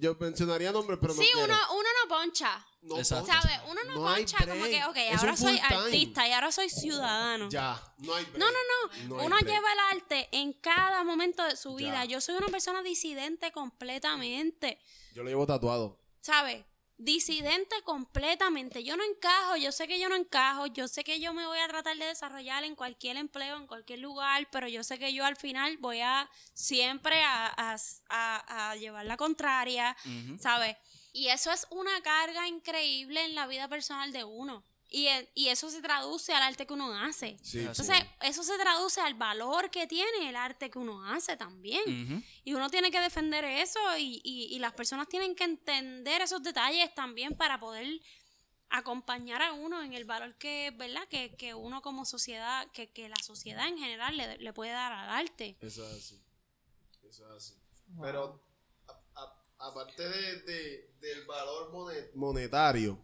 Speaker 3: Yo mencionaría nombres, pero no
Speaker 4: Sí, uno, uno no poncha.
Speaker 3: No.
Speaker 4: ¿Sabes? Uno no, poncha como que, ok,
Speaker 3: Es
Speaker 4: ahora soy
Speaker 3: time.
Speaker 4: artista y ahora soy ciudadano.
Speaker 3: Ya, no hay break.
Speaker 4: No, no, no. Uno lleva el arte en cada momento de su vida.
Speaker 3: Ya.
Speaker 4: Yo soy una persona disidente completamente.
Speaker 3: Yo lo llevo tatuado.
Speaker 4: ¿Sabes? Disidente completamente. Yo no encajo, yo sé que yo no encajo, yo sé que yo me voy a tratar de desarrollar en cualquier empleo, en cualquier lugar, pero yo sé que yo al final voy a siempre a, a- a- a llevar la contraria. ¿sabes? Y eso es una carga increíble en la vida personal de uno. Y, e- y eso se traduce al arte que uno hace.
Speaker 3: Sí,
Speaker 4: Entonces, eso se traduce al valor que tiene el arte que uno hace también. Y uno tiene que defender eso y, y- y las personas tienen que entender esos detalles también para poder acompañar a uno en el valor que, ¿verdad? Que, que uno como sociedad, que, que la sociedad en general le, le puede dar al arte.
Speaker 3: Eso es así. Eso es así. Pero a- a- aparte de, de- del valor monet- monetario,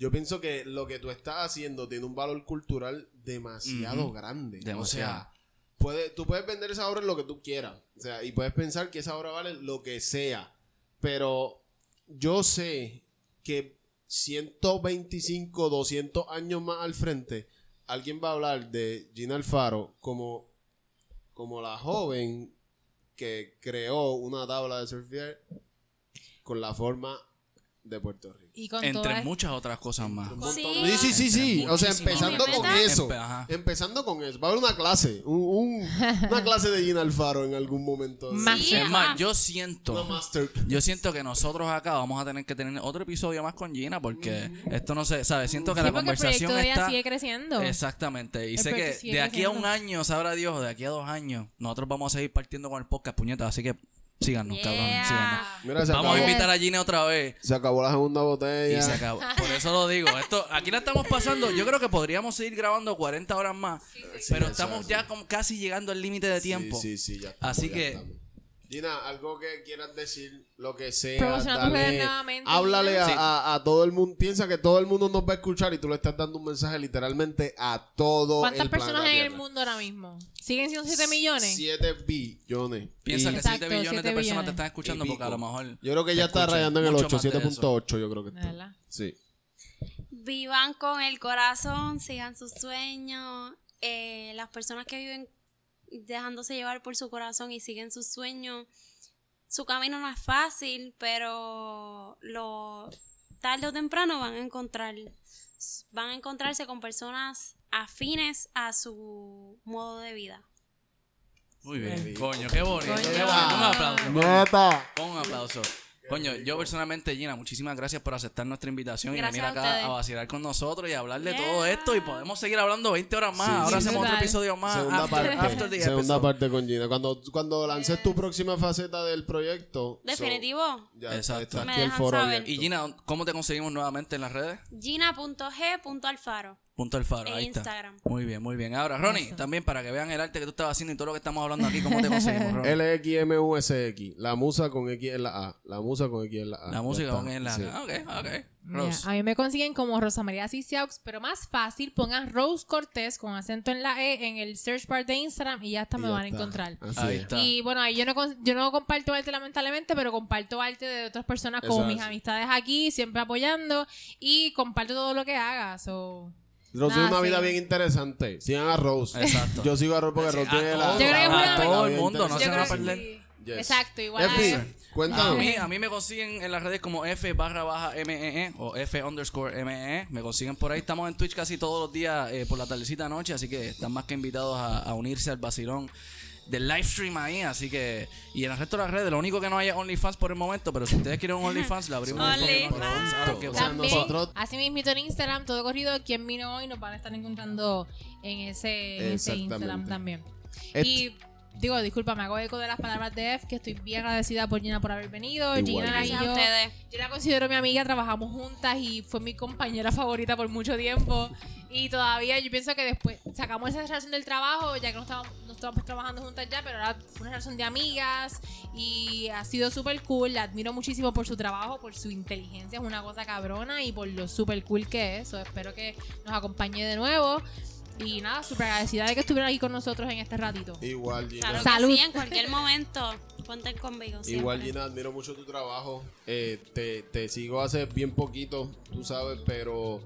Speaker 3: yo pienso que lo que tú estás haciendo tiene un valor cultural demasiado grande.
Speaker 2: Demasiado.
Speaker 3: O sea, puede, tú puedes vender esa obra en lo que tú quieras. O sea, y puedes pensar que esa obra vale lo que sea. Pero yo sé que 125, 200 años más al frente, alguien va a hablar de Gina Alfaro como, como la joven que creó una tabla de surfear con la forma de Puerto Rico.
Speaker 1: Y con
Speaker 2: Entre
Speaker 1: todas-
Speaker 2: muchas otras cosas más.
Speaker 4: Sí.
Speaker 3: Sí, sí, sí. O sea, empezando con eso.
Speaker 2: Empe- ajá.
Speaker 3: Empezando con eso. Va a haber una clase. un- un- una clase de Gina Alfaro en algún momento.
Speaker 1: Más-
Speaker 4: Sí,
Speaker 2: Es
Speaker 4: ajá.
Speaker 2: más, yo siento.
Speaker 3: Master.
Speaker 2: Yo siento que nosotros acá vamos a tener que tener otro episodio más con Gina porque esto no sé, ¿sabes? Siento que
Speaker 1: Sí,
Speaker 2: la
Speaker 1: porque el
Speaker 2: conversación
Speaker 1: proyecto de ella
Speaker 2: está
Speaker 1: sigue creciendo.
Speaker 2: Exactamente. Y
Speaker 1: El
Speaker 2: sé que
Speaker 1: proyecto sigue
Speaker 2: de aquí a un
Speaker 1: creciendo.
Speaker 2: año, sabrá Dios, de aquí a dos años, nosotros vamos a seguir partiendo con el podcast, puñetas. Así que síganos,
Speaker 4: Yeah.
Speaker 2: cabrón. Síganos.
Speaker 3: Mira,
Speaker 2: Vamos a invitar a Gina otra vez.
Speaker 3: se acabó la segunda botella.
Speaker 2: Y se acabó. Por eso lo digo. Esto, aquí la estamos pasando. Yo creo que podríamos seguir grabando 40 horas más. pero estamos
Speaker 3: es
Speaker 2: ya como casi llegando al límite de tiempo.
Speaker 3: Sí, sí, sí, ya estamos,
Speaker 2: Así
Speaker 3: ya
Speaker 2: que
Speaker 3: estamos. Gina, algo que quieras decir, lo que sea. Dale- háblale a,
Speaker 2: Sí.
Speaker 3: a- a todo el mundo. Piensa que todo el mundo nos va a escuchar y tú le estás dando un mensaje literalmente a todo
Speaker 1: ¿Cuántas
Speaker 3: el
Speaker 1: personas en el mundo ahora mismo? ¿Siguen siendo 7 millones?
Speaker 3: 7 billones.
Speaker 2: Piensa
Speaker 3: Y
Speaker 2: que
Speaker 1: Exacto,
Speaker 2: 7 billones
Speaker 1: siete
Speaker 2: de personas
Speaker 1: billones.
Speaker 2: te están escuchando porque a lo mejor.
Speaker 3: Yo creo que ya está rayando en el
Speaker 2: mucho
Speaker 3: 8,
Speaker 2: más de eso.
Speaker 3: 7.8 yo creo que está.
Speaker 1: ¿Verdad?
Speaker 3: Sí.
Speaker 4: Vivan con el corazón, sigan sus sueños. Eh, las personas que viven dejándose llevar por su corazón y siguen sus sueños, su camino no es fácil, pero lo tarde o temprano van a encontrar, van a encontrarse con personas afines a su modo de vida.
Speaker 2: Muy bien. Coño, qué bonito.
Speaker 1: Coño.
Speaker 2: Qué bonito. Un aplauso.
Speaker 3: Neta.
Speaker 2: Pon un aplauso. Coño, yo personalmente, Gina, muchísimas gracias por aceptar nuestra invitación
Speaker 4: Gracias
Speaker 2: y venir acá a vacilar con nosotros y hablar de
Speaker 4: Yeah.
Speaker 2: todo esto. Y podemos seguir hablando 20 horas más.
Speaker 3: Sí,
Speaker 2: Ahora
Speaker 3: sí,
Speaker 2: hacemos otro episodio más.
Speaker 3: Segunda
Speaker 2: after,
Speaker 3: parte.
Speaker 2: after the
Speaker 3: Segunda parte con Gina. Cuando, cuando lances tu próxima faceta del proyecto.
Speaker 4: Definitivo.
Speaker 3: so, ya
Speaker 2: Exacto.
Speaker 3: está
Speaker 4: Me
Speaker 3: aquí el foro.
Speaker 2: Y Gina, ¿cómo te conseguimos nuevamente en las redes?
Speaker 4: Gina.g.alfaro.
Speaker 2: Punto el faro,
Speaker 4: En
Speaker 2: ahí está.
Speaker 4: Instagram.
Speaker 2: Muy bien, muy bien. Ahora, Ronnie, también para que vean el arte que tú estabas haciendo y todo lo que estamos hablando aquí, ¿cómo te conseguimos, Ronnie?
Speaker 3: LXMUSX. La musa con X en la A. La musa con X en la A.
Speaker 2: La música
Speaker 3: está.
Speaker 2: con en la...
Speaker 3: Sí.
Speaker 2: Ah, Ok, ok.
Speaker 1: Mira,
Speaker 2: Rose.
Speaker 1: a mí me consiguen como Rosa María Ciciaux, pero más fácil, pongan Rose Cortés con acento en la E en el search bar de Instagram y ya hasta me
Speaker 3: ya
Speaker 1: van a
Speaker 3: está.
Speaker 1: encontrar.
Speaker 3: Así
Speaker 2: Ahí
Speaker 3: es.
Speaker 2: está.
Speaker 1: Y bueno, ahí yo no, yo no comparto arte lamentablemente, pero comparto arte de otras personas como mis
Speaker 3: es.
Speaker 1: amistades aquí, siempre apoyando y comparto todo lo que haga. So,
Speaker 3: Rose tiene una vida bien interesante. Sigan a Rose.
Speaker 2: Exacto.
Speaker 3: Yo sigo a Rose porque
Speaker 2: Sí,
Speaker 3: Rose
Speaker 2: a
Speaker 3: tiene la.
Speaker 2: todo-
Speaker 1: Yo creo que es una-
Speaker 2: todo el mundo, no se van a
Speaker 1: creo que
Speaker 2: perder.
Speaker 1: sí.
Speaker 3: Yes.
Speaker 1: Exacto, igual a
Speaker 3: Efi.
Speaker 2: A
Speaker 3: cuéntanos.
Speaker 2: mí, a mí me consiguen en las redes como F barra baja MEE o F underscore MEE. Me consiguen por ahí. Estamos en Twitch casi todos los días eh, por la tardecita noche, así que están más que invitados a, a unirse al vacilón del live stream ahí. Así que, y en el resto de las redes, lo único que no hay es OnlyFans por el momento, pero si ustedes quieren un OnlyFans, le abrimos un
Speaker 4: OnlyFans.
Speaker 1: Así mismito en Instagram, todo corrido, quien vino hoy nos van a estar encontrando en ese, en ese. Instagram también.
Speaker 3: Et-
Speaker 1: Y digo, disculpa, me hago eco de las palabras de F, que estoy bien agradecida por Gina por haber venido.
Speaker 3: Igual,
Speaker 1: Gina y yo,
Speaker 4: ustedes.
Speaker 1: yo la considero mi amiga, trabajamos juntas y fue mi compañera favorita por mucho tiempo. Y todavía yo pienso que después sacamos esa relación del trabajo, ya que no estábamos, no estábamos trabajando juntas ya, pero ahora fue una relación de amigas y ha sido súper cool. La admiro muchísimo por su trabajo, por su inteligencia, es una cosa cabrona y por lo súper cool que es. So, espero que nos acompañe de nuevo. Y nada, súper agradecida de que estuviera aquí con nosotros en este ratito.
Speaker 3: Igual, Gina.
Speaker 4: Claro
Speaker 1: Salud.
Speaker 4: sí, en cualquier momento. Cuenten conmigo. siempre.
Speaker 3: Igual, Gina, admiro mucho tu trabajo. Eh, te, te sigo hace bien poquito, tú sabes, pero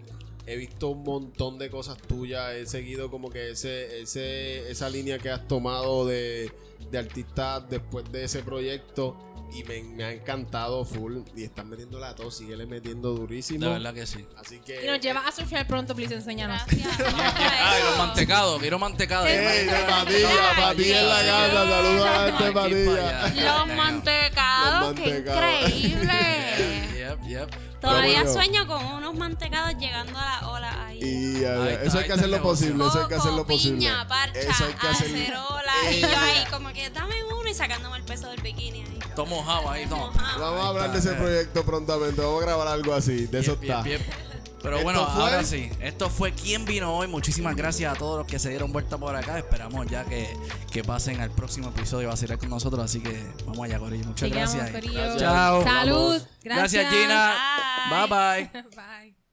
Speaker 3: he visto un montón de cosas tuyas. He seguido como que ese, ese, esa línea que has tomado de, de artista después de ese proyecto. Y me, me ha encantado full. Y estás metiéndole a todo, síguele metiendo durísimo.
Speaker 2: De verdad que sí.
Speaker 3: Así que.
Speaker 1: Y nos lleva a surfear pronto, please, enséñanos.
Speaker 4: Gracias. Vamos a
Speaker 2: Ay,
Speaker 4: eso.
Speaker 2: los mantecados, quiero mantecados.
Speaker 3: ¡Ey, de patilla! ¡Patilla en la casa! ¡Saludos a la
Speaker 2: para
Speaker 3: patilla!
Speaker 4: Los mantecados,
Speaker 3: Los
Speaker 4: qué
Speaker 3: mantecados.
Speaker 4: increíble.
Speaker 2: Yep, yep.
Speaker 4: Todavía sueño con unos mantecados llegando a la ola ahí.
Speaker 3: Y eh,
Speaker 2: Ahí está,
Speaker 3: eso hay que
Speaker 2: el negocio.
Speaker 3: posible, eso hay que hacerlo
Speaker 4: Coco,
Speaker 3: posible.
Speaker 4: piña, parcha,
Speaker 3: eso hay que hacerlo.
Speaker 4: acerola. Y yo ahí como que dame uno y sacándome el peso del bikini ahí.
Speaker 2: Todo mojado ahí, todo.
Speaker 3: Vamos a hablar de ese
Speaker 2: eh.
Speaker 3: proyecto prontamente, vamos a grabar algo así, de eso
Speaker 2: Bien,
Speaker 3: está.
Speaker 2: bien, bien. Pero
Speaker 3: Esto
Speaker 2: bueno,
Speaker 3: fue-
Speaker 2: ahora sí. Esto fue quien vino hoy. Muchísimas gracias a todos los que se dieron vuelta por acá. Esperamos ya que, que pasen al próximo episodio y va a ser con nosotros. Así que vamos allá, Corillo. Muchas gracias.
Speaker 1: Corillo.
Speaker 3: Gracias.
Speaker 2: Chao.
Speaker 1: Salud. Gracias.
Speaker 2: Gracias, Gina.
Speaker 4: Bye.
Speaker 2: bye. bye.
Speaker 1: Bye.